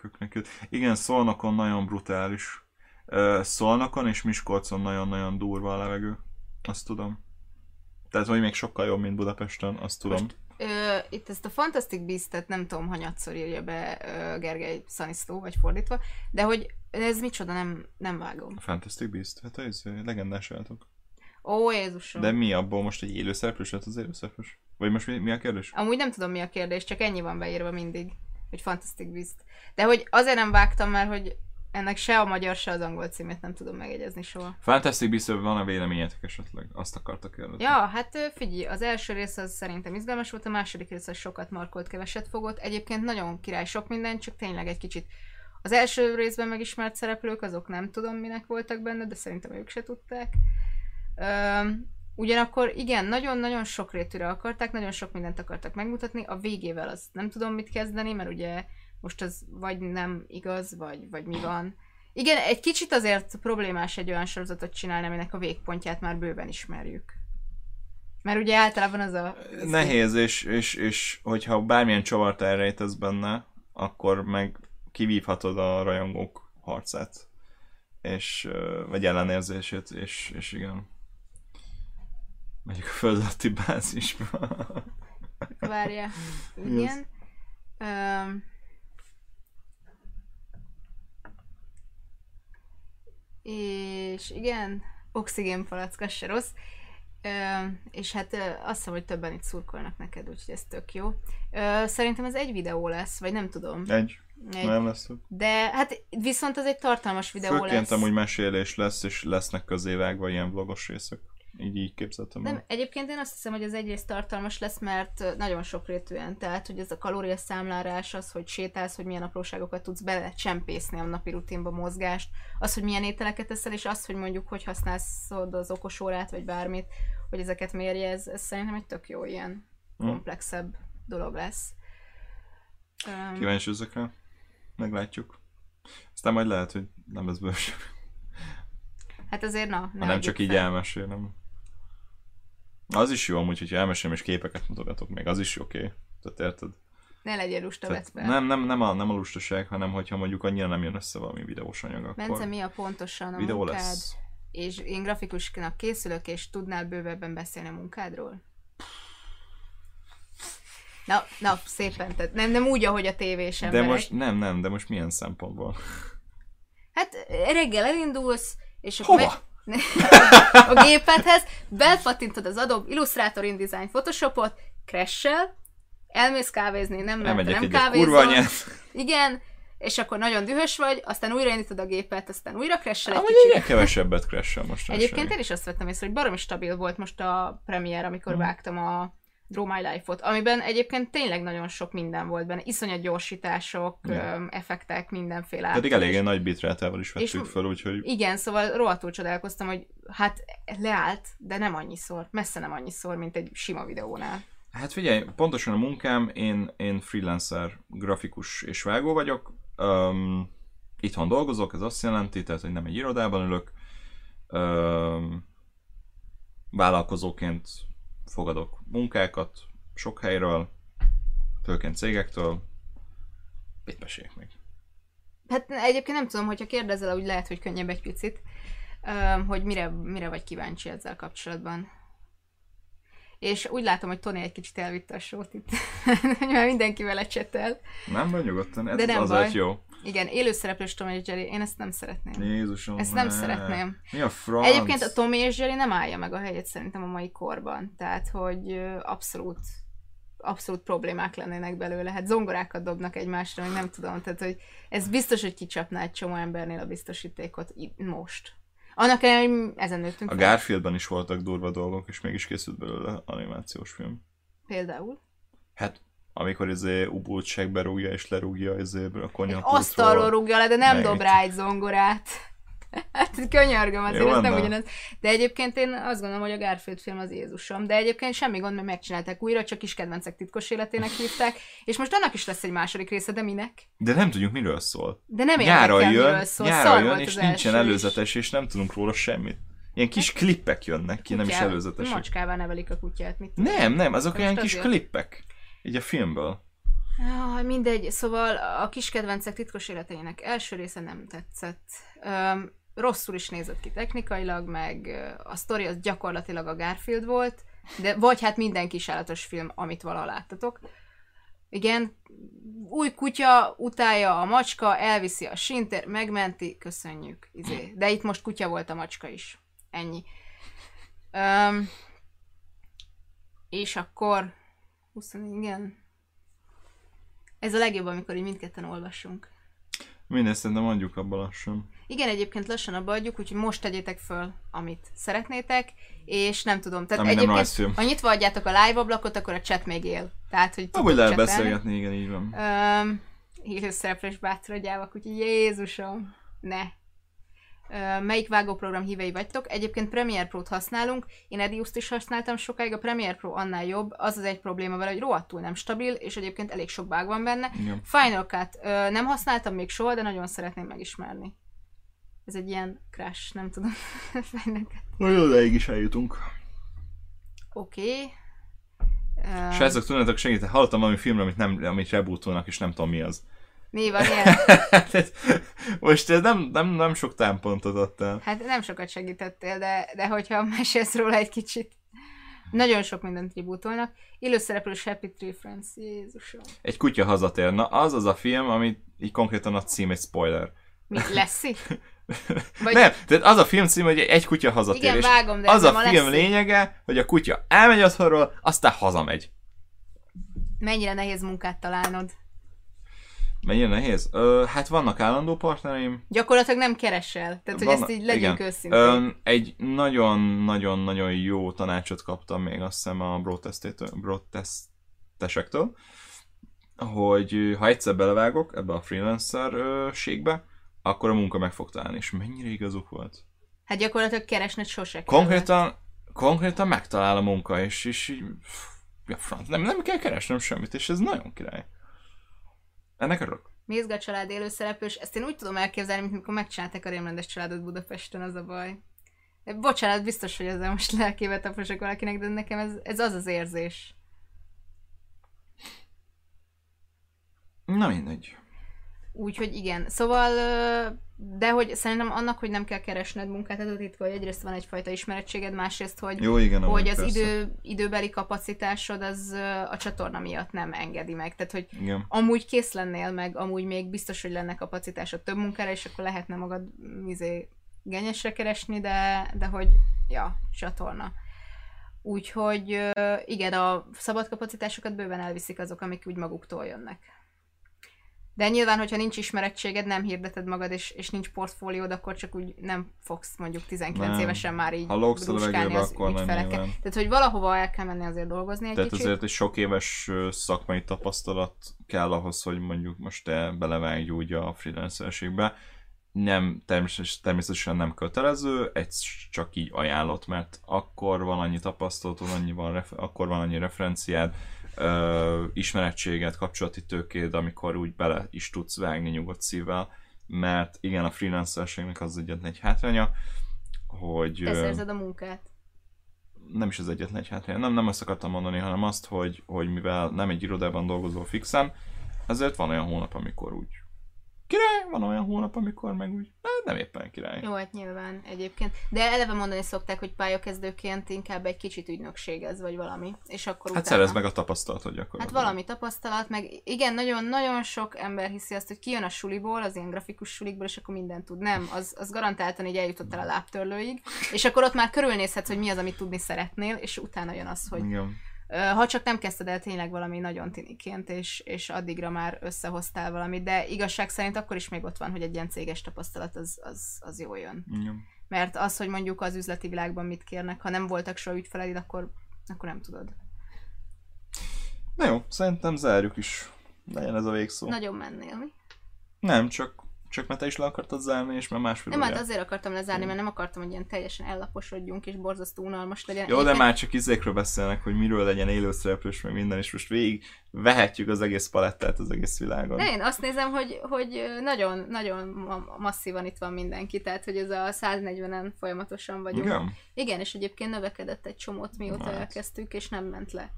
osztályfőnököknek jött. Igen, Szolnokon nagyon brutális. Szolnokon és Miskolcon nagyon-nagyon durva a levegő. Azt tudom. Tehát, hogy még sokkal jobb, mint Budapesten, azt tudom. Most Ö, itt ezt a Fantastic Beast-et nem tudom, hanyatszor írja be ö, Gergely Szanisztó, vagy fordítva, de hogy ez micsoda, nem, nem vágom. A Fantastic Beast, hát ez legendás állatok. Ó, Jézusom. De mi abból most egy élő szereplős lett az élő szereplős? Vagy most mi, mi a kérdés? Amúgy nem tudom, mi a kérdés, csak ennyi van beírva mindig, hogy Fantastic Beast. De hogy azért nem vágtam, mert hogy ennek se a magyar, se az angol címét nem tudom megegyezni soha. Fantastic beast van a véleményetek esetleg? Azt akartak kérdezni. Ja, hát figyelj, az első rész az szerintem izgalmas volt, a második rész az sokat markolt, keveset fogott. Egyébként nagyon király sok minden, csak tényleg egy kicsit az első részben megismert szereplők, azok nem tudom minek voltak benne, de szerintem ők se tudták. Üm, ugyanakkor igen, nagyon-nagyon sok rétűre akarták, nagyon sok mindent akartak megmutatni, a végével az nem tudom mit kezdeni, mert ugye most az vagy nem igaz, vagy, vagy mi van. Igen, egy kicsit azért problémás egy olyan sorozatot csinálni, aminek a végpontját már bőven ismerjük. Mert ugye általában az a... Nehéz, és, és, és hogyha bármilyen csavart elrejtesz benne, akkor meg kivívhatod a rajongók harcát. És, vagy ellenérzését, és, és igen. Megyek a földalatti bázisba. Várja. Igen. Um, és igen, oxigénpalack, az se rossz. Ö, és hát ö, azt hiszem, hogy többen itt szurkolnak neked, úgyhogy ez tök jó. Ö, szerintem ez egy videó lesz, vagy nem tudom. Egy. Egy. Nem lesz több. De hát viszont az egy tartalmas videó Főként lesz. amúgy mesélés lesz, és lesznek közévágva ilyen vlogos részek. Így így képzeltem. Nem, el. egyébként én azt hiszem, hogy az egyrészt tartalmas lesz, mert nagyon sokrétűen, tehát hogy ez a kalóriaszámlálás, az, hogy sétálsz, hogy milyen apróságokat tudsz belecsempészni a napi rutinba mozgást, az, hogy milyen ételeket eszel, és az, hogy mondjuk, hogy használsz az okosórát, vagy bármit, hogy ezeket mérje, ez, ez szerintem egy tök jó ilyen Hm. komplexebb dolog lesz. Um, Kíváncsi ezekre. Meglátjuk. Aztán majd lehet, hogy nem lesz bőség. hát azért na, ne Ha nem adjuk csak így fel. elmesélem. Az is jó amúgy, hogyha elmesélem és képeket mutogatok még, az is oké. Okay. Tehát érted? Ne legyél lusta, Tehát nem, nem, nem, a, nem a lustaság, hanem hogyha mondjuk annyira nem jön össze valami videós anyag, akkor Bence, mi a pontosan a videó munkád? lesz. És én grafikusnak készülök, és tudnál bővebben beszélni a munkádról? Na, na, szépen, tehát nem, nem úgy, ahogy a tévés De emberek. most nem, nem, de most milyen szempontból? Hát reggel elindulsz, és akkor Hova? me- a gépedhez, belpattintod az Adobe Illustrator, InDesign, Photoshopot, crash elmész kávézni, nem, Elmegyek nem kávézol. Igen, és akkor nagyon dühös vagy, aztán újraindítod a gépet, aztán újra crash egy kicsit. egyre kevesebbet crash most. Egyébként én is azt vettem észre, hogy baromi stabil volt most a premier, amikor Mhm. vágtam a Draw My Life-ot, amiben egyébként tényleg nagyon sok minden volt benne. Iszonyat gyorsítások, öm, effektek, mindenféle Pedig eléggé nagy bitrátával is És- vettük fel, úgyhogy Igen, szóval rohadtul csodálkoztam, hogy hát leállt, de nem annyiszor, messze nem annyiszor, mint egy sima videónál. Hát figyelj, pontosan a munkám, én, én freelancer, grafikus és vágó vagyok. Um, itthon dolgozok, ez azt jelenti, tehát, hogy nem egy irodában ülök. Um, vállalkozóként fogadok munkákat sok helyről, főként cégektől. Mit meséljek még? Hát egyébként nem tudom, hogyha kérdezel, úgy lehet, hogy könnyebb egy picit, hogy mire, mire vagy kíváncsi ezzel kapcsolatban. És úgy látom, hogy Tony egy kicsit elvitte a sót itt, már mindenki vele csetel. Nem vagy nyugodtan, ez De nem azért baj. jó. Igen, élőszereplős Tom és Jerry, én ezt nem szeretném. Jézusom, Ezt nem ne. szeretném. Mi a franc? Egyébként a Tommy és Jerry nem állja meg a helyét szerintem a mai korban. Tehát, hogy abszolút abszolút problémák lennének belőle. Hát zongorákat dobnak egymásra, meg nem tudom. Tehát, hogy ez biztos, hogy kicsapná egy csomó embernél a biztosítékot most. Annak ellenére, hogy ezen nőttünk A fel. Garfieldben is voltak durva dolgok, és mégis készült belőle animációs film. Például. Hát, amikor izé ubultság berúgja és lerúgja izé a konyhapultról. asztalról rúgja le, de nem Meg dob rá egy zongorát. Hát könyörgöm, azért Jó ez nem ugyanaz. De egyébként én azt gondolom, hogy a Garfield film az Jézusom. De egyébként semmi gond, mert megcsinálták újra, csak kis kedvencek titkos életének hívták. És most annak is lesz egy második része, de minek? De nem tudjuk, miről szól. De nem nyáron érdekel, jön, miről szól. nyáron Szar jön, és nincsen. Hát előzetes, és nem tudunk róla semmit. Ilyen kis klippek jönnek ki, nem is Kutyával- előzetesek. Macskával nevelik a kutyát, mit Nem, nem, azok Most olyan kis azért. klippek. Így a filmből. Ah, mindegy, szóval a kis kedvencek titkos életeinek első része nem tetszett. Öm, rosszul is nézett ki technikailag, meg a sztori az gyakorlatilag a Garfield volt, de vagy hát minden kisállatos film, amit valaha láttatok. Igen, új kutya utálja a macska, elviszi a sinter, megmenti, köszönjük. Izé. De itt most kutya volt a macska is. Ennyi. Um, és akkor 20, igen. Ez a legjobb, amikor így mindketten olvassunk. Mindezt szerintem mondjuk abban lassan. Igen, egyébként lassan abba adjuk, úgyhogy most tegyétek föl, amit szeretnétek, és nem tudom, tehát Ami nem egyébként, rajzfilm. ha nyitva adjátok a live ablakot, akkor a chat még él. Tehát, hogy Amúgy tudtok lehet beszélgetni, igen, így van. Öm, élőszereplős bátorodjávak, úgyhogy Jézusom, ne. Melyik vágóprogram hívei vagytok? Egyébként Premiere Pro-t használunk, én Edius-t is használtam sokáig, a Premiere Pro annál jobb, az az egy probléma vele, hogy rohadtul nem stabil, és egyébként elég sok bug van benne. Igen. Final Cut nem használtam még soha, de nagyon szeretném megismerni. Ez egy ilyen crash, nem tudom. Final Cut. Nagyon odaig is eljutunk. Oké. Okay. Srácok, tudnátok segíteni? Hallottam valami filmről, amit, nem, amit rebootolnak, és nem tudom mi az. Mi van ilyen? Tehát Most ez nem, nem, nem sok támpontot adtál. Hát nem sokat segítettél, de, de hogyha mesélsz róla egy kicsit. Nagyon sok mindent tribútolnak. Élőszereplős Happy Tree Friends, Jézusom. Egy kutya hazatér. Na, az az a film, amit így konkrétan a cím egy spoiler. Mi, Leszi? Vagy... Nem, tehát az a film cím, hogy egy kutya hazatér. Igen, vágom, de az a film Leszi. lényege, hogy a kutya elmegy otthonról, aztán hazamegy. Mennyire nehéz munkát találnod. Mennyire nehéz? Ö, hát vannak állandó partnereim. Gyakorlatilag nem keresel. Tehát, hogy Vannak- ezt így legyünk igen. őszinték. Ö, egy nagyon-nagyon-nagyon jó tanácsot kaptam még azt hiszem a broadtestesektől, hogy ha egyszer belevágok ebbe a freelancer-ségbe, akkor a munka meg fog találni, és mennyire igazuk volt. Hát gyakorlatilag keresned sose kell. Konkrétan, konkrétan megtalál a munka, és, és így, pff, ja, franc, nem, nem kell keresnem semmit, és ez nagyon király. Ennek örülök. Mézga család élőszereplős, ezt én úgy tudom elképzelni, mint amikor megcsinálták a rémrendes családot Budapesten, az a baj. Bocsánat, biztos, hogy ezzel most lelkébe taposok valakinek, de nekem ez, ez az az érzés. Na mindegy. Úgyhogy igen. Szóval, de hogy szerintem annak, hogy nem kell keresned munkát, ez a titka, hogy egyrészt van egyfajta ismerettséged, másrészt, hogy, Jó, igen, hogy az persze. idő, időbeli kapacitásod az a csatorna miatt nem engedi meg. Tehát, hogy Igen. amúgy kész lennél, meg amúgy még biztos, hogy lenne kapacitásod több munkára, és akkor lehetne magad izé, genyesre keresni, de, de hogy, ja, csatorna. Úgyhogy igen, a szabad kapacitásokat bőven elviszik azok, amik úgy maguktól jönnek. De nyilván, hogyha nincs ismerettséged, nem hirdeted magad, és, és nincs portfóliód, akkor csak úgy nem fogsz mondjuk 19 Nem. évesen már így Ha lógsz a levegőbe, akkor nem nyilván. Tehát, hogy valahova el kell menni azért dolgozni egy Tehát kicsit. azért egy sok éves szakmai tapasztalat kell ahhoz, hogy mondjuk most te belevágj úgy a freelancerségbe. Nem, természetesen, nem kötelező, egy csak így ajánlott, mert akkor van annyi tapasztalatod, annyi van, akkor van annyi referenciád, ö, ismerettséged, kapcsolati tőkéd, amikor úgy bele is tudsz vágni nyugodt szívvel, mert igen, a freelancerségnek az egyetlen egy hátránya, hogy... Te ö, szerzed a munkát. nem is az egyetlen egy hátránya, nem, nem azt akartam mondani, hanem azt, hogy, hogy mivel nem egy irodában dolgozol fixen, ezért van olyan hónap, amikor úgy király, van olyan hónap, amikor meg úgy nem éppen király. Jó, hát nyilván egyébként. De eleve mondani szokták, hogy pályakezdőként inkább egy kicsit ügynökségez, vagy valami. És akkor Hát utána... szerez meg a tapasztalatot Hát gyakorlatilag. valami tapasztalat, meg igen, nagyon-nagyon sok ember hiszi azt, hogy kijön a suliból, az ilyen grafikus sulikból, és akkor mindent tud. Nem, az, az garantáltan így eljutott el a lábtörlőig, és akkor ott már körülnézhetsz, hogy mi az, amit tudni szeretnél, és utána jön az, hogy Igen. Ha csak nem kezdted el tényleg valami nagyon tiniként, és, és addigra már összehoztál valamit, de igazság szerint akkor is még ott van, hogy egy ilyen céges tapasztalat az, az, az jól jön. Igen. Mert az, hogy mondjuk az üzleti világban mit kérnek, ha nem voltak soha ügyfeleid, akkor, akkor nem tudod. Na jó, szerintem zárjuk is. Legyen ez a végszó. Nagyon mennél, mi? Nem, csak, csak mert te is le akartad zárni, és már másfél Nem, hát azért akartam lezárni, mert nem akartam, hogy ilyen teljesen ellaposodjunk, és borzasztó unalmas legyen. Jó, de már csak izékről beszélnek, hogy miről legyen élőszereplős, meg minden, és most végig vehetjük az egész palettát az egész világon. De én azt nézem, hogy, hogy nagyon, nagyon ma- masszívan itt van mindenki, tehát hogy ez a 140-en folyamatosan vagyunk. Igen? Igen, és egyébként növekedett egy csomót, mióta Nice. elkezdtük, és nem ment le.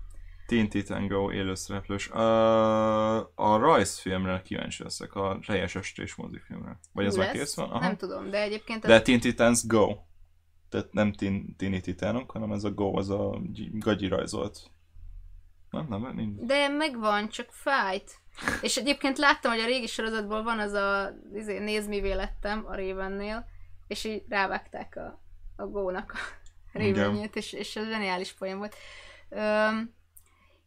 Teen Titan Go élőszereplős. Uh, a rajzfilmre kíváncsi leszek, a teljes estés mozifilmre. Vagy ez már kész van? Aha. Nem tudom, de egyébként De ez, Teen Titans Go. Tehát nem Teen, Teeny Titánok, hanem ez a Go, az a gy- gagyi rajzolt. Nem, nem, nincs. de megvan, csak fájt. És egyébként láttam, hogy a régi sorozatból van az a izé, nézd mivé lettem a Ravennél, és így rávágták a, a Go-nak a. Ravenjét, és, és ez zseniális poén volt. Öm,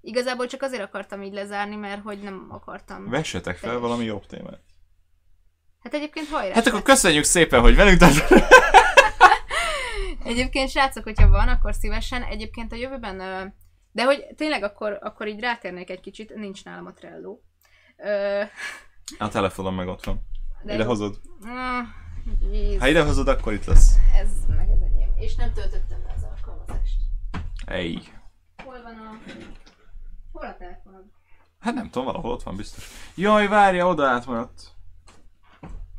igazából csak azért akartam így lezárni, mert hogy nem akartam. Vessetek fel Teljes. valami jobb témát. Hát egyébként hajrá! Hát akkor köszönjük szépen, hogy velünk tartottatok. Egyébként srácok, hogyha van, akkor szívesen. Egyébként a jövőben, de hogy tényleg akkor, akkor így rátérnék egy kicsit, nincs nálam a Trello. A telefonom meg ott van. de Ide hozod. Jézus, Ha ide hozod, akkor itt lesz. ez meg az enyém. És nem töltöttem be az alkalmazást. Ej. Hol van a... Hol a telefonod? Hát nem tudom, valahol ott van biztos. Jaj, várja, oda átmaradt.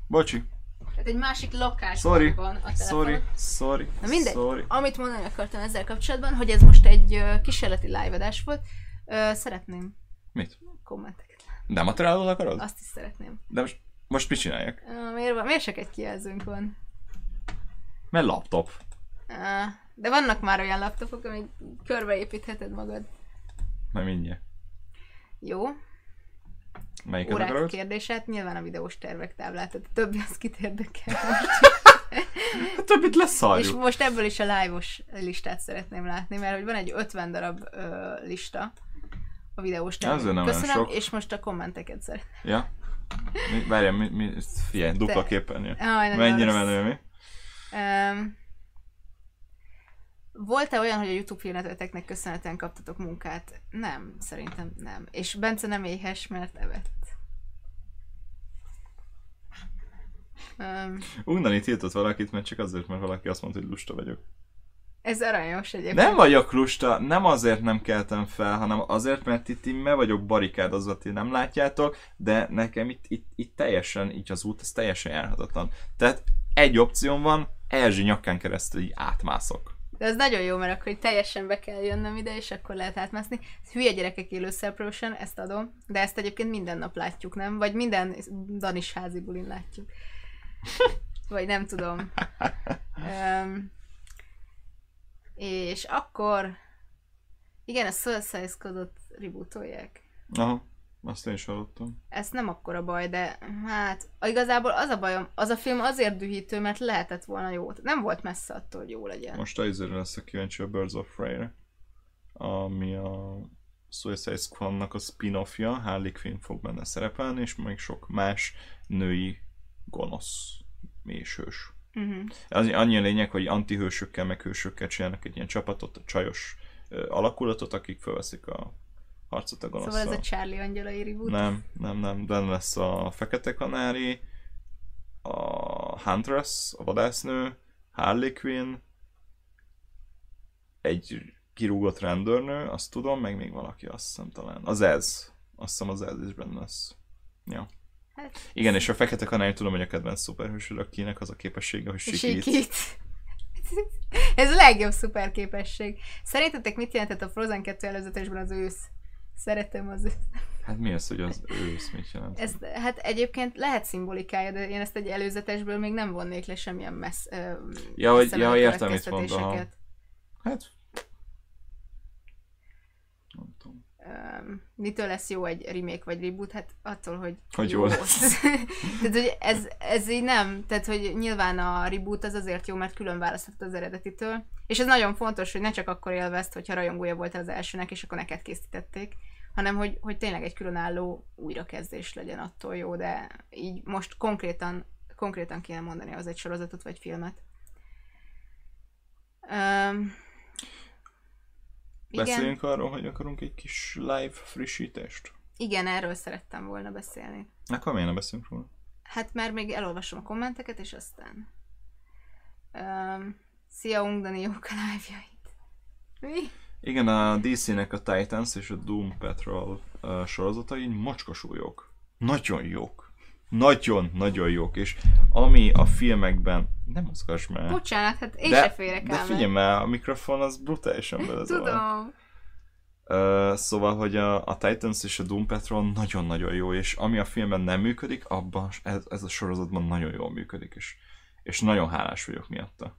Bocsi. Tehát egy másik lakásban Sorry. van a telefonod. Sorry. Sorry. Na mindegy, Sorry. amit mondani akartam ezzel kapcsolatban, hogy ez most egy ö, kísérleti live-adás volt, ö, szeretném Mit? kommenteket. Nem a trello akarod? Azt is szeretném. De most, most mit csináljak? Ö, miért, van, miért csak egy kijelzőnk van? Mert laptop. De vannak már olyan laptopok, amik körbeépítheted magad. Majd mindjárt. Jó, Melyiket órák akarod? kérdését, nyilván a videós tervek táblát, tehát a többi az kit érdekel. A többit És leszarjuk. most ebből is a live-os listát szeretném látni, mert hogy van egy 50 darab ö, lista a videós tervek. Köszönöm, sok. és most a kommenteket szeretném. Ja? Mi, várjál, mi, mi, figyelj, dupla képernyő. Mennyire menő, mi? Um, volt-e olyan, hogy a YouTube filmneteteknek köszönhetően kaptatok munkát? Nem, szerintem nem. És Bence nem éhes, mert evett. Um, Undani tiltott valakit, mert csak azért, mert valaki azt mondta, hogy lusta vagyok. ez aranyos egyébként. Nem vagyok lusta, nem azért nem keltem fel, hanem azért, mert itt én me vagyok barikádozva, ti nem látjátok, de nekem itt, itt, itt teljesen, így az út, ez teljesen járhatatlan. Tehát egy opcióm van, Erzsi nyakán keresztül így átmászok. De ez nagyon jó, mert akkor teljesen be kell jönnöm ide, és akkor lehet átmászni. Hülye gyerekek élő Celebration, ezt adom, de ezt egyébként minden nap látjuk, nem? Vagy minden Danis házi bulin látjuk. Vagy nem tudom. Um, és akkor... Igen, a Suicide Squadot rebootolják. Aha, azt én is hallottam. Ez nem akkora baj, de hát igazából az a bajom, az a film azért dühítő, mert lehetett volna jó. Nem volt messze attól, hogy jó legyen. Most a izére lesz a kíváncsi a Birds of Prey-re, ami a Suicide Squad-nak a spin-offja, Harley Quinn fog benne szerepelni, és még sok más női gonosz és hős. Uh-huh. Az annyi a lényeg, hogy antihősökkel, meg hősökkel csinálnak egy ilyen csapatot, a csajos ö, alakulatot, akik felveszik a harcot a gonoszszal. Szóval ez a Charlie angyalai reboot. Nem, nem, nem, benne lesz a Fekete Kanári, a Huntress, a vadásznő, Harley Quinn, egy kirúgott rendőrnő, azt tudom, meg még valaki, azt hiszem talán. Az ez. Azt hiszem az ez is benne lesz. Ja. Hát, Igen, és a Fekete Kanári tudom, hogy a kedvenc szuperhősöd, akinek az a képessége, hogy sikít. sikít. Ez a legjobb szuper képesség. Szerintetek mit jelentett a Frozen 2 előzetesben az ősz? Szeretem az. Hát mi az, hogy az ősz mit jelent? Ez, hát egyébként lehet szimbolikája, de én ezt egy előzetesből még nem vonnék le semmilyen messz, ö, Ja, hogy- ja, értem, mit mond, aha. következtetéseket. Hát... Nem Öm, mitől lesz jó egy remake vagy reboot? Hát attól, hogy, Hogy jó lesz. tehát, hogy ez, ez így nem, tehát, hogy nyilván a reboot az azért jó, mert külön választhat az eredetitől. És ez nagyon fontos, hogy ne csak akkor élvezt, hogyha rajongója voltál az elsőnek, és akkor neked készítették, hanem hogy, hogy tényleg egy különálló újrakezdés legyen attól jó, de így most konkrétan, konkrétan kéne mondani az egy sorozatot vagy filmet. Um, igen, Beszéljünk arról, hogy akarunk egy kis live frissítést. igen, erről szerettem volna beszélni. Akkor miért ne beszélünk róla? Hát már még elolvasom a kommenteket, és aztán... Um, szia, Ungdani jók a live-jait. Mi? Igen, a DC-nek a Titans és a Doom Patrol uh, sorozatai mocskosul jók. Nagyon jók. Nagyon, nagyon jók. És ami a filmekben... Nem mozgass már. Bocsánat, hát én de, se férek de el. figyelj már, a mikrofon az brutálisan belezol. Tudom. Uh, szóval, hogy a, a Titans és a Doom Patrol nagyon-nagyon jó, és ami a filmben nem működik, abban ez, ez a sorozatban nagyon jól működik, és, és nagyon hálás vagyok miatta.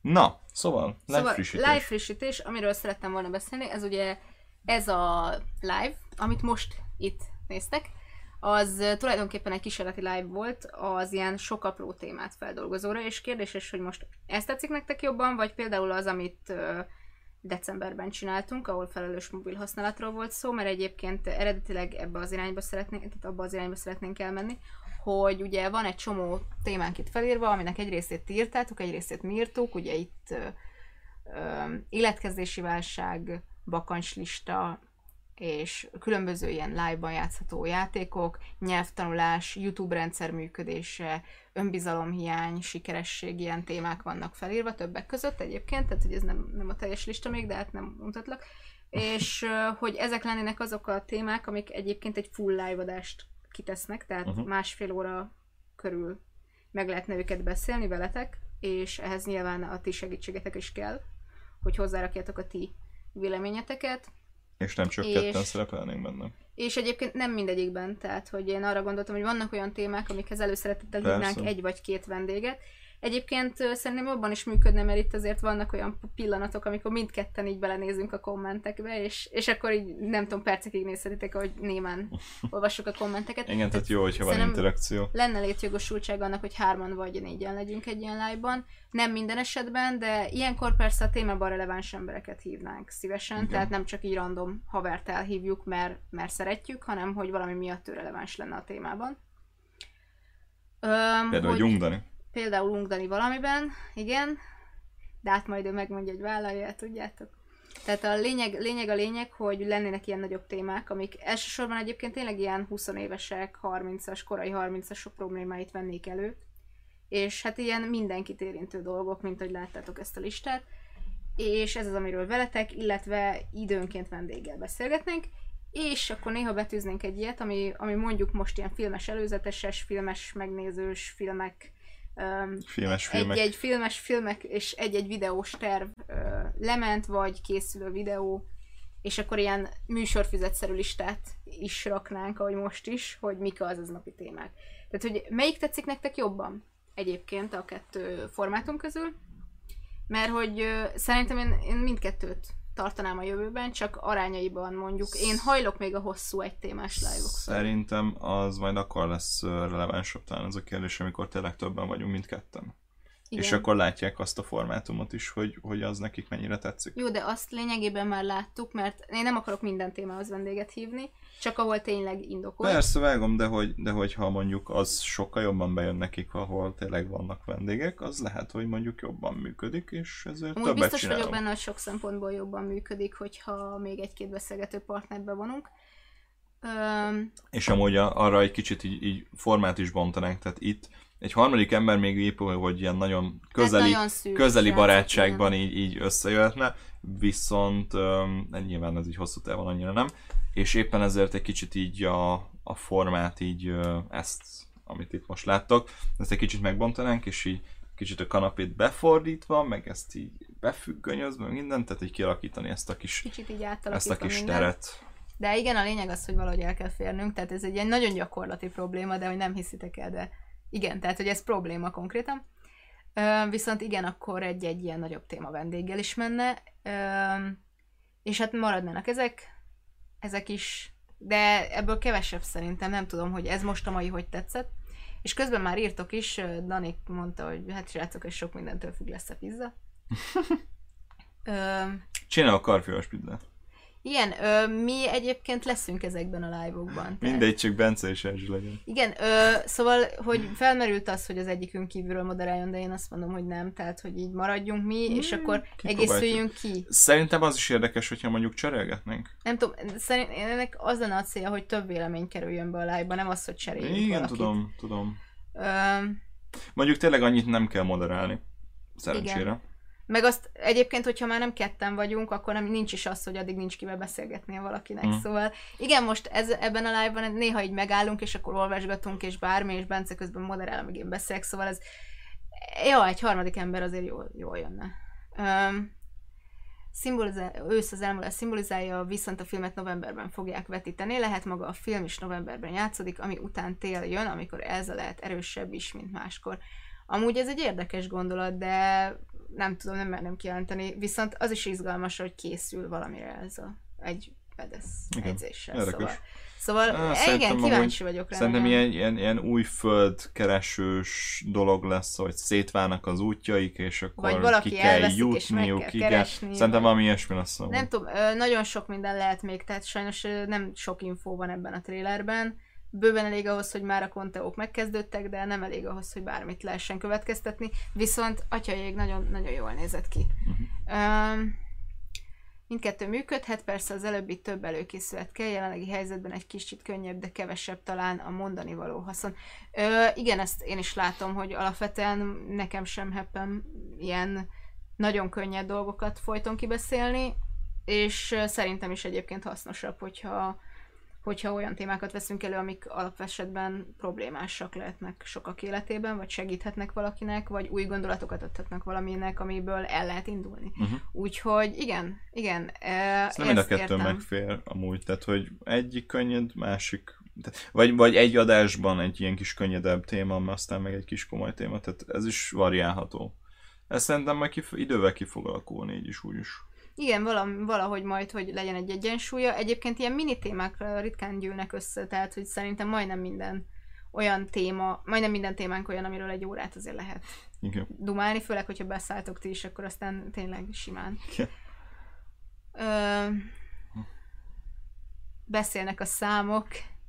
Na, szóval, live Szóval frissítés. live frissítés, amiről szerettem volna beszélni, ez ugye ez a live, amit most itt néztek, az tulajdonképpen egy kísérleti live volt az ilyen sok apró témát feldolgozóra, és kérdéses, hogy most ez tetszik nektek jobban, vagy például az, amit decemberben csináltunk, ahol felelős mobil használatról volt szó, mert egyébként eredetileg ebbe az irányba szeretnénk, tehát abba az irányba szeretnénk elmenni, hogy ugye van egy csomó témánk itt felírva, aminek egy részét ti írtátok, egy részét mi írtuk, ugye itt ö, életkezdési válság, bakancslista, és különböző ilyen live-ban játszható játékok, nyelvtanulás, YouTube rendszer működése, önbizalomhiány, sikeresség, ilyen témák vannak felírva többek között egyébként, tehát hogy ez nem, nem a teljes lista még, de hát nem mutatlak. És hogy ezek lennének azok a témák, amik egyébként egy full live adást kitesznek, tehát uh-huh. másfél óra körül meg lehetne őket beszélni veletek, és ehhez nyilván a ti segítségetek is kell, hogy hozzárakjátok a ti véleményeteket, És nem csak És- ketten szerepelnénk benne. és egyébként nem mindegyikben, tehát hogy én arra gondoltam, hogy vannak olyan témák, amikhez előszeretettel hívnánk egy vagy két vendéget. Egyébként szerintem jobban is működne, mert itt azért vannak olyan pillanatok, amikor mindketten így belenézünk a kommentekbe, és, és akkor így nem tudom, percekig nézhetitek, hogy némán olvassuk a kommenteket. Igen, tehát jó, hogyha van interakció. Lenne létjogosultság annak, hogy hárman vagy négyen legyünk egy ilyen live-ban. Nem minden esetben, de ilyenkor persze a témában releváns embereket hívnánk szívesen, Igen. Tehát nem csak így random havert elhívjuk, mert, mert szeretjük, hanem hogy valami miatt ő releváns lenne a témában. Öm, Például hogy Jungdani. Például ungdani valamiben, igen, de hát majd ő megmondja, hogy vállalja, tudjátok. Tehát a lényeg, lényeg a lényeg, hogy lennének ilyen nagyobb témák, amik elsősorban egyébként tényleg ilyen 20 évesek, 30-as, korai 30-asok problémáit vennék elő. És hát ilyen mindenkit érintő dolgok, mint hogy láttátok ezt a listát. És ez az, amiről veletek, illetve időnként vendéggel beszélgetnénk. És akkor néha betűznénk egy ilyet, ami, ami mondjuk most ilyen filmes előzeteses, filmes megnézős filmek, Filmes filmek. egy-egy filmes filmek és egy-egy videós terv lement, vagy készülő videó, és akkor ilyen műsorfüzetszerű listát is raknánk, ahogy most is, hogy mik az az napi témák. Tehát, hogy melyik tetszik nektek jobban egyébként a kettő formátum közül? Mert hogy szerintem én, én mindkettőt tartanám a jövőben, csak arányaiban mondjuk. Én hajlok még a hosszú egy témás live-ok. Szerintem az majd akkor lesz relevánsabb talán ez a kérdés, amikor tényleg többen vagyunk, mint ketten. Igen. És akkor látják azt a formátumot is, hogy, hogy az nekik mennyire tetszik. Jó, de azt lényegében már láttuk, mert én nem akarok minden témához vendéget hívni, csak ahol tényleg indokolt. Persze, vágom, de hogy, de hogyha mondjuk az sokkal jobban bejön nekik, ahol tényleg vannak vendégek, az lehet, hogy mondjuk jobban működik, és ezért Amúgy többet biztos csinálunk. vagyok benne, hogy sok szempontból jobban működik, hogyha még egy-két beszélgető partnert bevonunk. Öm, És amúgy a- arra egy kicsit így, így formát is bontanánk, tehát itt egy harmadik ember még épül, hogy ilyen nagyon közeli, Hát nagyon szűk közeli srácok, barátságban így, így összejöhetne, viszont um, nyilván ez így hosszú távon annyira nem, és éppen ezért egy kicsit így a, a formát így ezt, amit itt most láttok, ezt egy kicsit megbontanánk, és így kicsit a kanapét befordítva, meg ezt így befüggönyözve, mindent, tehát így kialakítani ezt a kis, Kicsit így ezt a kis mindent. teret. De igen, a lényeg az, hogy valahogy el kell férnünk, tehát ez egy ilyen nagyon gyakorlati probléma, de hogy nem hiszitek el, de igen, tehát hogy ez probléma konkrétan. Viszont igen, akkor egy-egy ilyen nagyobb téma vendéggel is menne, és hát maradnának ezek, ezek is, de ebből kevesebb szerintem, nem tudom, hogy ez most a mai hogy tetszett. És közben már írtok is, Danik mondta, hogy hát srácok, és sok mindentől függ lesz a pizza. Ö, Csinál a karfiós pizzát. Igen, ö, mi egyébként leszünk ezekben a live-okban. Mindegy, csak Bence és Erzsi legyen. Igen, ö, szóval, hogy felmerült az, hogy az egyikünk kívülről moderáljon, de én azt mondom, hogy nem, tehát, hogy így maradjunk mi, és akkor egészüljünk ki. Szerintem az is érdekes, hogyha mondjuk cserélgetnénk. Nem tudom, szerint ennek az lenne a célja, hogy több vélemény kerüljön be a live-ba, nem az, hogy cseréljünk Igen, valakit. tudom, tudom. Ö, Mondjuk tényleg annyit nem kell moderálni. Szerencsére. Igen. Meg azt egyébként, hogyha már nem ketten vagyunk, akkor nem, nincs is az, hogy addig nincs kivel beszélgetnie valakinek. Mm. Szóval igen, most ez, ebben a live-ban néha így megállunk, és akkor olvasgatunk, és bármi, és Bence közben moderál, amíg én beszélek, szóval ez, jó, egy harmadik ember azért jól, jól jönne. Öm, szimbolizál, ősz az elmúlás szimbolizálja, viszont a filmet novemberben fogják vetíteni. Lehet maga a film is novemberben játszódik, ami után tél jön, amikor ez lehet erősebb is, mint máskor. Amúgy ez egy érdekes gondolat, de nem tudom, nem mernem kijelenteni. Viszont az is izgalmas, hogy készül valamire ez a egy pedesz Igen, edzéssel. érdekes. Szóval, szóval Á, eh, igen, kíváncsi vagyok rá. Szerintem ilyen, ilyen, ilyen új földkeresős dolog lesz, hogy szétválnak az útjaik, és akkor Vagy valaki ki kell jutniuk. kell igen. keresni, Szerintem valami ilyesmi lesz. amúgy. Nem tudom, ö, nagyon sok minden lehet még, tehát sajnos ö, nem sok infó van ebben a trélerben. Bőven elég ahhoz, hogy már a konteók megkezdődtek, de nem elég ahhoz, hogy bármit lehessen következtetni. Viszont atyaig nagyon, nagyon jól nézett ki. Uh-huh. Um, mindkettő működhet, persze az előbbi több előkészület kell, jelenlegi helyzetben egy kicsit könnyebb, de kevesebb talán a mondani való haszon. Ö, igen, ezt én is látom, hogy alapvetően nekem sem heppem ilyen nagyon könnyed dolgokat folyton kibeszélni, és szerintem is egyébként hasznosabb, hogyha hogyha olyan témákat veszünk elő, amik alapesetben problémásak lehetnek sokak életében, vagy segíthetnek valakinek, vagy új gondolatokat adhatnak valaminek, amiből el lehet indulni. Uh-huh. Úgyhogy igen, igen. e, nem mind a kettő értem. megfér amúgy, tehát hogy egyik könnyed, másik vagy, vagy egy adásban egy ilyen kis könnyedebb téma, aztán meg egy kis komoly téma, tehát ez is variálható. Ez szerintem majd kif- idővel ki fog alakulni, így is, úgy is. Igen, valam, valahogy majd, hogy legyen egy egyensúlya. Egyébként ilyen mini témák ritkán gyűlnek össze, tehát hogy szerintem majdnem minden olyan téma, majdnem minden témánk olyan, amiről egy órát azért lehet Igen. dumálni, főleg, hogyha beszálltok ti is, akkor aztán tényleg simán. Igen. Ö, beszélnek a számok.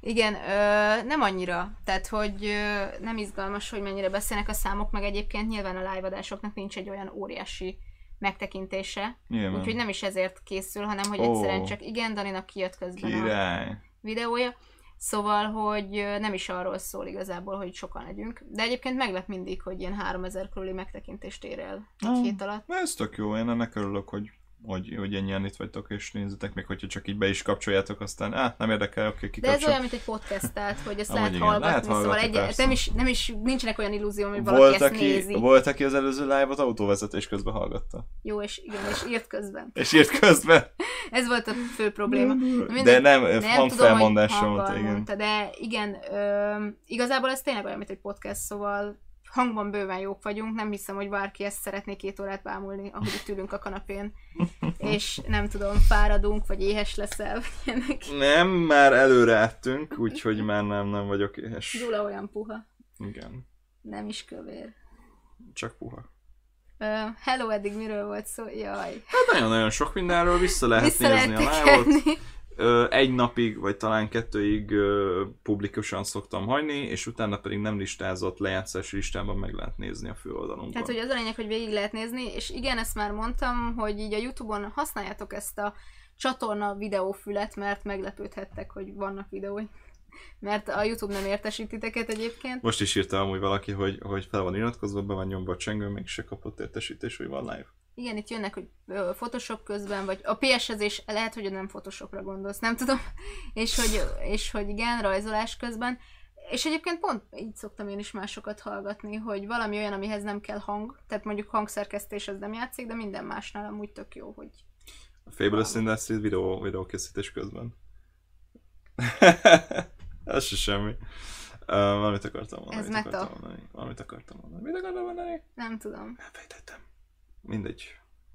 Igen, ö, nem annyira. Tehát, hogy ö, nem izgalmas, hogy mennyire beszélnek a számok, meg egyébként nyilván a live nincs egy olyan óriási megtekintése. Nyilván. Úgyhogy nem is ezért készül, hanem hogy Ó. egyszerűen csak igen, Daninak kijött közben a Király. videója. Szóval, hogy nem is arról szól igazából, hogy sokan legyünk. De egyébként meglep mindig, hogy ilyen 3000 körüli megtekintést ér el egy Ah. hét alatt. Ez tök jó, én ennek örülök, hogy, hogy, hogy ennyien itt vagytok és nézitek, még hogyha csak így be is kapcsoljátok, aztán, á, nem érdekel, oké, De ez kikapcsol. olyan, mint egy podcast, tehát, hogy ezt lehet igen, hallgatni, lehet szóval hallgatni, egy, persze. nem, is, nem is, nincsenek olyan illúzióm, hogy valaki Volt ezt aki, nézi. volt, aki az előző live-ot autóvezetés közben hallgatta. Jó, és igen, és írt közben. És írt közben. Ez volt a fő probléma. Mindegy, De nem, nem hogy volt, igen. mondta, de igen, ö, igazából ez tényleg olyan, mint egy podcast, szóval hangban bőven jók vagyunk, nem hiszem, hogy bárki ezt szeretné két órát bámulni, ahogy itt ülünk a kanapén, és nem tudom, fáradunk, vagy éhes leszel, vagy ilyenek. Nem, már előre ettünk, úgyhogy már nem, nem vagyok éhes. Gyula olyan puha, Igen, nem is kövér. csak puha. Ö, hello, eddig miről volt szó? Jaj. Hát nagyon-nagyon sok mindenről vissza lehet Vissza nézni lehet a live-ot. Egy napig, vagy talán kettőig publikusan szoktam hagyni, és utána pedig nem listázott lejátszási listában meg lehet nézni a főoldalunkon. Tehát, hogy az a lényeg, hogy végig lehet nézni, és igen, ezt már mondtam, hogy így a Youtube-on használjátok ezt a csatorna videófület, mert meglepődhettek, hogy vannak videói. Mert a YouTube nem értesít titeket egyébként. Most is írta amúgy valaki, hogy, hogy fel van iratkozva, be van nyomva a csengő, még se kapott értesítés, hogy van live. Igen, itt jönnek, hogy Photoshop közben, vagy a PS-ezés, lehet, hogy nem Photoshopra gondolsz, nem tudom. És hogy, és hogy igen, rajzolás közben. És egyébként pont így szoktam én is másokat hallgatni, hogy valami olyan, amihez nem kell hang, tehát mondjuk hangszerkesztés az nem játszik, de minden másnál amúgy tök jó, hogy A Fabulous Industries videó, videókészítés közben. Ez se semmi. Uh, valamit akartam mondani. Ez meta. akartam mondani. Valamit akartam mondani. Mit akartam mondani? nem tudom. Elfejtettem. Mindegy.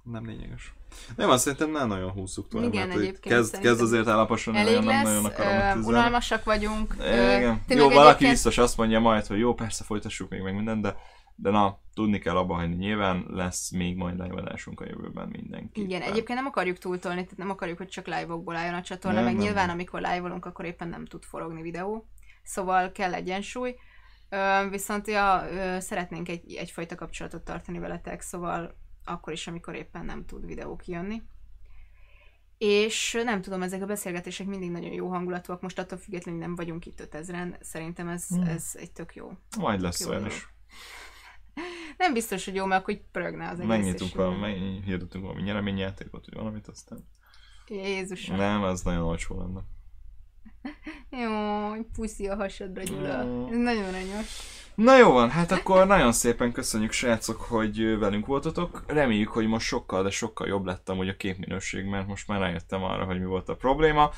Nem lényeges. Nem, azt szerintem nem nagyon húzzuk tovább, Igen, mert hogy egyébként kezd, kezd azért állaposan, Elég nem, lesz, nagyon akarom ö, unalmasak vagyunk. ö, Igen. Jó, valaki egyébként- biztos azt mondja majd, hogy jó, persze folytassuk még meg mindent, de, de na, tudni kell abba hagyni. Nyilván lesz még majd live a jövőben mindenki. Igen, egyébként nem akarjuk túltolni, tehát nem akarjuk, hogy csak live-okból álljon a csatorna, Nem, meg nem, nyilván nem. amikor live-olunk, akkor éppen nem tud forogni videó, szóval kell egyensúly. Ö, viszont ja, ö, szeretnénk egy, egyfajta kapcsolatot tartani veletek, szóval akkor is, amikor éppen nem tud videó kijönni. És nem tudom, ezek a beszélgetések mindig nagyon jó hangulatúak, most attól függetlenül nem vagyunk itt 5000-en, szerintem ez, Hmm. ez egy tök jó. Majd lesz Jó olyan is. Nem biztos, hogy jó, mert akkor így pörögne az egész. Megnyitunk valami, hirdetünk valami nyereményjátékot, vagy valamit, aztán... Jézusom. Nem, az nagyon olcsó lenne. Jó, puszi a hasadra, Gyula. Ez nagyon aranyos. Na jó van, hát akkor nagyon szépen köszönjük srácok, hogy velünk voltatok. Reméljük, hogy most sokkal, de sokkal jobb lettem hogy a képminőség, mert most már rájöttem arra, hogy mi volt a probléma.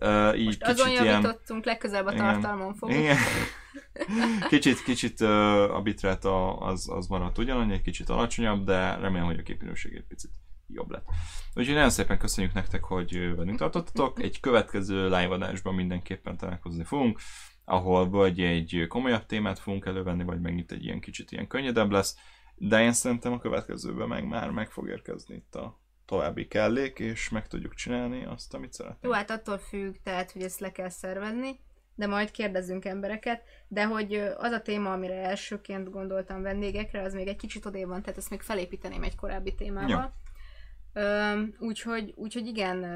Uh, így Most azon kicsit ilyen... javítottunk, legközelebb a Igen. tartalmon fogunk. Igen. Kicsit, kicsit uh, a bitrate az, az maradt ugyanannyi, egy kicsit alacsonyabb, de remélem, hogy a képminőség egy picit jobb lett. Úgyhogy nagyon szépen köszönjük nektek, hogy velünk tartottatok. Egy következő live adásban mindenképpen találkozni fogunk, ahol vagy egy komolyabb témát fogunk elővenni, vagy megint egy ilyen kicsit ilyen könnyedebb lesz, de én szerintem a következőben meg már meg fog érkezni itt a további kellék, és meg tudjuk csinálni azt, amit szeretnénk. Jó, hát attól függ, tehát, hogy ezt le kell szervezni, de majd kérdezzünk embereket, de hogy az a téma, amire elsőként gondoltam vendégekre, az még egy kicsit odébb van, tehát ezt még felépíteném egy korábbi témával. Úgyhogy, úgyhogy igen,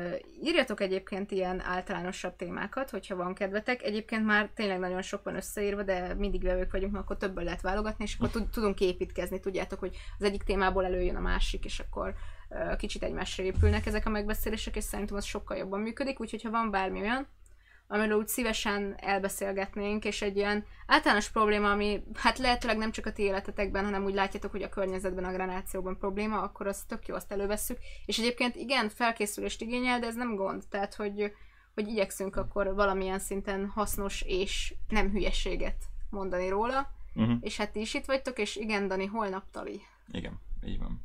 írjatok egyébként ilyen általánosabb témákat, hogyha van kedvetek. Egyébként már tényleg nagyon sok van összeírva, de mindig vevők vagyunk, mert akkor többől lehet válogatni, és akkor tud- tudunk építkezni. Tudjátok, hogy az egyik témából előjön a másik, és akkor kicsit egymásra épülnek ezek a megbeszélések, és szerintem az sokkal jobban működik. Úgyhogy ha van bármi olyan, amiről úgy szívesen elbeszélgetnénk, és egy ilyen általános probléma, ami hát lehetőleg nem csak a ti életetekben, hanem úgy látjátok, hogy a környezetben, a generációban probléma, akkor az tök jó, azt elővesszük. És egyébként igen, felkészülést igényel, de ez nem gond, tehát hogy, hogy igyekszünk akkor valamilyen szinten hasznos és nem hülyeséget mondani róla. Uh-huh. És hát ti is itt vagytok, és igen, Dani, holnap tali. Igen, így van.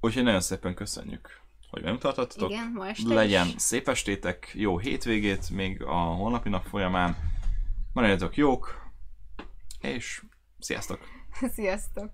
Úgyhogy nagyon szépen köszönjük, hogy velünk tartottatok. Igen, ma este Legyen is. szép estétek, jó hétvégét még a holnapi nap folyamán. Maradjatok jók, és sziasztok! Sziasztok!